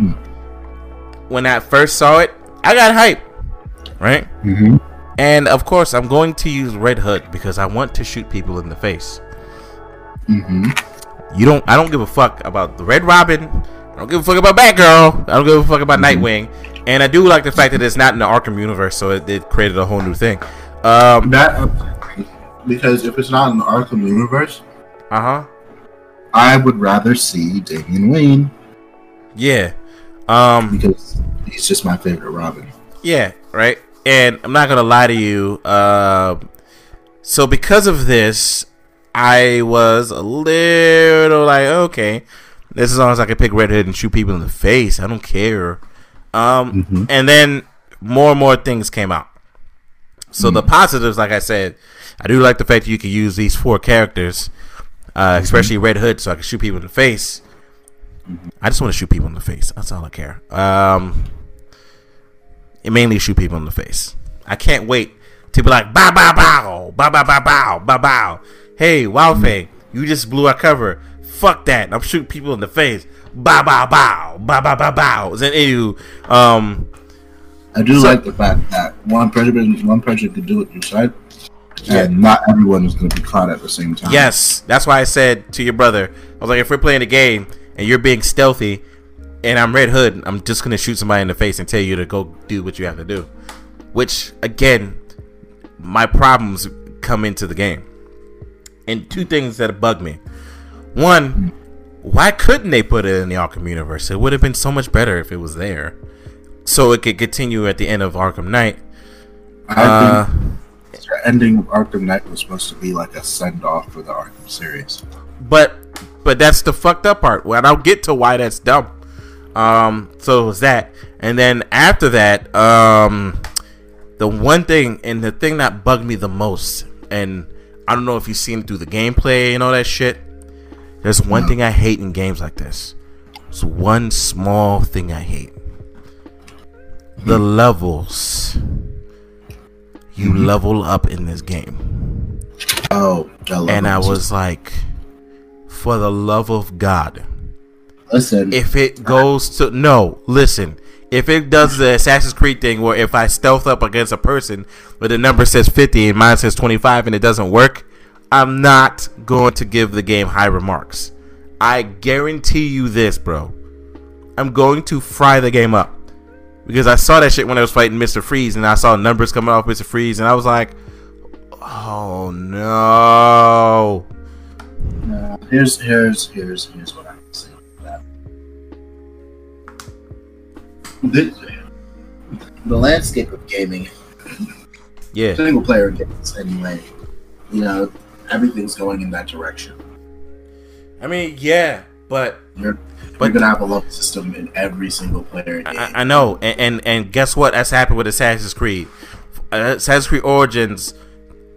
When I first saw it, I got hype, right? Mm-hmm. And of course, I'm going to use Red Hood because I want to shoot people in the face. Mm-hmm. You don't. I don't give a fuck about the Red Robin. I don't give a fuck about Batgirl. I don't give a fuck about Nightwing. And I do like the fact that it's not in the Arkham universe, so it, it created a whole new thing. Um. That because if it's not in the Arkham universe, Uh huh. I would rather see Damian Wayne Yeah. Um. because he's just my favorite Robin. Yeah. Right. And I'm not gonna lie to you. Uh. So because of this, I was a little like, okay, this as long as I can pick Red Hood and shoot people in the face, I don't care. Um. Mhm. And then more and more things came out. So the positives, like I said, I do like the fact that you can use these four characters, uh, especially Red Hood, so I can shoot people in the face. I just want to shoot people in the face. That's all I care. Um, and mainly shoot people in the face. I can't wait to be like bow bow bow bow bow bow bow bow bow. Hey, Wow Fei, you just blew our cover. Fuck that. I'm shooting people in the face. Bow bow bow bow bow bow bow. And you, um, I do So- like the fact that one person one person could do it said, Yeah. and not everyone is going to be caught at the same time. Yes, that's why I said to your brother, I was like, if we're playing a game and you're being stealthy, and I'm Red Hood, I'm just gonna shoot somebody in the face and tell you to go do what you have to do. Which again, my problems come into the game, and two things that bug me. One, why couldn't they put it in the Arkham universe? It would have been so much better if it was there, so it could continue at the end of Arkham Knight. I Uh, think the ending of Arkham Knight was supposed to be like a send off for the Arkham series. But but that's the fucked up part. Well, I'll get to why that's dumb. Um, so it was that, and then after that, um, the one thing and the thing that bugged me the most, and I don't know if you've seen it through the gameplay and all that shit. There's one thing I hate in games like this. It's one small thing I hate. The levels. You level up in this game. Oh, and. I was like, for the love of God, listen. if it goes to no, listen. If it does the Assassin's Creed thing where if I stealth up against a person but the number says 50 and mine says 25 and it doesn't work, I'm not going to give the game high remarks. I guarantee you this, bro. I'm going to fry the game up. Because I saw that shit when I was fighting Mr. Freeze and I saw numbers coming off Mr. Freeze and I was like, oh no. Uh, here's here's here's here's what I can say about that. The, the landscape of gaming, Yeah. single player games, anyway. You know, everything's going in that direction. I mean, yeah, but You're But- you're gonna have a level system in every single player game. I, I know, and, and and guess what? That's happened with Assassin's Creed. Uh, Assassin's Creed Origins,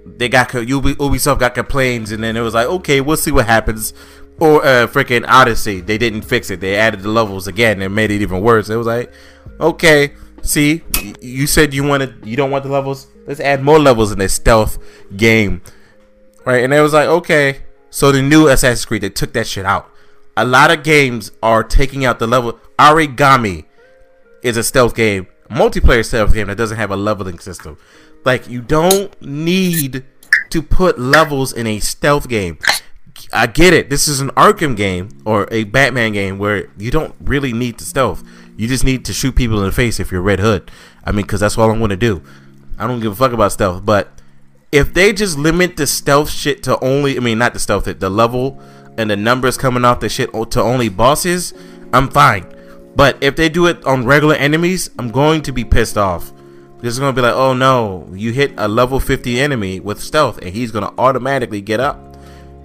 they got Ubisoft got complaints, and then it was like, okay, we'll see what happens. Or uh, freaking Odyssey, they didn't fix it. They added the levels again and made it even worse. It was like, okay, see, you said you wanted, you don't want the levels. Let's add more levels in this stealth game, right? And it was like, okay. So the new Assassin's Creed, they took that shit out. A lot of games are taking out the level. Origami is a stealth game, multiplayer stealth game that doesn't have a leveling system. Like you don't need to put levels in a stealth game. I get it. This is an Arkham game or a Batman game where you don't really need to stealth. You just need to shoot people in the face if you're Red Hood. I mean, because that's all I'm going to do. I don't give a fuck about stealth. But if they just limit the stealth shit to only, I mean, not the stealth, the level and the numbers coming off the shit to only bosses, I'm fine. But if they do it on regular enemies, I'm going to be pissed off. This is going to be like, oh no, you hit a level 50 enemy with stealth and he's going to automatically get up.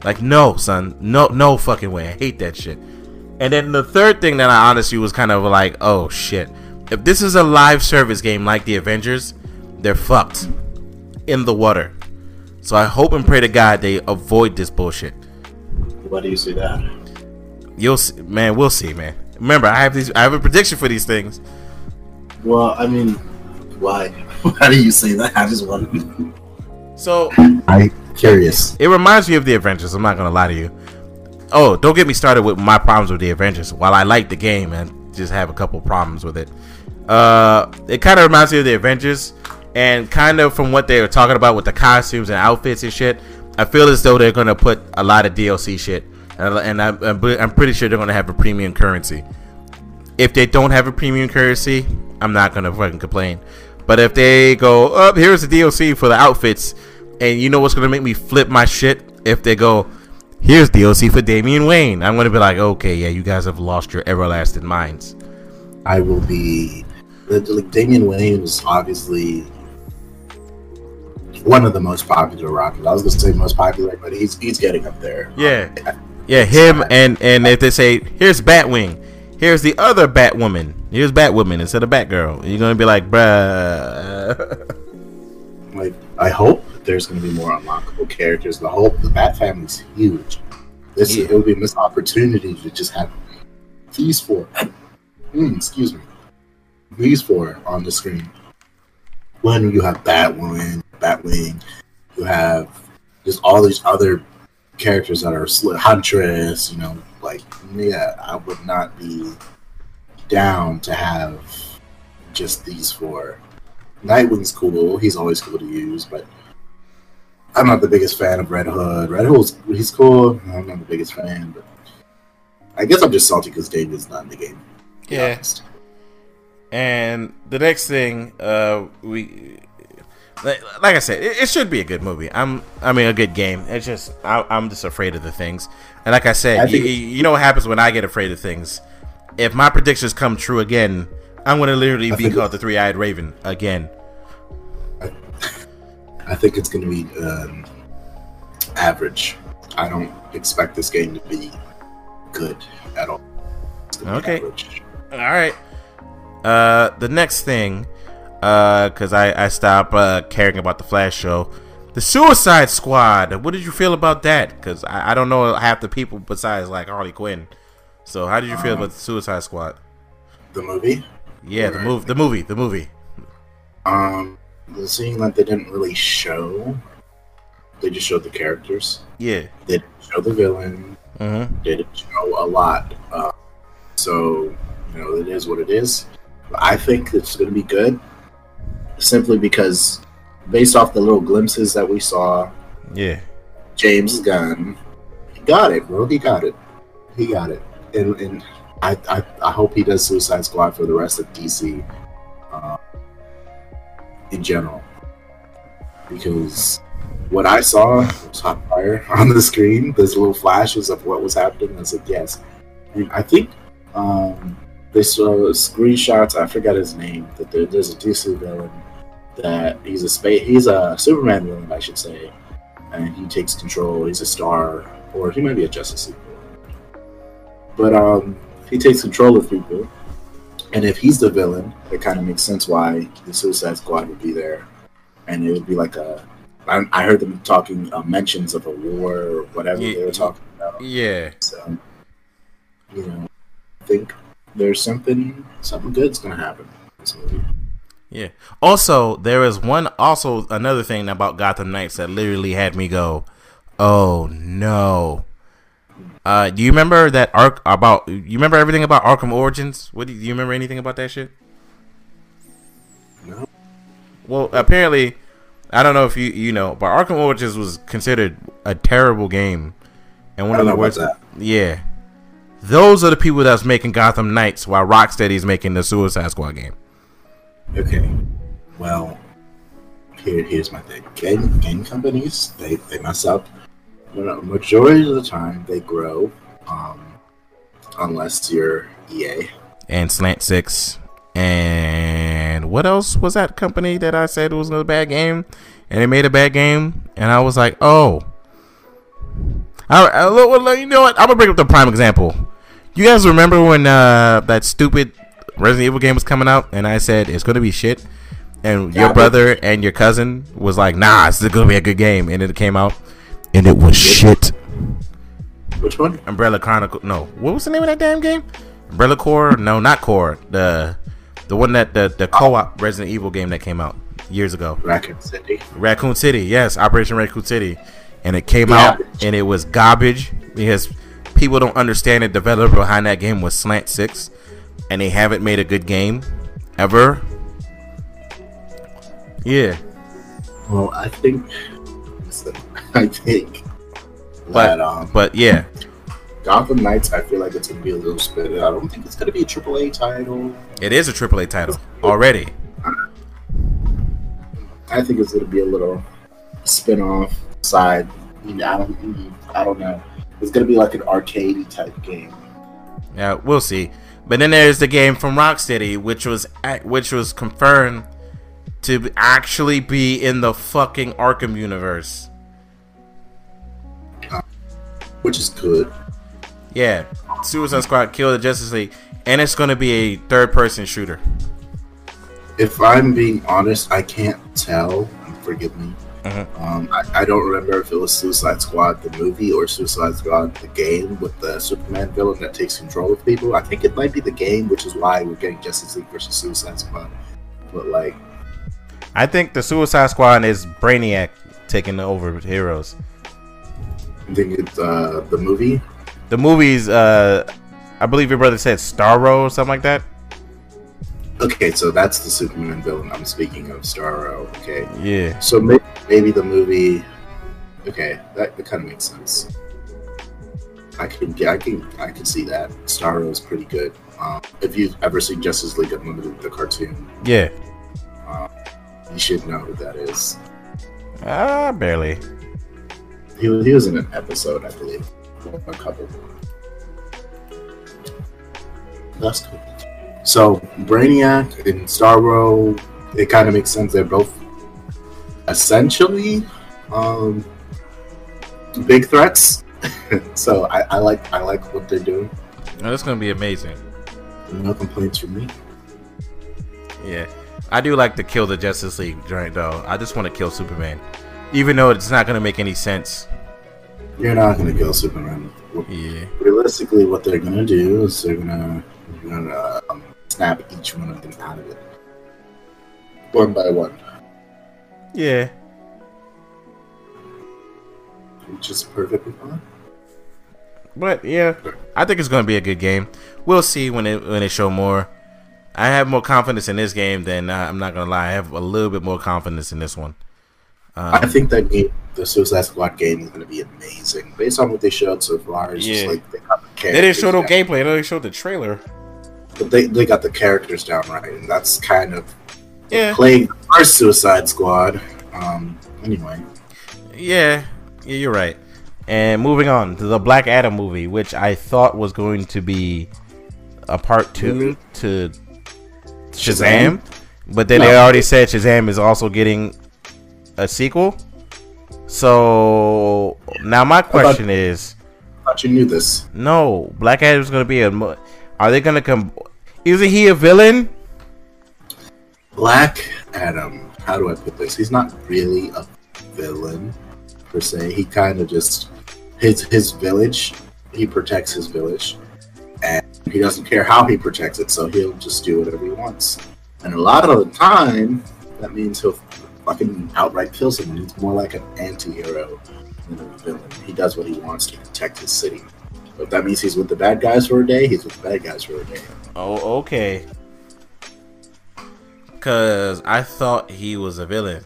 Like, no, son. No, no fucking way. I hate that shit. And then the third thing that I honestly was kind of like, oh shit. If this is a live service game like the Avengers, they're fucked in the water. So I hope and pray to God they avoid this bullshit. Why do you see that? You'll see, man. We'll see, man. Remember, I have these. I have a prediction for these things. Well, I mean, why? *laughs* Why do you say that? I just want to. So I curious. it reminds me of the Avengers. I'm not gonna lie to you. Oh, don't get me started with my problems with the Avengers. While I like the game and just have a couple problems with it, uh, it kind of reminds me of the Avengers, and kind of from what they were talking about with the costumes and outfits and shit. I feel as though they're gonna put a lot of DLC shit, and, and I'm, I'm I'm pretty sure they're gonna have a premium currency. If they don't have a premium currency, I'm not gonna fucking complain. But if they go up, oh, here's the DLC for the outfits, and you know what's gonna make me flip my shit? If they go, here's DLC for Damian Wayne, I'm gonna be like, okay, yeah, you guys have lost your everlasting minds. I will be. Like Damian Wayne is obviously one of the most popular rockers. I was gonna say most popular, but he's he's getting up there. Yeah, *laughs* yeah, him and and if they say, here's Batwing, here's the other Batwoman, here's Batwoman instead of Batgirl, you're gonna be like, bruh. *laughs* Like I hope there's gonna be more unlockable characters. The whole the Bat family's huge. This Yeah. it would be a missed opportunity to just have these four. Mm, excuse me. These four on the screen. When you have Batwoman, Batwing, you have just all these other characters that are Huntress. You know, like yeah, I would not be down to have just these four. Nightwing's cool. He's always cool to use, but I'm not the biggest fan of Red Hood. Red Hood's he's cool. I'm not the biggest fan, but I guess I'm just salty because Damian's not in the game. Yeah. honest. And the next thing, uh, we like, like I said, it, it should be a good movie. I'm, I mean, a good game. It's just I, I'm just afraid of the things. And like I said, I you, you know what happens when I get afraid of things. If my predictions come true again, I'm gonna literally I be called the three-eyed raven again. I *laughs* think it's going to be um, average. I don't expect this game to be good at all. It's gonna be Okay. average. All right. Uh, the next thing, uh, cause I I stop uh caring about the Flash show, the Suicide Squad. What did you feel about that? Cause I, I don't know half the people besides like Harley Quinn. So how did you feel Um, about the Suicide Squad? The movie. Yeah, the move, the movie, the movie. Um, seeing that they didn't really show they just showed the characters. Yeah. They didn't show the villain. Mm-hmm. They didn't show a lot. Uh, so you know, it is what it is. I think it's going to be good, simply because based off the little glimpses that we saw, Yeah. James Gunn, he got it, bro. He got it. He got it. And, and I, I, I hope he does Suicide Squad for the rest of DC uh, in general. Because what I saw was hot fire *laughs* on the screen. There's little flashes of what was happening. I was like, yes. And I think um, they saw screenshots. I forgot his name. That there, there's a DC villain that he's a space. He's a Superman villain, I should say and he takes control. He's a star, or he might be a Justice League. But um, he takes control of people, and if he's the villain, it kind of makes sense why the Suicide Squad would be there, and it would be like a. I, I heard them talking uh, mentions of a war or whatever Yeah. they were talking about. Yeah. So, you know, I think there's something something good's gonna happen in this movie. Yeah. Also, there is one also another thing about Gotham Knights that literally had me go, "Oh no." Uh, do you remember that arc about? You remember everything about Arkham Origins? What do you, do you remember anything about that shit? No. Well, apparently, I don't know if you you know, but Arkham Origins was considered a terrible game, and one of the worst. Yeah, those are the people that's making Gotham Knights, while Rocksteady's making the Suicide Squad game. Okay. Well, here here's my thing. Game game companies they they mess up. Majority of the time they grow, um, unless you're EA. and Slant Six, and what else was that company that I said was a bad game, and they made a bad game, and I was like, oh, I, I, you know what? I'm gonna bring up the prime example. You guys remember when uh, that stupid Resident Evil game was coming out, and I said it's gonna be shit, and your Yeah. brother and your cousin was like, nah, it's gonna be a good game, and it came out, and it was shit. Which one? Umbrella Chronicle. No, what was the name of that damn game? Umbrella Corps? No, not Core. The the one that the the co-op Resident Evil game that came out years ago. Raccoon City. Raccoon City. Yes, Operation Raccoon City. And it came Garbage. out and it was garbage because people don't understand the developer behind that game was Slant Six, and they haven't made a good game ever. Yeah, Well, I think. listen, *laughs* I think but that um, but yeah, Gotham Knights. I feel like it's gonna be a little spit. I don't think it's gonna be a AAA title. it is a AAA title already. I think it's gonna be a little spin-off side. I, mean, I don't. I don't know. It's gonna be like an arcadey type game. Yeah, we'll see. But then there's the game from Rocksteady, which was which was confirmed to actually be in the fucking Arkham universe. which is good. Yeah, Suicide Squad kill the Justice League, and it's going to be a third-person shooter. If I'm being honest, I can't tell. Forgive me. Mhm. Um, I, I don't remember if it was Suicide Squad the movie or Suicide Squad the game with the Superman villain that takes control of people. I think it might be the game, which is why we're getting Justice League versus Suicide Squad. But like, I think the Suicide Squad is Brainiac taking over with heroes. I think it's uh, the movie. The movies, uh, I believe your brother said Starro or something like that. Okay, so that's the Superman villain I'm speaking of, Starro. Okay, Yeah, so maybe, maybe the movie. Okay, that, that kind of makes sense. I can, yeah, I can, I can see that. Starro is pretty good. Um, if you've ever seen Justice League Unlimited, the cartoon, yeah. you should know who that is. Ah, barely. He was, he was in an episode, I believe, a couple. That's cool. So Brainiac and Starro, it kind of makes sense. They're both essentially um, big threats. *laughs* so I, I like I like what they're doing. Oh, that's going to be amazing. No complaints from me. Yeah, I do like to kill the Justice League joint though. I just want to kill Superman, even though it's not gonna make any sense. You're not gonna kill Superman. Yeah, Realistically, what they're gonna do is they're gonna they're gonna um, snap each one of them out of it, one by one. Yeah. which is perfectly fine. But yeah, I think it's going to be a good game. We'll see when it when they show more. I have more confidence in this game than uh, I'm not gonna lie. I have a little bit more confidence in this one. Um, I think that game, the Suicide Squad game, is going to be amazing based on what they showed so far. It's just Yeah. like they got the they didn't show no characters gameplay. They only showed the trailer. But they, they got the characters down right, and that's kind of Yeah, playing our Suicide Squad. Um, anyway, yeah, yeah. You're right. And moving on to the Black Adam movie, which I thought was going to be a part two to Shazam, but then they already said Shazam is also getting a sequel. So now my question is. I thought you knew this. No, Black Adam is gonna be a. Are they gonna come? Isn't he a villain? Black Adam. How do I put this? He's not really a villain per se. He kind of just his his village. He protects his village, and he doesn't care how he protects it. So he'll just do whatever he wants. And a lot of the time, that means he'll fucking outright kill someone. He's more like an anti-hero than a villain. He does what he wants to protect his city. If that means he's with the bad guys for a day, he's with the bad guys for a day. Oh, okay. Cause I thought he was a villain.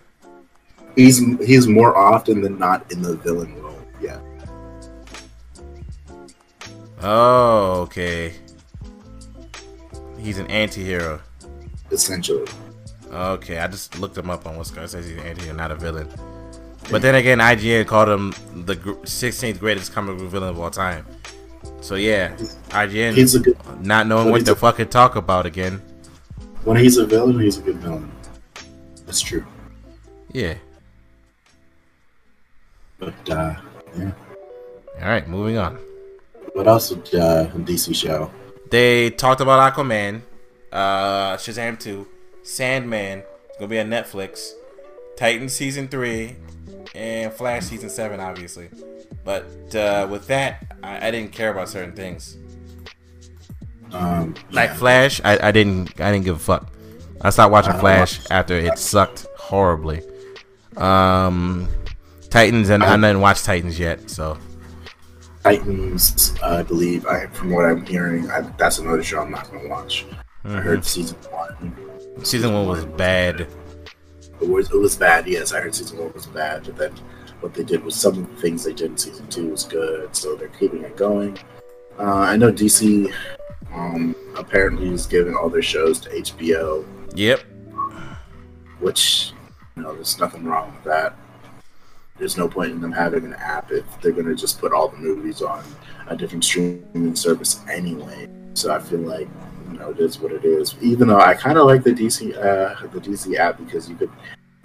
He's he's more often than not in the villain role. Yeah. Oh, okay. He's an anti-hero. essentially. Okay, I just looked him up on what's going says he's an anti-hero, not a villain. But then again, IGN called him the 16th greatest comic book villain of all time. So yeah, IGN He's a good not knowing what to a- fucking talk about again. When he's a villain, he's a good villain. That's true. Yeah. But uh, yeah. All right, moving on. What else did uh, DC show? They talked about Aquaman, uh, Shazam 2, Sandman, it's gonna be on Netflix, Titan season 3, and Flash season 7, obviously. But uh, with that, I, I didn't care about certain things. Um, Like. Flash, I, I didn't I didn't give a fuck. I stopped watching I Flash watch- after it sucked horribly. Um, Titans and I didn't watch Titans yet, so Titans, I believe. I from what I'm hearing, I, that's another show I'm not gonna watch. I heard season one. Mm-hmm. season one was bad. It was, it was bad. Yes, I heard season one was bad, but then what they did was some of the things they did in season two was good, so they're keeping it going. Uh, I know DC um, apparently he's giving all their shows to HBO, Yep. which you know, there's nothing wrong with that. There's no point in them having an app if they're gonna just put all the movies on a different streaming service anyway. So I feel like you know it is what it is. Even though I kind of like the DC uh, the DC app because you could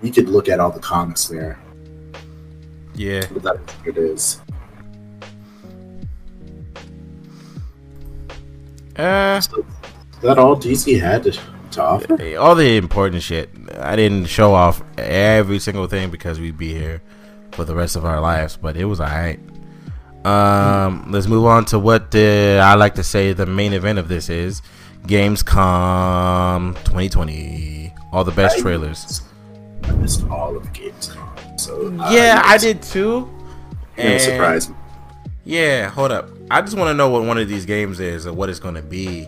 you could look at all the comics there. Yeah. But that's what it is. Uh, is that all DC had to, to offer? all the important shit. I didn't show off every single thing because we'd be here for the rest of our lives, but it was alright. Um, let's move on to what the, I like to say the main event of this is Gamescom 2020. All the best trailers. I missed all of Gamescom. So uh, Yeah, I was- did too. And- surprised me. Yeah, hold up. I just want to know what one of these games is or what it's going to be.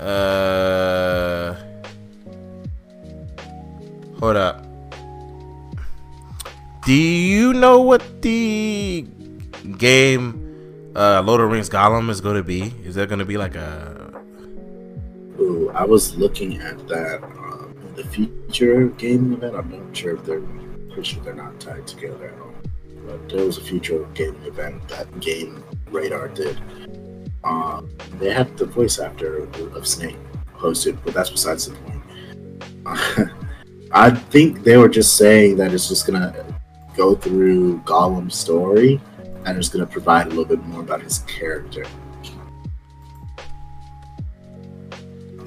Uh, hold up. Do you know what the game uh, Lord of Rings Gollum is going to be? Is there going to be like a Ooh, I was looking at that um, the future gaming event. I'm not sure if they're pretty sure they're not tied together at all. But there was a future gaming event that Game Radar did. Um, they had the voice actor of, of Snake hosted, but that's besides the point. *laughs* I think they were just saying that it's just gonna go through Gollum's story and it's gonna provide a little bit more about his character.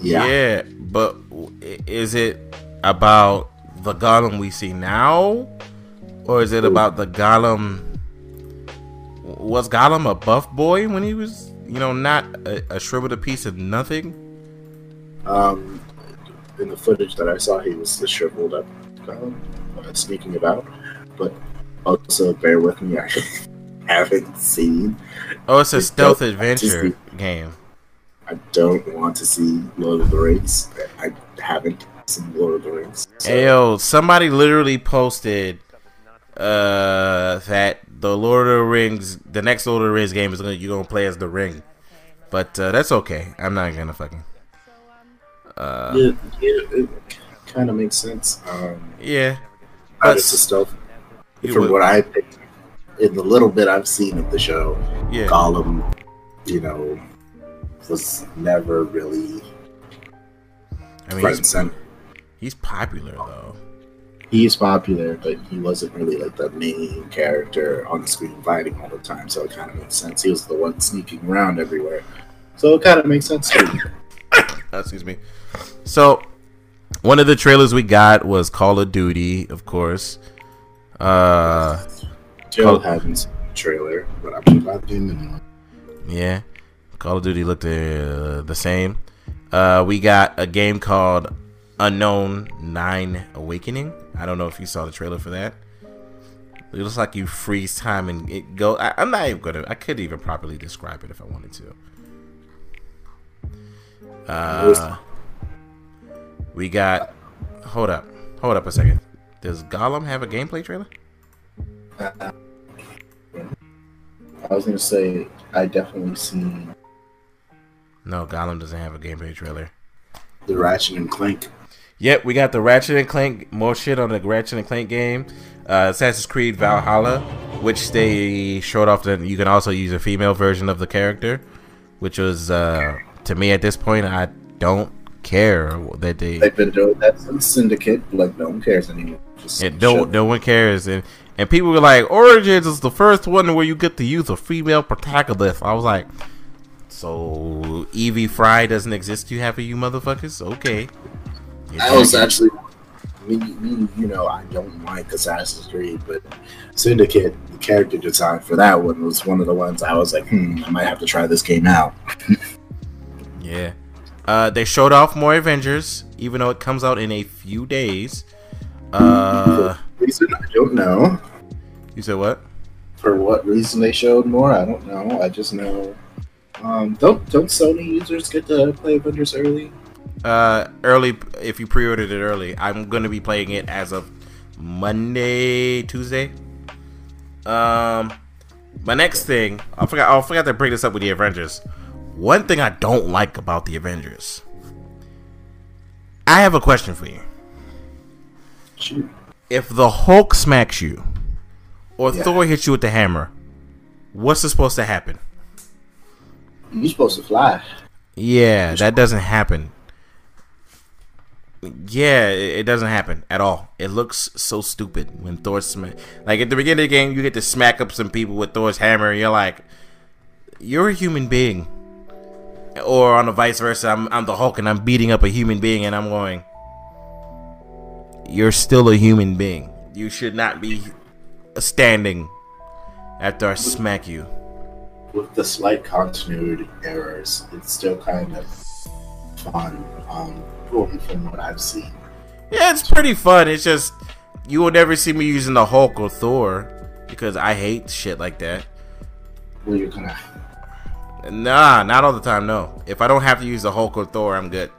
Yeah. Yeah, but is it about the Gollum we see now, or is it about the Gollum? Was Gollum a buff boy when he was, you know, not a, a shriveled a piece of nothing? Um, in the footage that I saw, he was the shriveled up um, uh, sneaking about. But Also, bear with me. I *laughs* haven't seen. Oh, it's a stealth adventure game. I don't want to see Lord of the Rings. I haven't seen Lord of the Rings. So Hey, yo, somebody literally posted uh that the Lord of the Rings, the next Lord of the Rings game is gonna you're gonna play as the Ring, but uh, that's okay. I'm not gonna fucking. Uh, yeah, yeah, it kind of makes sense. Um, yeah, but it's stealth. From would- what I picked, in the little bit I've seen of the show, yeah. Gollum, you know, was never really I mean, he's, he's popular though. He's popular, but he wasn't really like the main character on the screen fighting all the time. So it kind of makes sense. He was the one sneaking around everywhere. So it kind of makes sense. Uh, *coughs* excuse me. So, one of the trailers we got was Call of Duty, of course. Uh, Still haven't trailer, but I'm sure about the game anyway. yeah, Call of Duty looked uh, the same. Uh, we got a game called Unknown Nine Awakening. I don't know if you saw the trailer for that. It looks like you freeze time and it go. I, I'm not even gonna. I could even properly describe it if I wanted to. Uh, we got. Hold up. Hold up a second. Does Gollum have a gameplay trailer? I was gonna say I definitely seen No, Gollum doesn't have a gameplay trailer. the Ratchet and Clank. Yep, we got the Ratchet and Clank. More shit on the Ratchet and Clank game. Uh, Assassin's Creed Valhalla, which they showed off that you can also use a female version of the character, which was uh, to me at this point I don't care that they. They've been doing that since Syndicate. Like no one cares anymore. Just It don't no one cares and and people were like Origins is the first one where you get to use a female protagonist. I was like, so Evie Frye doesn't exist. You have for you motherfuckers? Okay. I was actually, me, me, you know, I don't like Assassin's Creed, but Syndicate, the character design for that one was one of the ones I was like, hmm, I might have to try this game out. *laughs* Yeah. Uh, they showed off more Avengers, even though it comes out in a few days. Uh, reason I don't know. you said what? For what reason they showed more, I don't know. I just know. Um, don't don't Sony users get to play Avengers early? Uh, early. If you pre-ordered it early, I'm gonna be playing it as of Monday, Tuesday. Um, my next thing, I forgot. I forgot to bring this up with the Avengers. One thing I don't like about the Avengers. I have a question for you. Shoot. If the Hulk smacks you, or Yeah. Thor hits you with the hammer, what's supposed to happen? You're supposed to fly. Yeah, that doesn't happen. Yeah, it doesn't happen at all. It looks so stupid when Thor smack. Like at the beginning of the game, you get to smack up some people with Thor's hammer, and you're like, "You're a human being." Or on the vice versa, I'm I'm the Hulk and I'm beating up a human being, and I'm going, "You're still a human being. You should not be standing after I smack you." With the slight continuity errors, it's still kind of fun. Um, from from what I've seen. Yeah, it's pretty fun. It's just you will never see me using the Hulk or Thor because I hate shit like that. Where you're gonna Nah, not all the time. No, if I don't have to use the Hulk or Thor, I'm good.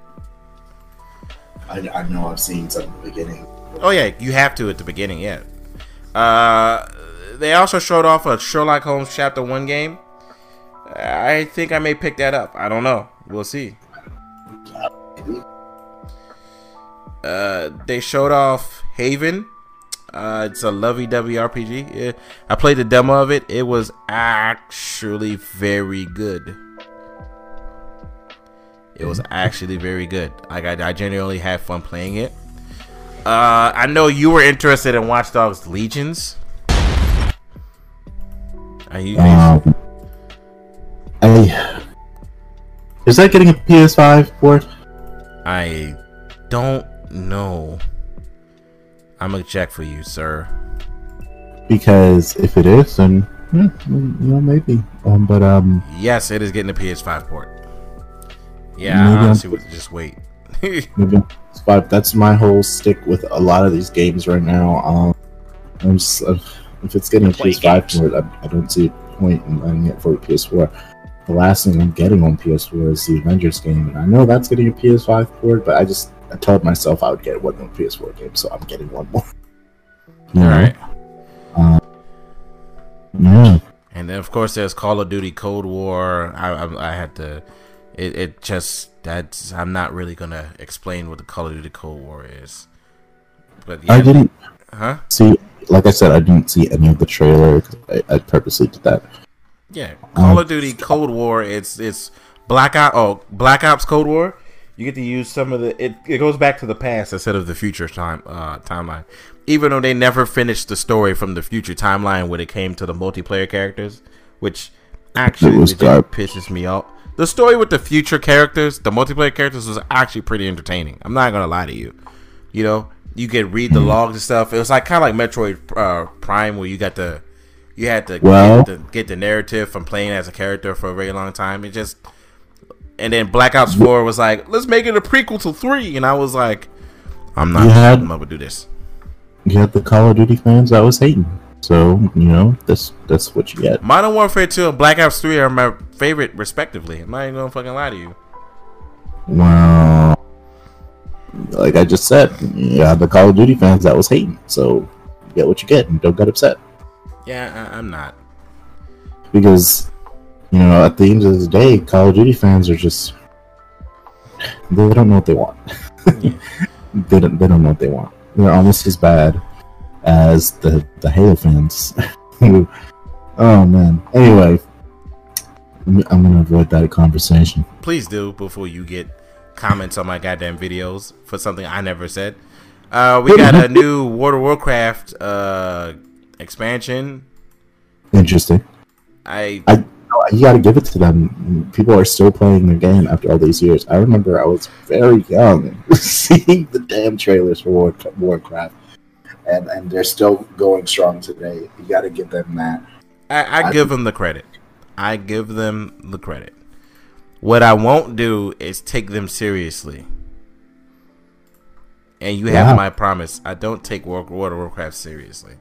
I, I know I've seen some at the beginning. Oh yeah, you have to at the beginning. Yeah. Uh, they also showed off a Sherlock Holmes Chapter One game. I think I may pick that up. I don't know. We'll see. Uh, they showed off Haven. Uh, it's a lovey-dovey RPG. Yeah, I played the demo of it. It was actually very good. It was actually very good. Like I, I genuinely had fun playing it. Uh, I know you were interested in Watch Dogs Legions. Are you? Um, I is that getting a PS5 port? I don't know. I'm gonna check for you, sir. Because if it is, then you know maybe. Um, but um, Yes, it is getting a PS5 port. Yeah, Maybe I I'm- honestly would just wait. *laughs* maybe PS5. That's my whole stick with a lot of these games right now. Um, I'm just, uh, If it's getting a PS5 games. for I, I don't see a point in buying it for a PS4. The last thing I'm getting on PS4 is the Avengers game, and I know that's getting a PS5 port, but I just I told myself I would get one more PS4 game, so I'm getting one more. You *laughs* All know? right. Yeah. And then of course there's Call of Duty Cold War. I I, I had to. It, it just that's I'm not really gonna explain what the Call of Duty Cold War is. But yeah, I didn't huh? see, like I said, I didn't see any of the trailer. I, I purposely did that. Yeah, Call Um, of Duty Cold War. It's it's Black Ops. Oh, Black Ops Cold War. You get to use some of the. It, it goes back to the past instead of the future time uh, timeline. Even though they never finished the story from the future timeline when it came to the multiplayer characters, which actually was legit dark. pisses me off. The story with the future characters, the multiplayer characters, was actually pretty entertaining. I'm not gonna lie to you. You know, you could read the logs and stuff. It was like kind of like Metroid uh, Prime, where you got the you had to Well- get, the get the narrative from playing as a character for a very long time. It just and then Black Ops Four was like, let's make it a prequel to three, and I was like, I'm not, You had- I'm not gonna do this. You had the Call of Duty fans that was hating, so you know that's that's what you get. Modern Warfare Two and Black Ops Three are my favorite, respectively. I'm not even gonna fucking lie to you. Wow. like I just said, you had the Call of Duty fans that was hating, so you get what you get, and don't get upset Yeah, I, I'm not. because you know at the end of the day, Call of Duty fans are just they don't know what they want. *laughs* they don't they don't know what they want. They're almost as bad as the the Halo fans. *laughs* oh man. Anyway, I'm I'm gonna avoid that conversation. Please do before you get comments on my goddamn videos for something I never said. Uh, we got a new World of Warcraft uh, expansion. Interesting. I I you got to give it to them. People are still playing the game after all these years. I remember I was very young *laughs* seeing the damn trailers for War, Warcraft, and and they're still going strong today. You got to give them that. I, I I- give them the credit. I give them the credit. What I won't do is take them seriously. And you have Yeah. my promise. I don't take World of Warcraft seriously.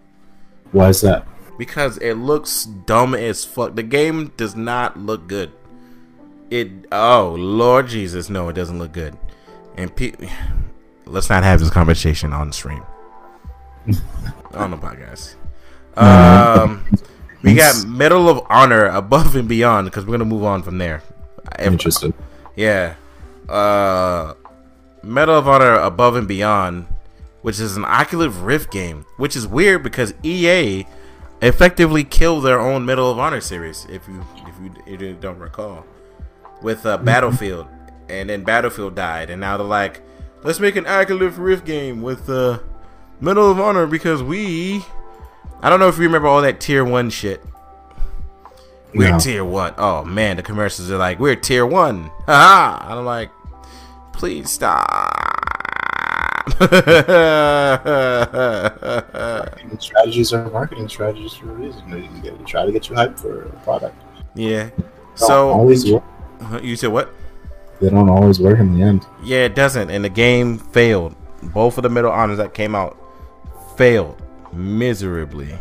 Why is that? Because it looks dumb as fuck. The game does not look good. It oh Lord Jesus, no, it doesn't look good. And pe- *sighs* let's not have this conversation on stream. *laughs* on the podcast. Um, we got Medal of Honor above and beyond because we're gonna move on from there. Interesting. yeah. Uh Medal of Honor Above and Beyond, which is an Oculus Rift game, which is weird because EA effectively kill their own Medal of Honor series, if you if you, don't recall, with uh, Battlefield, and then Battlefield died, and now they're like, let's make an Oculus Rift game with uh, Medal of Honor because we, I don't know if you remember all that Tier One shit. We're No. tier one. Oh man, the commercials are like, we're tier one. *laughs* Haha. I'm like, please stop. *laughs* Marketing strategies are marketing strategies for a reason. They try to get you hyped for a product. yeah. So always work. uh, you said what? they don't always work in the end. Yeah, it doesn't. And the game failed. Both of the middle honors that came out failed miserably.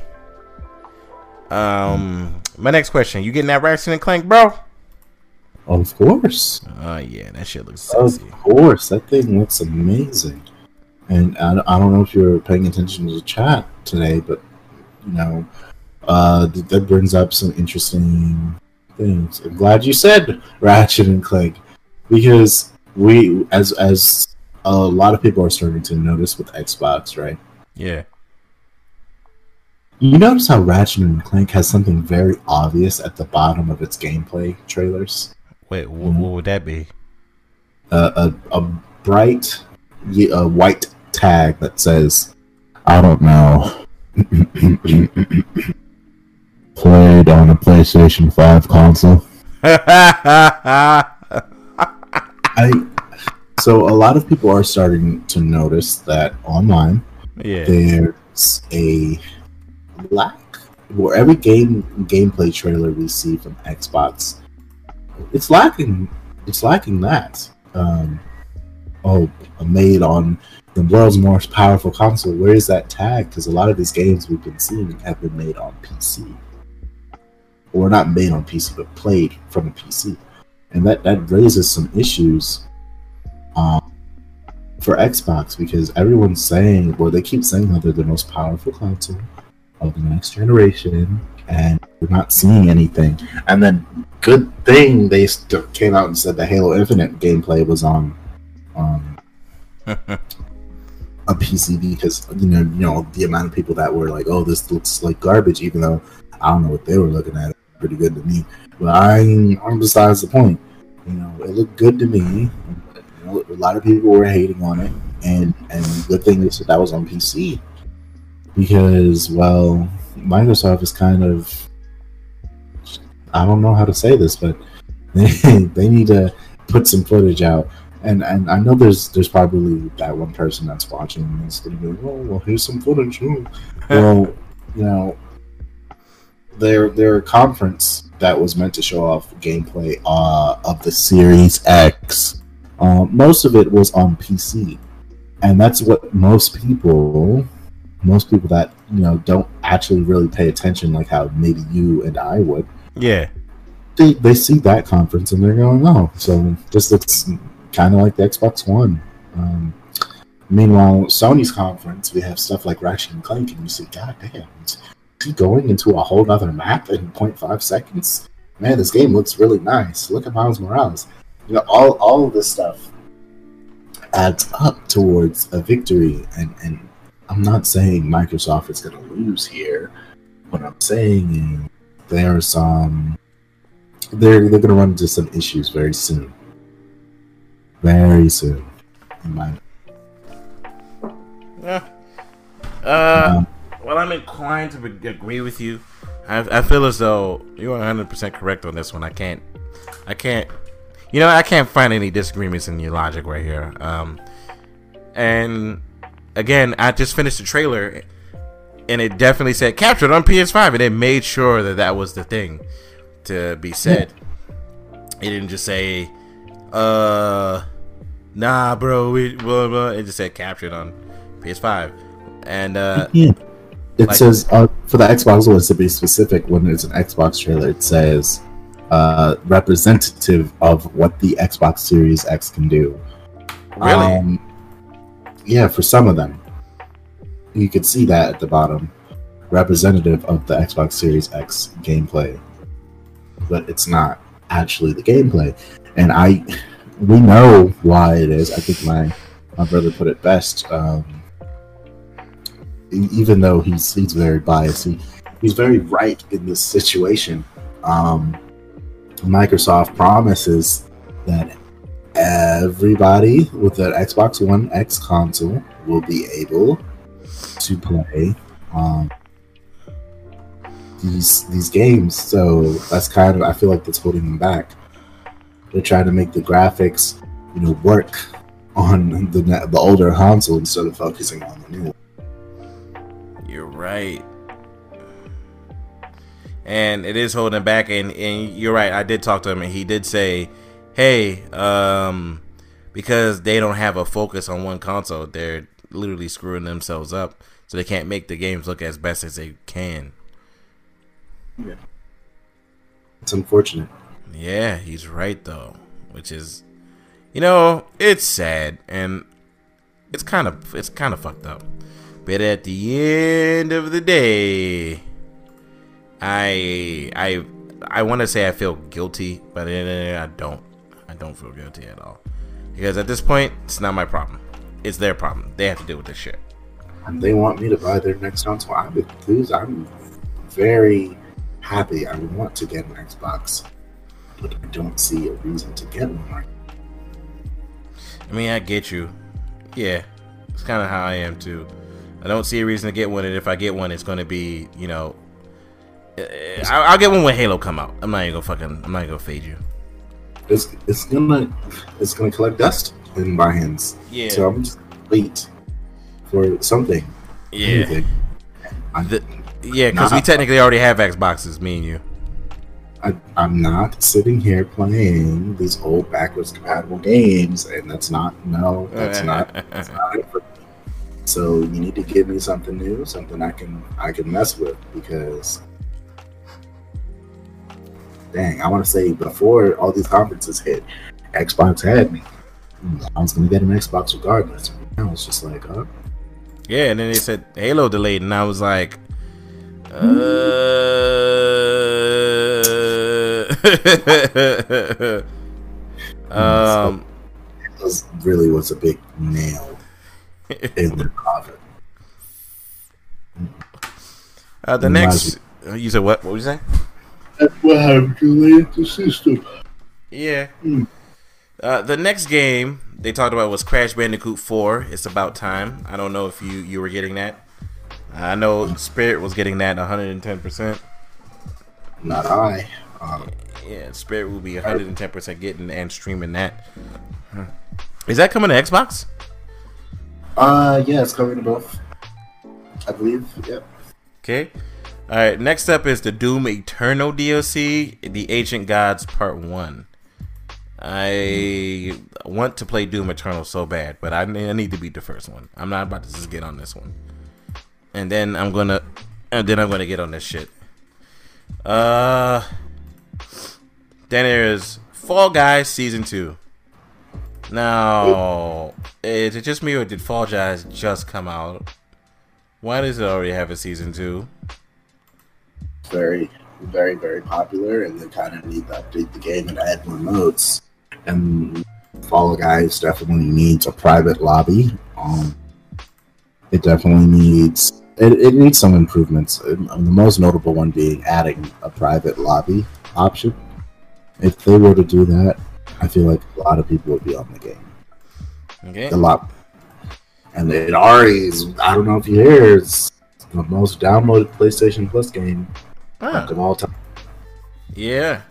Um, my next question: You getting that Ratchet and Clank, bro? Of course. Oh yeah, that shit looks Of sexy. course, that thing looks amazing. And I, I don't know if you're paying attention to the chat today, but you know, uh, th- that brings up some interesting things. I'm glad you said Ratchet and Clank because we, as as a lot of people are starting to notice with Xbox, right? Yeah. You notice how Ratchet and Clank has something very obvious at the bottom of its gameplay trailers. Wait, wh- what would that be? a, a, a bright a white tag that says, I don't know, *laughs* played on a PlayStation 5 console. *laughs* I so a lot of people are starting to notice that online there's a lack where every game gameplay trailer we see from Xbox it's lacking it's lacking that um oh, made on the world's most powerful console. Where is that tag? Because a lot of these games we've been seeing have been made on PC, or not made on PC, but played from a PC, and that that raises some issues. Um, for Xbox because everyone's saying, well, they keep saying that they're the most powerful console of the next generation, and we're not seeing anything. And then, good thing they st- came out and said the Halo Infinite gameplay was on um, *laughs* a PC because you know, you know, the amount of people that were like, "Oh, this looks like garbage," even though I don't know what they were looking at. Pretty good to me, but I, I'm besides the point. You know, it looked good to me know, a lot of people were hating on it, and and good thing is said that was on PC because well, Microsoft is kind of I don't know how to say this, but they *laughs* they need to put some footage out. And and I know there's there's probably that one person that's watching and is gonna be like, oh well, here's some footage. *laughs* well, you know, their their conference that was meant to show off gameplay uh, of the Series X uh, most of it was on PC, and that's what most people, most people that you know don't actually really pay attention, like how maybe you and I would. Yeah. They they see that conference and they're going, oh, so this looks kind of like the Xbox One. Um, meanwhile, Sony's conference, we have stuff like Ratchet and Clank, and you see, God damn, is he going into a whole other map in 0.5 seconds? Man, this game looks really nice. Look at Miles Morales you know, all all of this stuff adds up towards a victory. And and I'm not saying Microsoft is going to lose here. What I'm saying is there's some they're they're going to run into some issues very soon, very soon. In my yeah. Uh, um, well, I'm inclined to agree with you. I, I feel as though you're 100 percent correct on this one. I can't, I can't you know, I can't find any disagreements in your logic right here. Um, and again, I just finished the trailer, and it definitely said captured on PS5, and it made sure that that was the thing to be said. It didn't just say, "Uh, nah, bro," we blah blah. It just said captured on PS5, and uh, *laughs* yeah. It like, says uh, for the Xbox One to be specific, when it's an Xbox trailer, it says uh, representative of what the Xbox Series X can do. Really? Um, yeah, for some of them, you could see that at the bottom, representative of the Xbox Series X gameplay, but it's not actually the gameplay. And I, we know why it is. I think my my brother put it best. Um, even though he's he's very biased, he, he's very right in this situation. Um, Microsoft promises that everybody with an Xbox One X console will be able to play um, these these games. So that's kind of I feel like that's holding them back. They're trying to make the graphics, you know, work on the the older console instead of focusing on the new. You're right and it is holding back. And, and you're right. I did talk to him, and he did say, "Hey, um, because they don't have a focus on one console, they're literally screwing themselves up, so they can't make the games look as best as they can." Yeah, it's unfortunate. Yeah, he's right though, which is, you know, it's sad and it's kind of it's kind of fucked up. But at the end of the day, I I I want to say I feel guilty, but I don't. I don't feel guilty at all because at this point, it's not my problem. It's their problem. They have to deal with this shit. And they want me to buy their next console. I'm enthused. I'm very happy. I want to get an Xbox, but I don't see a reason to get one. I mean, I get you. Yeah, it's kind of how I am too. I don't see a reason to get one, and if I get one, it's going to be, you know, eh, I'll get one when Halo come out. I'm not even gonna fucking. I'm not even gonna fade you. It's it's gonna it's gonna collect dust in my hands. Yeah. So I'm just wait for something. Yeah. The, yeah, because we technically already have Xboxes, me and you. I, I'm not sitting here playing these old backwards compatible games, and that's not no, that's not *laughs* that's not it for me. So you need to give me something new, something I can I can mess with because dang, I want to say before all these conferences hit, Xbox had me. I was gonna get an Xbox regardless. I was just like, oh, Yeah, and then they said Halo delayed, and I was like, uh, um, it was really was a big nail in the coffin. uh, the next, uh, you said what? What was you saying? That's what happened to the system. Yeah. Hmm. Uh, the next game they talked about was Crash Bandicoot 4. It's about time. I don't know if you you were getting that. I know Spirit was getting that 110%. Not I. Um, Yeah, Spirit will be 110% getting and streaming that. Is that coming to Xbox? uh, yeah, it's coming to both. I believe. Yep. Okay. All right. Next up is the Doom Eternal DLC, The Ancient Gods Part One. I want to play Doom Eternal so bad, but I need to beat the first one. I'm not about to just get on this one, and then I'm gonna, and then I'm gonna get on this shit. Uh, then there's Fall Guys season two. Now, is it just me or did Fall Guys just come out? Why does it already have a season two? Very, very, very popular, and they kind of need to update the game and add more modes. And Fall Guys definitely needs a private lobby. Um, it definitely needs it, it needs some improvements. Um, the most notable one being adding a private lobby option. If they were to do that, I feel like a lot of people would be on the game. Okay. A lot. And it already is, I don't know if you hear, it's the most downloaded PlayStation Plus game Ah, of all time. yeah.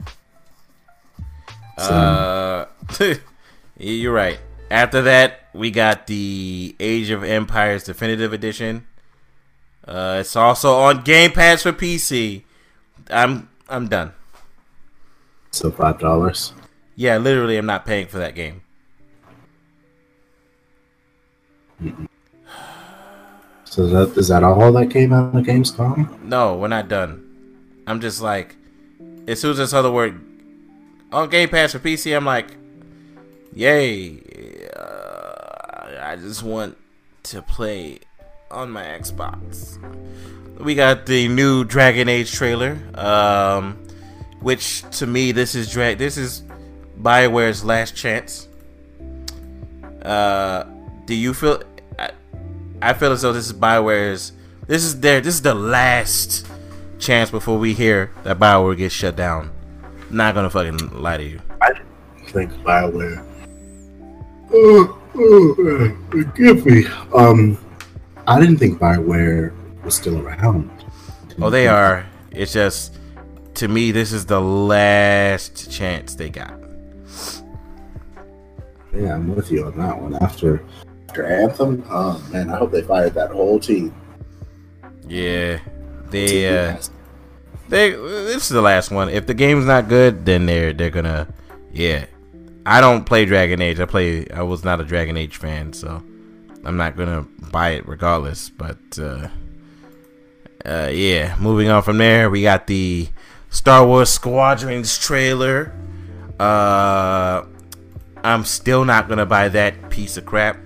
So- Uh, *laughs* you're right. After that, we got the Age of Empires Definitive Edition. Uh, it's also on Game Pass for PC. I'm I'm done. So five dollars. Yeah, literally, I'm not paying for that game. So is that is that all that came out of Gamescom? No, we're not done. I'm just like, as soon as this other word on Game Pass for PC, I'm like, yay! Uh, I just want to play on my Xbox. We got the new Dragon Age trailer, um, which to me this is drag this is Bioware's last chance. Uh, do you feel? I, I feel as though this is Bioware's. This is their. This is the last chance before we hear that Bioware gets shut down. Not gonna fucking lie to you. I think Bioware. Oh, oh, forgive me. Um, I didn't think Bioware was still around. Oh, they are. It's just to me, this is the last chance they got. Yeah, I'm with you on that one. After after Anthem, oh man, I hope they fired that whole team. Yeah, they. Uh, they. This is the last one. If the game's not good, then they're they're gonna. Yeah, I don't play Dragon Age. I play. I was not a Dragon Age fan, so I'm not gonna buy it regardless. But uh, uh, yeah, moving on from there, we got the Star Wars Squadrons trailer. Uh, I'm still not gonna buy that piece of crap.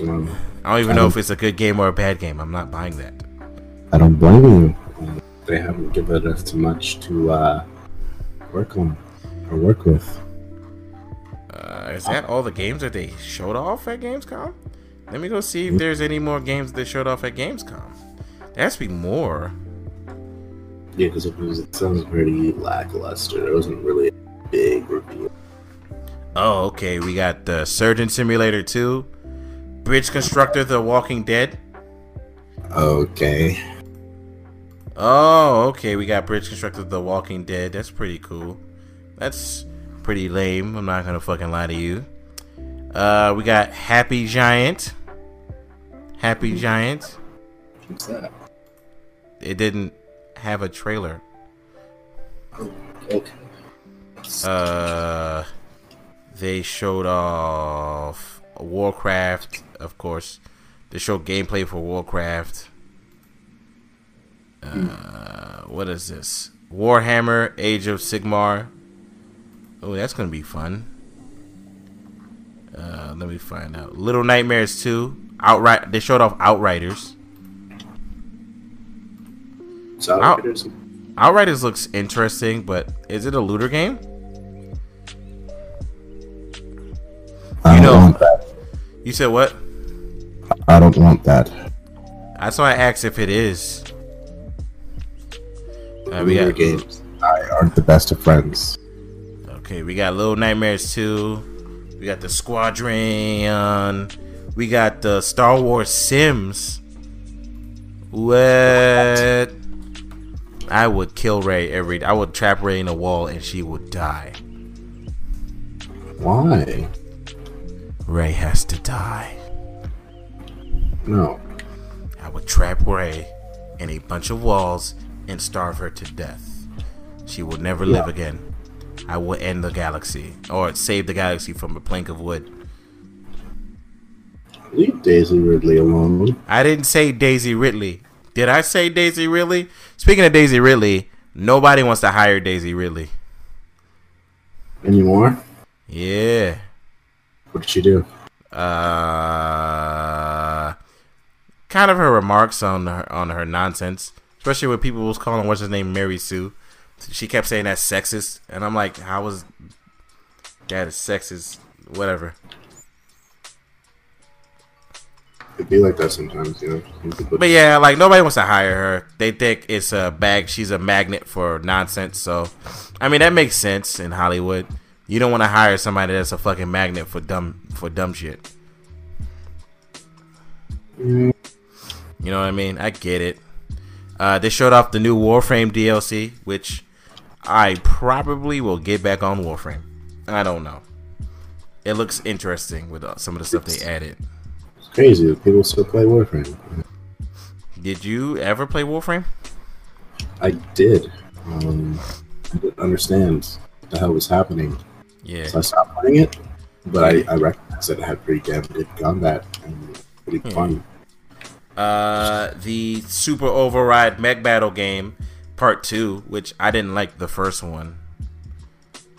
Um, I don't even know if it's a good game or a bad game. I'm not buying that. I don't blame you. They haven't given us too much to uh, work on or work with. Uh, is that all the games that they showed off at Gamescom? Let me go see if there's any more games they showed off at Gamescom. There has to be more. Yeah, because it was it sounds pretty lackluster. There wasn't really a big review. Oh, okay. We got the Surgeon Simulator 2, Bridge Constructor The Walking Dead. Okay. Oh, okay. We got Bridge Constructor The Walking Dead. That's pretty cool. That's pretty lame. I'm not gonna fucking lie to you. Uh, we got Happy Giant. Happy Giant. What's that? It didn't have a trailer. Okay. Uh, they showed off Warcraft, of course. They showed gameplay for Warcraft. Uh, what is this? Warhammer: Age of Sigmar. Oh, that's gonna be fun. Uh, let me find out. Little Nightmares 2. Outright. They showed off Outriders. So Out- Outriders- Outriders looks interesting, but is it a looter game? I You don't know- want that. You said what? I don't want that. That's why I asked if it is. Uh, we got games. I aren't the best of friends. Okay, we got Little Nightmares 2. We got the Squadron. We got the Star Wars Sims. What? I would kill Rey every. I would trap Rey in a wall and she would die. Why? Rey has to die. No. I would trap Rey in a bunch of walls and starve her to death. She will never live again. I will end the galaxy or save the galaxy from a plank of wood. Leave Daisy Ridley alone. I didn't say Daisy Ridley. Did I say Daisy Ridley? Speaking of Daisy Ridley, nobody wants to hire Daisy Ridley. Anymore? Yeah. What did she do? Uh kind of her remarks on her on her nonsense, especially when people was calling what's his name Mary Sue. She kept saying that's sexist, and I'm like, how was that is sexist? Whatever. It'd be like that sometimes, you know. You could put- But yeah, like nobody wants to hire her. They think it's a bag. She's a magnet for nonsense. So, I mean, that makes sense in Hollywood. You don't want to hire somebody that's a fucking magnet for dumb for dumb shit. Mm, You know what I mean? I get it. Uh, they showed off the new Warframe DLC, which I probably will get back on Warframe. I don't know. It looks interesting with uh, some of the stuff they added. Crazy that people still play Warframe. Did you ever play Warframe? I did. Um, I didn't understand the hell was happening. Yeah. So I stopped playing it. But I, I recognized that it had pretty damn good combat and pretty Hmm. fun. uh, the Super Override Mech Battle game, Part Two, which I didn't like the first one.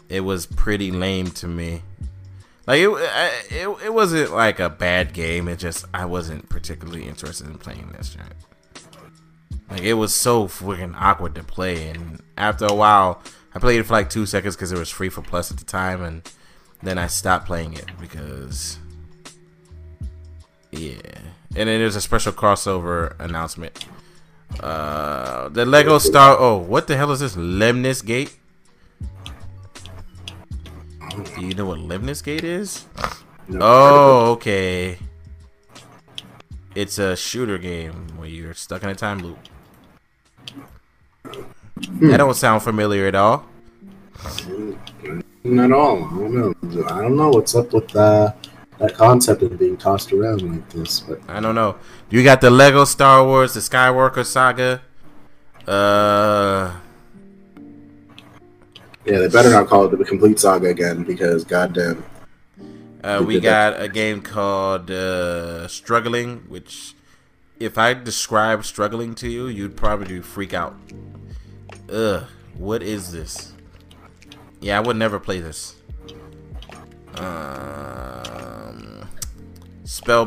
It was pretty lame to me. Like it, it, it wasn't like a bad game. It just I wasn't particularly interested in playing this shit. Like it was so freaking awkward to play, and after a while, I played it for like two seconds because it was free for plus at the time, and then I stopped playing it because yeah. And then there's a special crossover announcement. Uh, the Lego Star. Oh, what the hell is this? Lemnis Gate. Do you know what Lemnis Gate is? No, Oh, okay. It's a shooter game where you're stuck in a time loop. That don't sound familiar at all. Not at all. I don't know. I don't know what's up with uh, that concept of being tossed around like this, but I don't know. You got the Lego Star Wars, the Skywalker Saga. Uh, yeah, they better not call it the complete saga again because goddamn, Uh, We did that. got a game called uh, Struggling, which, if I describe struggling to you, you'd probably freak out. Ugh, what is this? Yeah, I would never play this. Um, Spell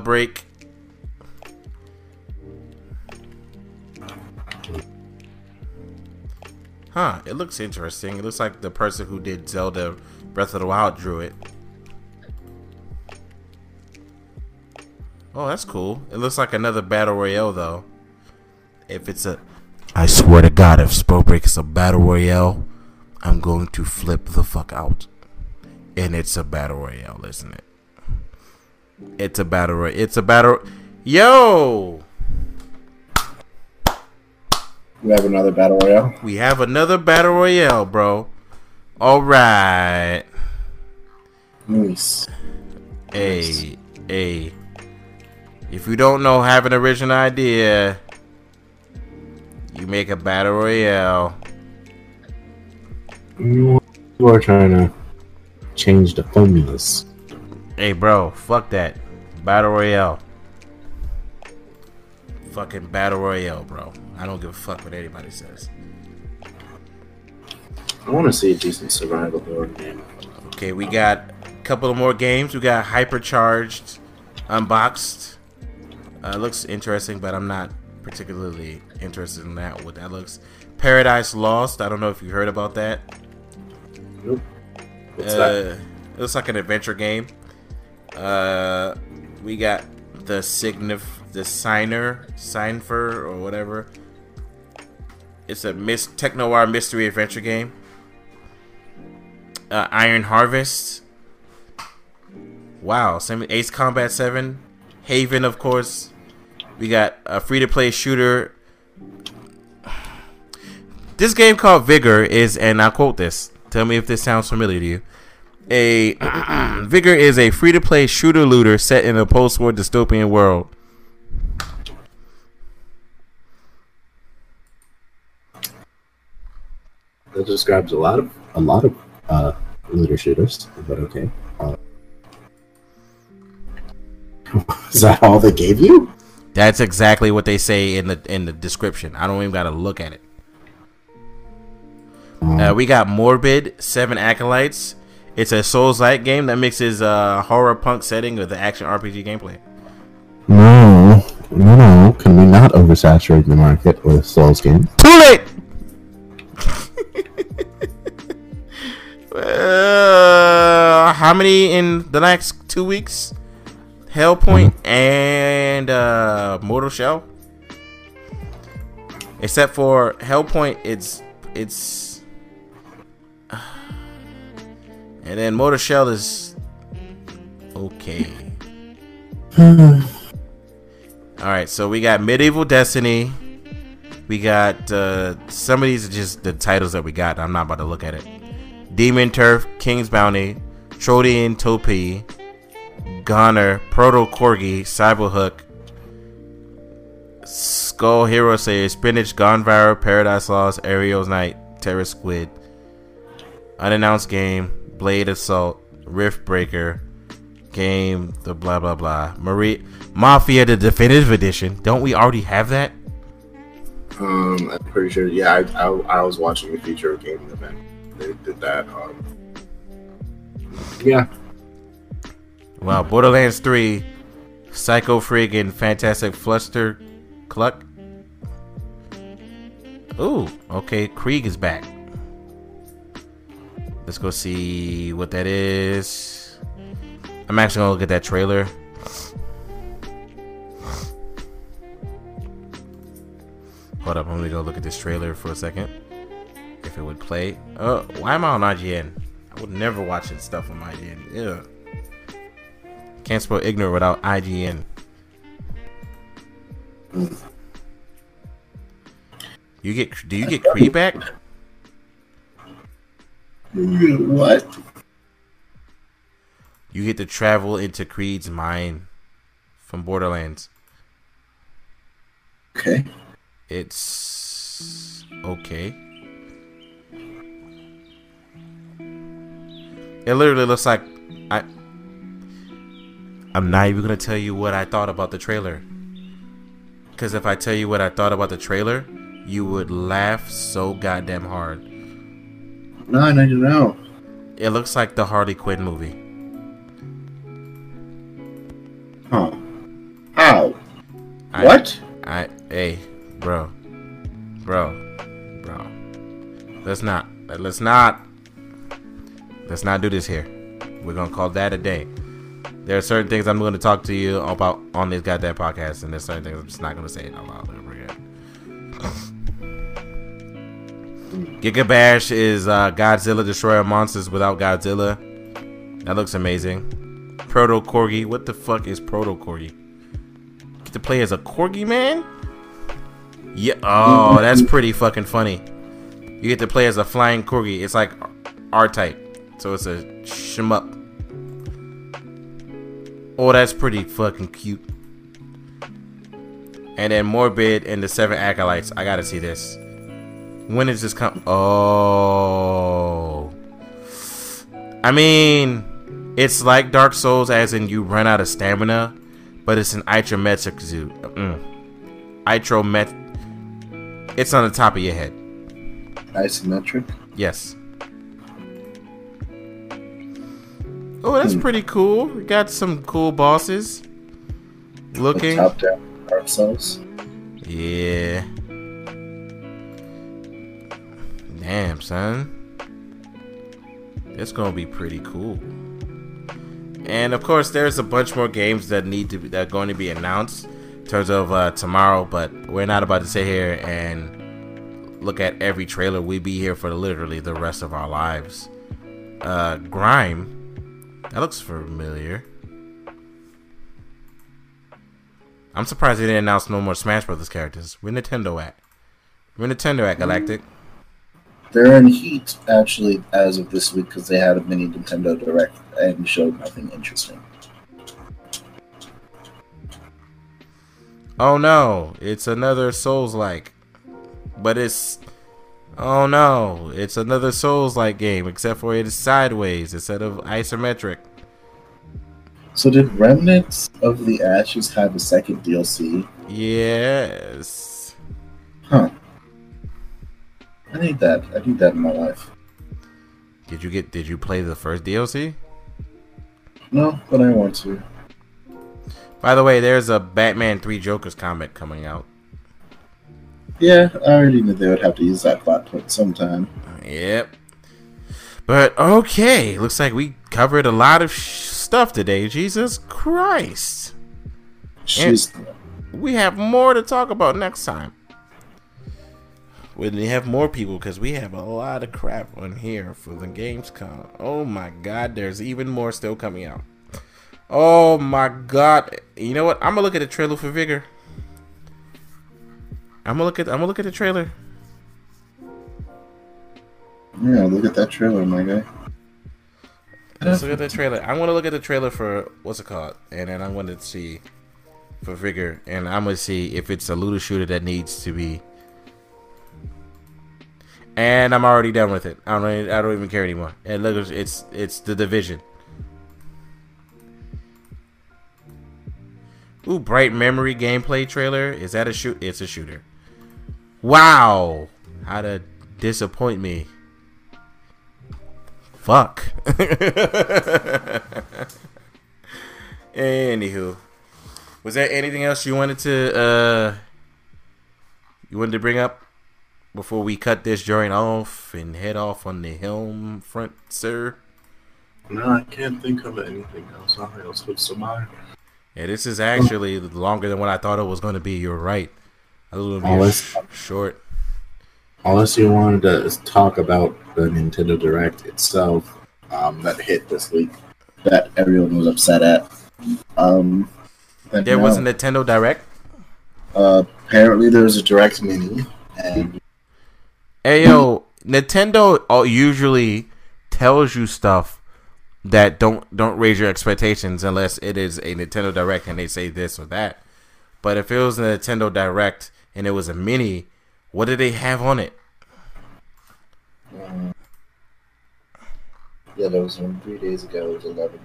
Huh, it looks interesting. It looks like the person who did Zelda Breath of the Wild drew it. Oh, that's cool. It looks like another battle royale though. If it's a I swear to god if Spellbreak is a battle royale, I'm going to flip the fuck out. And it's a battle royale, isn't it? It's a battle royale. It's a battle Yo! We have another battle royale. We have another battle royale, bro. Alright. Nice. Hey, hey. If you don't know, have an original idea. You make a battle royale. You are trying to change the formulas. Hey, bro, fuck that. Battle Royale. Fucking Battle Royale, bro. I don't give a fuck what anybody says. I want to see a decent survival horror game. Okay, we got a couple of more games. We got Hypercharged Unboxed. Uh, looks interesting, but I'm not particularly interested in that. What that looks. Paradise Lost. I don't know if you heard about that. Nope. What's uh, that? It looks like an adventure game. Uh, we got the signif the signer Signfer or whatever. It's a mis- techno noir mystery adventure game. Uh, Iron Harvest. Wow, same Ace Combat Seven, Haven, of course. We got a free to play shooter. This game called Vigor is, and I quote this. Tell me if this sounds familiar to you. A *clears throat* Vigor is a free to play shooter looter set in a post war dystopian world. That describes a lot of a lot of uh, looter shooters, but okay. Uh, *laughs* is that all they gave you? That's exactly what they say in the in the description. I don't even got to look at it. Uh, we got Morbid Seven Acolytes. It's a Souls-like game that mixes uh, horror punk setting with the action RPG gameplay. No, no, no. Can we not oversaturate the market with Souls games? Too late. Uh, how many in the next two weeks? Hellpoint and uh, Mortal Shell. Except for Hellpoint, it's it's, *sighs* and then Mortal Shell is okay. All right, so we got Medieval Destiny. We got uh, some of these are just the titles that we got. I'm not about to look at it. Demon Turf, King's Bounty, Trodian Topi, Goner, Proto Corgi, Cyberhook, Skull Hero Says, Spinach, Gone Viral, Paradise Lost, Ariel's Knight, Terror Squid, Unannounced Game, Blade Assault, Rift Breaker, Game, the blah blah blah. Marie Mafia the Definitive Edition. Don't we already have that? Um, I'm pretty sure. Yeah, I, I, I was watching the feature gaming event. They did that. Um, yeah, Wow, Borderlands 3, Psycho Krieg, and Fantastic Fluster Cluck. Ooh, okay, Krieg is back. Let's go see what that is. I'm actually gonna look at that trailer. Hold up, I'm gonna go look at this trailer for a second. If it would play. Uh, why am I on IGN? I would never watch it stuff on IGN. Ew. Can't spell ignorant without IGN. You get do you get Krieg back? what? You get to travel into Krieg's mind from Borderlands. Okay. It's okay. It literally looks like I. I'm not even gonna tell you what I thought about the trailer. Because if I tell you what I thought about the trailer, you would laugh so goddamn hard. No, I to know. It looks like the Harley Quinn movie. Huh? How? I- what? I hey, bro, bro, bro. Let's not. Let's not. Let's not do this here. We're gonna call that a day. There are certain things I'm to talk to you about on this goddamn podcast, and there's certain things I'm just not to say it out loud ever again. Giga Bash is uh, Godzilla Destroyer Monsters without Godzilla. That looks amazing. Proto Corgi. What the fuck is Proto Corgi? Get to play as a Corgi man? Yeah. Oh, that's pretty fucking funny. You get to play as a flying Corgi. It's like R type. So it's a shmup. Oh, that's pretty fucking cute. And then Morbid and the Seven Acolytes. I gotta see this. When is this come? Oh, I mean, it's like Dark Souls, as in you run out of stamina, but it's an isometric zoo. Mm. Itromet. It's on the top of your head. Isometric. Yes. Oh, that's pretty cool. We got some cool bosses. Looking. Top down Souls. Yeah. Damn, son. It's gonna be pretty cool. And of course, there's a bunch more games that need to be, that are going to be announced in terms of uh, tomorrow. But we're not about to sit here and look at every trailer. We'd be here for literally the rest of our lives. Uh, Grime. That looks familiar. I'm surprised they didn't announce no more Smash Brothers characters. Where Nintendo at? Where Nintendo at, Galactic? They're in heat actually as of this week because they had a mini Nintendo Direct and showed nothing interesting. Oh no, it's another Souls like. But it's Oh no, it's another Souls like game, except for it is sideways instead of isometric. So did Remnants of the Ashes have a second DLC? Yes. Huh. I need that. I need that in my life. Did you get did you play the first DLC? No, but I want to. By the way, there's a Batman 3 Jokers comic coming out. Yeah, I already knew they would have to use that plot point sometime. Yep. But okay, looks like we covered a lot of sh- stuff today. Jesus Christ. She's We have more to talk about next time. When we have more people, because we have a lot of crap on here for the Gamescom. Oh my god, there's even more still coming out. Oh my god. You know what? I'm gonna look at the trailer for Vigor. I'm gonna look at I'm gonna look at the trailer. yeah. Look at that trailer, my guy. Let's look at the trailer. I want to look at the trailer for what's it called, and then I'm going to see for Vigor, and I'm to see if it's a looter shooter that needs to be. And I'm already done with it. I don't. Really, I don't even care anymore. And look, it's it's the division. Ooh, bright memory gameplay trailer. Is that a shoot? It's a shooter. Wow, how to disappoint me. Fuck. *laughs* Anywho, was there anything else you wanted to uh you wanted to bring up before we cut this joint off and head off on the helm front, sir? No, I can't think of anything else. Nothing else comes to mind. Yeah, this is actually longer than what I thought it was going to be. You're right. A little Always. short. Unless you wanted to talk about the Nintendo Direct itself um, that hit this week, that everyone was upset at. Um, There no. was a Nintendo Direct. Uh, apparently, there was a Direct Mini, and Hey yo, Nintendo uh, usually tells you stuff that don't don't raise your expectations unless it is a Nintendo Direct and they say this or that. But if it was a Nintendo Direct and it was a mini, what did they have on it? um, yeah, there was one three days ago. It was eleven.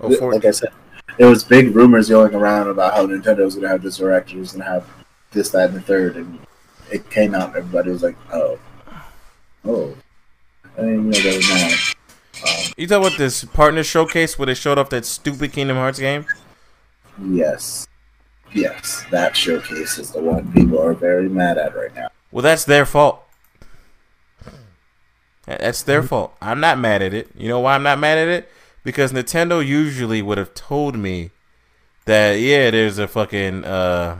Oh, for, like I said, there was big rumors going around about how Nintendo was going to have this Direct, it was going to have this, that, and the third, and it came out. and Everybody was like, "Oh, oh." I didn't know that was now. Um, you talk about this partner showcase where they showed off that stupid Kingdom Hearts game? Yes. Yes, that showcase is the one people are very mad at right now. Well, that's their fault. That's their fault. I'm not mad at it. You know why I'm not mad at it? Because Nintendo usually would have told me that yeah, there's a fucking uh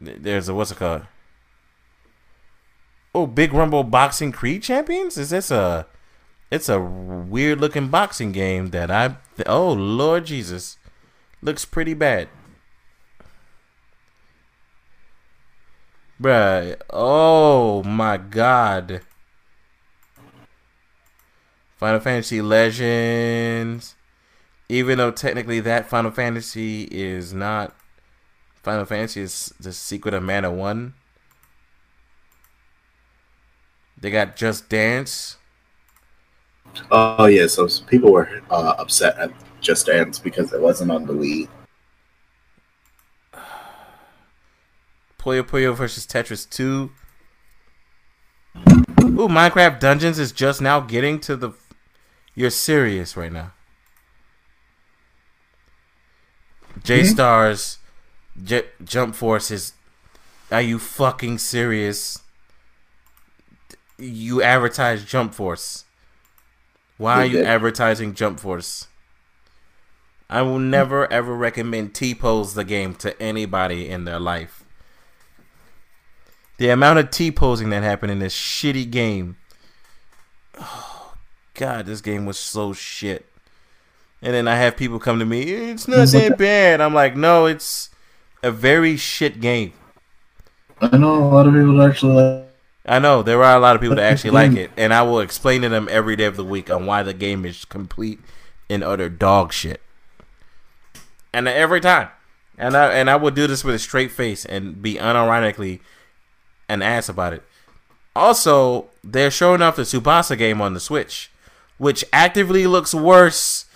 there's a what's it called? Oh, Big Rumble Boxing Creed Champions? Is this a it's a weird looking boxing game that I oh Lord Jesus. Looks pretty bad. Bruh. Oh my god. Final Fantasy Legends. Even though technically that Final Fantasy is not Final Fantasy is the Secret of Mana 1. They got Just Dance. Oh yeah, so people were uh, upset at Just Dance because it wasn't on the Wii. Puyo Puyo versus Tetris 2. Ooh, Minecraft Dungeons is just now getting to the. You're serious right now. J hmm? Stars, J- Jump Force is. Are you fucking serious? You advertise Jump Force. Why are you advertising Jump Force? I will never ever recommend T pose the game to anybody in their life. The amount of T posing that happened in this shitty game. Oh, *sighs* God, this game was so shit. And then I have people come to me, it's not that bad. I'm like, no, it's a very shit game. I know a lot of people actually like. I know there are a lot of people that actually like it, and I will explain to them every day of the week on why the game is complete and utter dog shit. And every time, and I and I will do this with a straight face and be unironically an ass about it. Also, they're showing off the Tsubasa game on the Switch, which actively looks worse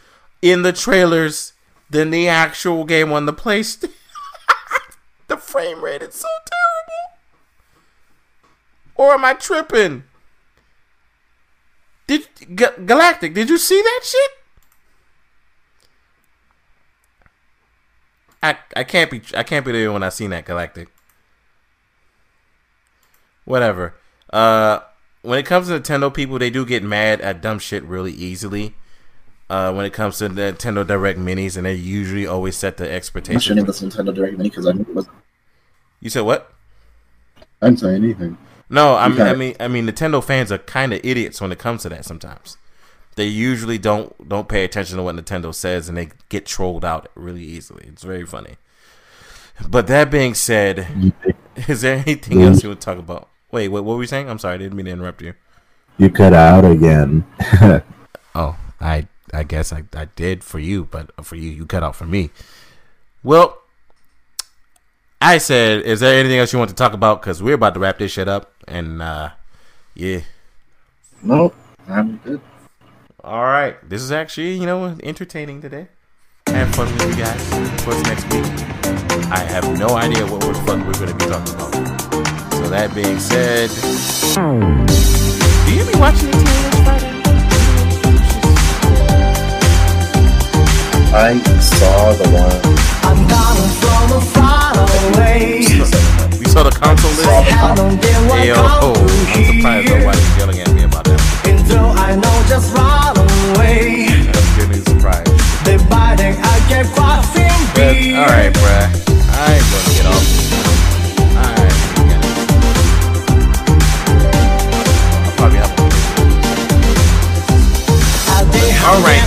in the trailers than the actual game on the PlayStation. *laughs* the frame rate is so terrible. Or am I tripping? Did Ga- Galactic? Did you see that shit? I I can't be I can't be there when I seen that Galactic. Whatever. Uh, when it comes to Nintendo people, they do get mad at dumb shit really easily. Uh, when it comes to Nintendo Direct Minis, and they usually always set the expectation. showing this Nintendo Direct Mini because I knew it was. You said what? I didn't say anything. No, I mean, I mean, I mean, Nintendo fans are kind of idiots when it comes to that. Sometimes they usually don't don't pay attention to what Nintendo says, and they get trolled out really easily. It's very funny. But that being said, *laughs* is there anything else you would talk about? Wait, what, what were we saying? I'm sorry, I didn't mean to interrupt you. you cut out again. *laughs* Oh, I I guess I, I did for you, but for you, you cut out for me. Well, I said, is there anything else you want to talk about? Because we're about to wrap this shit up, and uh, yeah. nope, I'm good. All right. This is actually, you know, entertaining today. Have fun with you guys. Of course, next week, I have no idea what fuck we're going to be talking about. So, that being said, do you be watching the TV Friday? I saw the one. I'm coming from a far away. We saw the console list. How long they will Hey, yo, come I'm surprised nobody's yelling at me about that. And though I know just run away, I'm genuinely surprised. the body I kept crossing But, beer. all right, bruh. I ain't gonna All right.